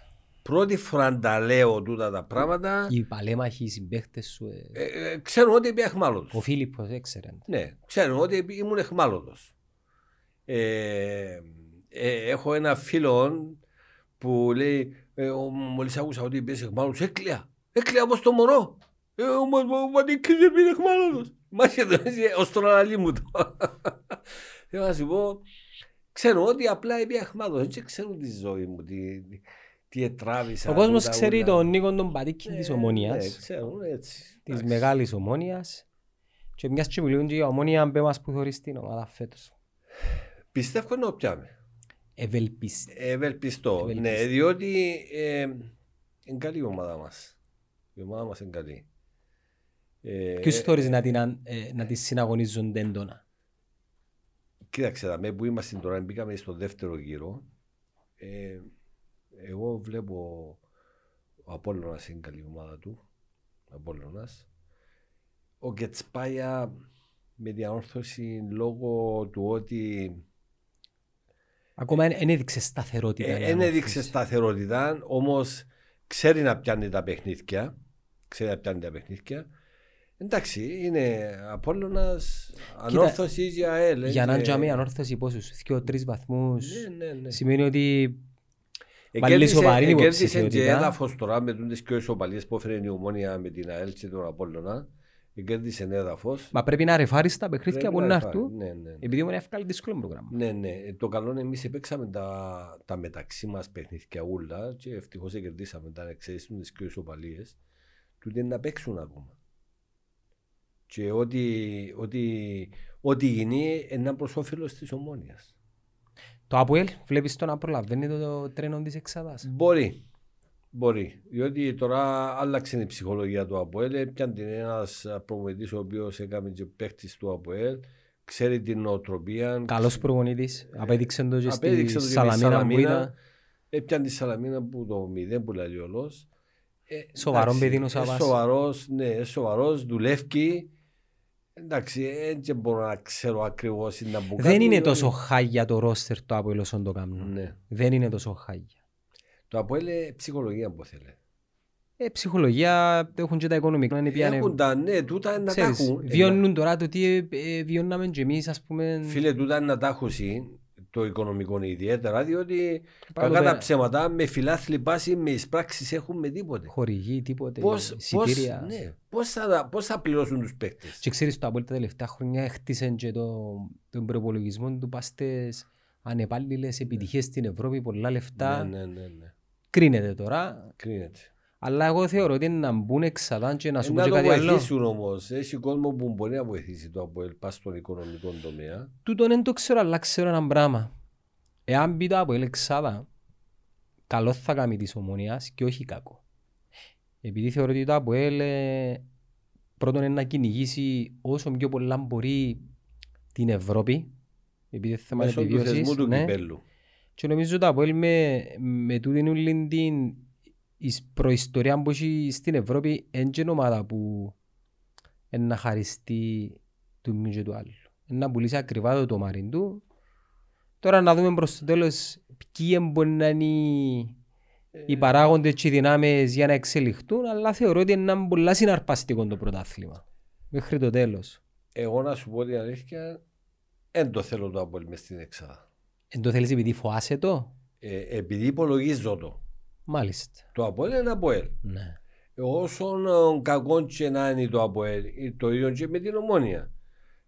Speaker 1: Πρώτη φορά τα λέω τούτα τα πράγματα.
Speaker 2: Οι παλέμαχοι, οι συμπαίχτες σου, ε,
Speaker 1: Ε, ε, ξέρουν ότι είμαι εχμάλωτος.
Speaker 2: ο Φίλιππος έξερε.
Speaker 1: Ναι, ξέρουν ότι ήμουν εχμάλωτος. Ε, ε, έχω ένα φίλο που λέει ε, ο, μόλις άκουσα ότι είπες εχμάλωτος, έκλαια. Έκλαια όπως το μωρό. Ε, ο μα- μα- ο Μανίκης δεν είναι εχμάλωτος. Μάχε το έτσι, ως τον αναλύ μου το. Θέλω να σου πω, ξέρουν ότι απλά είμαι εχμάλωτος. Δεν ξέρουν τη ζωή μου, τι, τι, τι ετράβησα.
Speaker 2: Ο κόσμος
Speaker 1: τούτα
Speaker 2: ξέρει
Speaker 1: ούλα.
Speaker 2: τον Νίκον τον Πατήκη της
Speaker 1: Ε, Ναι,
Speaker 2: Ομόνιας,
Speaker 1: ξέρουν έτσι.
Speaker 2: της
Speaker 1: Εντάξει.
Speaker 2: μεγάλης Ομόνιας και μιας και μιλούν και η Ομόνια μπε μας που θωρείς την ομάδα φέτος.
Speaker 1: Πιστεύω να πιάμε.
Speaker 2: Ευελπιστή.
Speaker 1: Ευελπιστώ.
Speaker 2: Ευελπιστώ.
Speaker 1: Ναι, διότι ε, είναι καλή η ομάδα μας. Η ομάδα μας είναι καλή. Ε,
Speaker 2: Ποιους θωρείς να την, αν- ε, να τις συναγωνίζονται έντονα;
Speaker 1: Κοίταξε, δαμε που είμαστε τώρα, μπήκαμε στο δεύτερο γύρο. Ε, εγώ βλέπω ο Απόλλωνας είναι καλή ομάδα του. Ο Απόλλωνας. Ο Κετσπάια με διαόρθωση λόγω του ότι
Speaker 2: Ακόμα δεν έδειξε σταθερότητα. η
Speaker 1: Δεν Ε, έδειξε
Speaker 2: ανόρθωση.
Speaker 1: σταθερότητα, όμως ξέρει να πιάνει τα παιχνίδια. Ξέρει να πιάνει τα παιχνίδια. Εντάξει, είναι Απόλλωνας, ανόρθωσης για ΑΕΛ.
Speaker 2: Για να
Speaker 1: και-
Speaker 2: είναι μια ανόρθωση πόσους, δύο, τρεις βαθμούς,
Speaker 1: Ναι, ναι, ναι.
Speaker 2: σημαίνει ότι Βάλει
Speaker 1: Εκέρδισε-
Speaker 2: σοβαρή
Speaker 1: εκέρδισε και
Speaker 2: υποψηφιότητα.
Speaker 1: έδαφος τώρα με τις και ισοπαλίες που έφερε η Ομόνια με την ΑΕΛ και τον Απόλλωνα. Εκέρδισε έδαφος.
Speaker 2: μα πρέπει να ρεφάρεις τα παιχνίδια
Speaker 1: Πρέπει
Speaker 2: που
Speaker 1: να
Speaker 2: να
Speaker 1: ρεφάρει.
Speaker 2: έρθουν,
Speaker 1: Ναι, ναι.
Speaker 2: επειδή μου είναι εύκολο δύσκολο πρόγραμμα.
Speaker 1: Ναι, ναι. Ε, Το καλό είναι εμείς παίξαμε τα, τα μεταξύ μας παιχνίδια ούλα και ευτυχώς κερδίσαμε τα εξαίσθησαν τις και ισοπαλίες. Τούτοι είναι να παίξουν ακόμα. Και ό,τι, ό,τι, ό,τι γίνει είναι ένα προς όφελος της ομόνιας.
Speaker 2: Το ΑΠΟΕΛ βλέπεις το να προλαβαίνει το, το τρένο της εξάδας;
Speaker 1: Μπορεί. Μπορεί. Διότι τώρα άλλαξε η ψυχολογία του ΑΠΟΕΛ. Πιαν την ένας προμηθευτής ο οποίος έκαμε και παίχτης του ΑΠΟΕΛ. Ξέρει την νοοτροπία.
Speaker 2: Καλός προπονητής, απέδειξε το και στη
Speaker 1: Απέδειξε το και με τη
Speaker 2: Σαλαμίνα που ήταν.
Speaker 1: Έπιαν τη Σαλαμίνα που το μηδέν που λέει όλος. Ε,
Speaker 2: Σοβαρό
Speaker 1: εντάξει,
Speaker 2: παιδί είναι ο
Speaker 1: ε,
Speaker 2: Σαββάς.
Speaker 1: Σοβαρός, ναι, ε, σοβαρός, δουλεύει. Εντάξει, δεν μπορώ να ξέρω ακριβώς τι να που
Speaker 2: Δεν
Speaker 1: κάνει,
Speaker 2: είναι
Speaker 1: διότι-
Speaker 2: τόσο χάγια το ρόστερ το ΑΠΟΕΛ όσον το κάνουν.
Speaker 1: Ναι.
Speaker 2: Δεν είναι τόσο χάγια.
Speaker 1: Το ΑΠΟΕΛ είναι ψυχολογία που θέλει.
Speaker 2: Ε, ψυχολογία έχουν και τα οικονομικά. Είναι πιάνε,
Speaker 1: Έχουν τα, ναι, τούτα είναι να τα
Speaker 2: ξέρεις,
Speaker 1: έχουν.
Speaker 2: βιώνουν τώρα το τι ε, ε, βιώναμε και εμείς ας πούμε.
Speaker 1: Φίλε, τούτα είναι να τα έχουν το οικονομικό ιδιαίτερα, διότι
Speaker 2: Πάνω
Speaker 1: κακά τα
Speaker 2: πέρα.
Speaker 1: ψέματα με φιλάθλη πάση, με εισπράξεις έχουν με τίποτε.
Speaker 2: χορηγοί, τίποτε,
Speaker 1: Πώς, πώς,
Speaker 2: εισιτήρια.
Speaker 1: ναι, πώς, θα, πώς θα πληρώσουν τους παίκτες;
Speaker 2: Και ξέρεις το ΑΠΟΕΛ τα τελευταία χρόνια έχτισαν και το, τον προπολογισμό του πάστες ανεπάλληλες επιτυχίες στην Ευρώπη, πολλά λεφτά.
Speaker 1: Ναι, ναι, ναι, ναι.
Speaker 2: Κρίνεται τώρα.
Speaker 1: Κρίνεται.
Speaker 2: Αλλά εγώ θεωρώ ότι είναι να μπουν εξαδάν και να
Speaker 1: Ε,
Speaker 2: σου πω
Speaker 1: να
Speaker 2: και
Speaker 1: το
Speaker 2: κάτι άλλο.
Speaker 1: βοηθήσουν όμως. Έχει κόσμο που μπορεί να βοηθήσει το ΑΠΟΕΛ πας στον οικονομικό τομέα.
Speaker 2: Τούτον δεν το ξέρω, αλλά ξέρω ένα πράγμα. Εάν μπει το ΑΠΟΕΛ εξάδα, καλός θα κάνει της ομονίας και όχι κακό. Επειδή θεωρώ ότι το ΑΠΟΕΛ ε, πρώτον είναι να κυνηγήσει όσο πιο πολλά μπορεί την Ευρώπη, επειδή είναι θέμα
Speaker 1: Μέσω του
Speaker 2: επιβίωσης.
Speaker 1: θεσμού του
Speaker 2: ναι.
Speaker 1: κυπέλου.
Speaker 2: Και νομίζω το ΑΠΟΕΛ με, με τούτην ούλην την εις προϊστορία που έχει στην Ευρώπη είναι και ομάδα που είναι να χαριστεί του μη και του άλλου. Είναι να πουλήσει ακριβά το τομάρι του. Τώρα να δούμε προς το τέλος ποιοι μπορεί να είναι οι, οι παράγοντες και οι δυνάμεις για να εξελιχθούν, αλλά θεωρώ ότι είναι ένα πολλά συναρπαστικό το πρωτάθλημα. Μέχρι το τέλος.
Speaker 1: Εγώ να σου πω την αλήθεια, δεν το θέλω το ΑΠΟΕΛ μες στην εξάδα.
Speaker 2: Εν το θέλεις επειδή φοάσαι το;
Speaker 1: Ε, επειδή υπολογίζω το.
Speaker 2: Μάλιστα.
Speaker 1: Το ΑΠΟΕΛ είναι ΑΠΟΕΛ.
Speaker 2: Ναι.
Speaker 1: Όσον ε, κακό και να είναι το ΑΠΟΕΛ, ε, το ίδιο και με την ομόνια.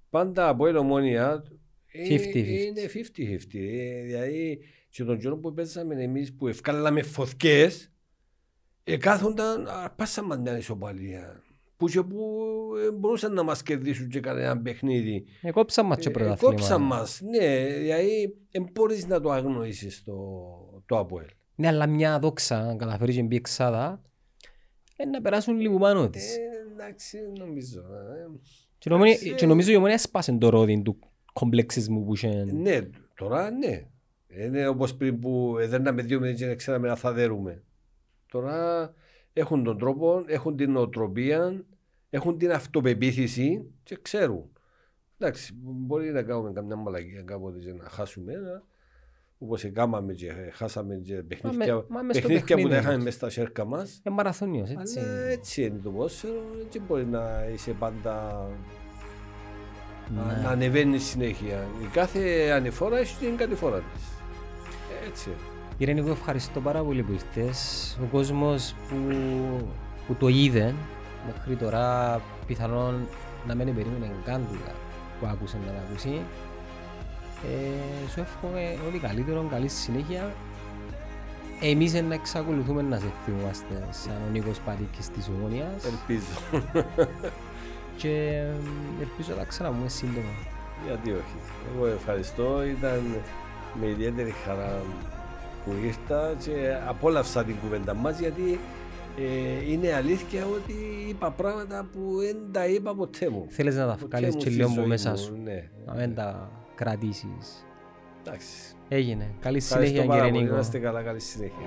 Speaker 1: Πάντα ΑΠΟΕΛ ομόνια ε,
Speaker 2: 50-50.
Speaker 1: είναι 50-50. Ε, Δηλαδή και τον καιρό που παίζαμε εμείς που ευκάλαμε φωτιές, ε, κάθονταν, πάσα μας μια ισοπαλία. Που και που ε, μπορούσαν να μας κερδίσουν και κανένα παιχνίδι.
Speaker 2: Εκόψαν μας και
Speaker 1: Ε,
Speaker 2: πρωτάθλημα.
Speaker 1: Κόψαν μας, ναι. Δηλαδή δεν μπορείς να το αγνοήσεις το, το ΑΠΟΕΛ.
Speaker 2: Ναι, αλλά μια δόξα, αν καταφέρεις και μπει εξάδα, ε, να περάσουν λίγο πάνω της.
Speaker 1: Ε, εντάξει, νομίζω. ε.
Speaker 2: Και νομίζω-
Speaker 1: εντάξει,
Speaker 2: Και νομίζω η ομονία έσπασε το ρόδι του κομπλεξισμού που είχε.
Speaker 1: Ναι, τώρα ναι. Είναι όπως πριν που έδερναμε δύο μήνες και δεν ξέραμε να θα δέρουμε. Τώρα έχουν τον τρόπο, έχουν την νοοτροπία, έχουν την αυτοπεποίθηση και ξέρουν. Εντάξει, μπορεί να κάνουμε καμιά μαλακία κάποτε και να χάσουμε, Όπως έκαναμε και χάσαμε και παιχνίδια,
Speaker 2: μα μες στο
Speaker 1: παιχνίδια που τα
Speaker 2: παιχνίδι
Speaker 1: είχαμε
Speaker 2: όμως.
Speaker 1: μέσα στα σέρκα μας.
Speaker 2: Ε, μαραθώνιος, έτσι.
Speaker 1: Αλλά έτσι είναι το πόσερο, και μπορεί να είσαι πάντα να,
Speaker 2: Ναι.
Speaker 1: να ανεβαίνει συνέχεια. Η κάθε ανηφόρα έχει την κατηφόρα της. Έτσι.
Speaker 2: Κύριε Νίκο, ευχαριστώ πάρα πολύ που ήρθες. Ο κόσμος που, που το είδε μέχρι τώρα πιθανόν να μην περίμενε καν τούτα που άκουσε να τα ακούσει. Ε, σου εύχομαι ό,τι καλύτερο, καλή συνέχεια. Εμείς να εξακολουθούμε να σε θυμόμαστε σαν ο Νίκος Πατήκης της Ομόνιας
Speaker 1: Ελπίζω.
Speaker 2: και ε, ελπίζω να τα ξαναπούμε σύντομα.
Speaker 1: Γιατί όχι. Εγώ ευχαριστώ. Ήταν με ιδιαίτερη χαρά που ήρθα και απόλαυσα την κουβέντα μας γιατί ε, είναι αλήθεια ότι είπα πράγματα που δεν τα είπα ποτέ μου.
Speaker 2: Θέλεις να τα
Speaker 1: Ποτέ
Speaker 2: βγάλεις
Speaker 1: μου
Speaker 2: και
Speaker 1: στη
Speaker 2: λίγο από
Speaker 1: ζωή
Speaker 2: μέσα
Speaker 1: μου,
Speaker 2: σου,
Speaker 1: Ναι.
Speaker 2: να μην τα κρατήσεις.
Speaker 1: Εντάξει.
Speaker 2: Έγινε. Καλή συνέχεια κύριε Νίκο.
Speaker 1: Ευχαριστώ καλά. Καλή συνέχεια.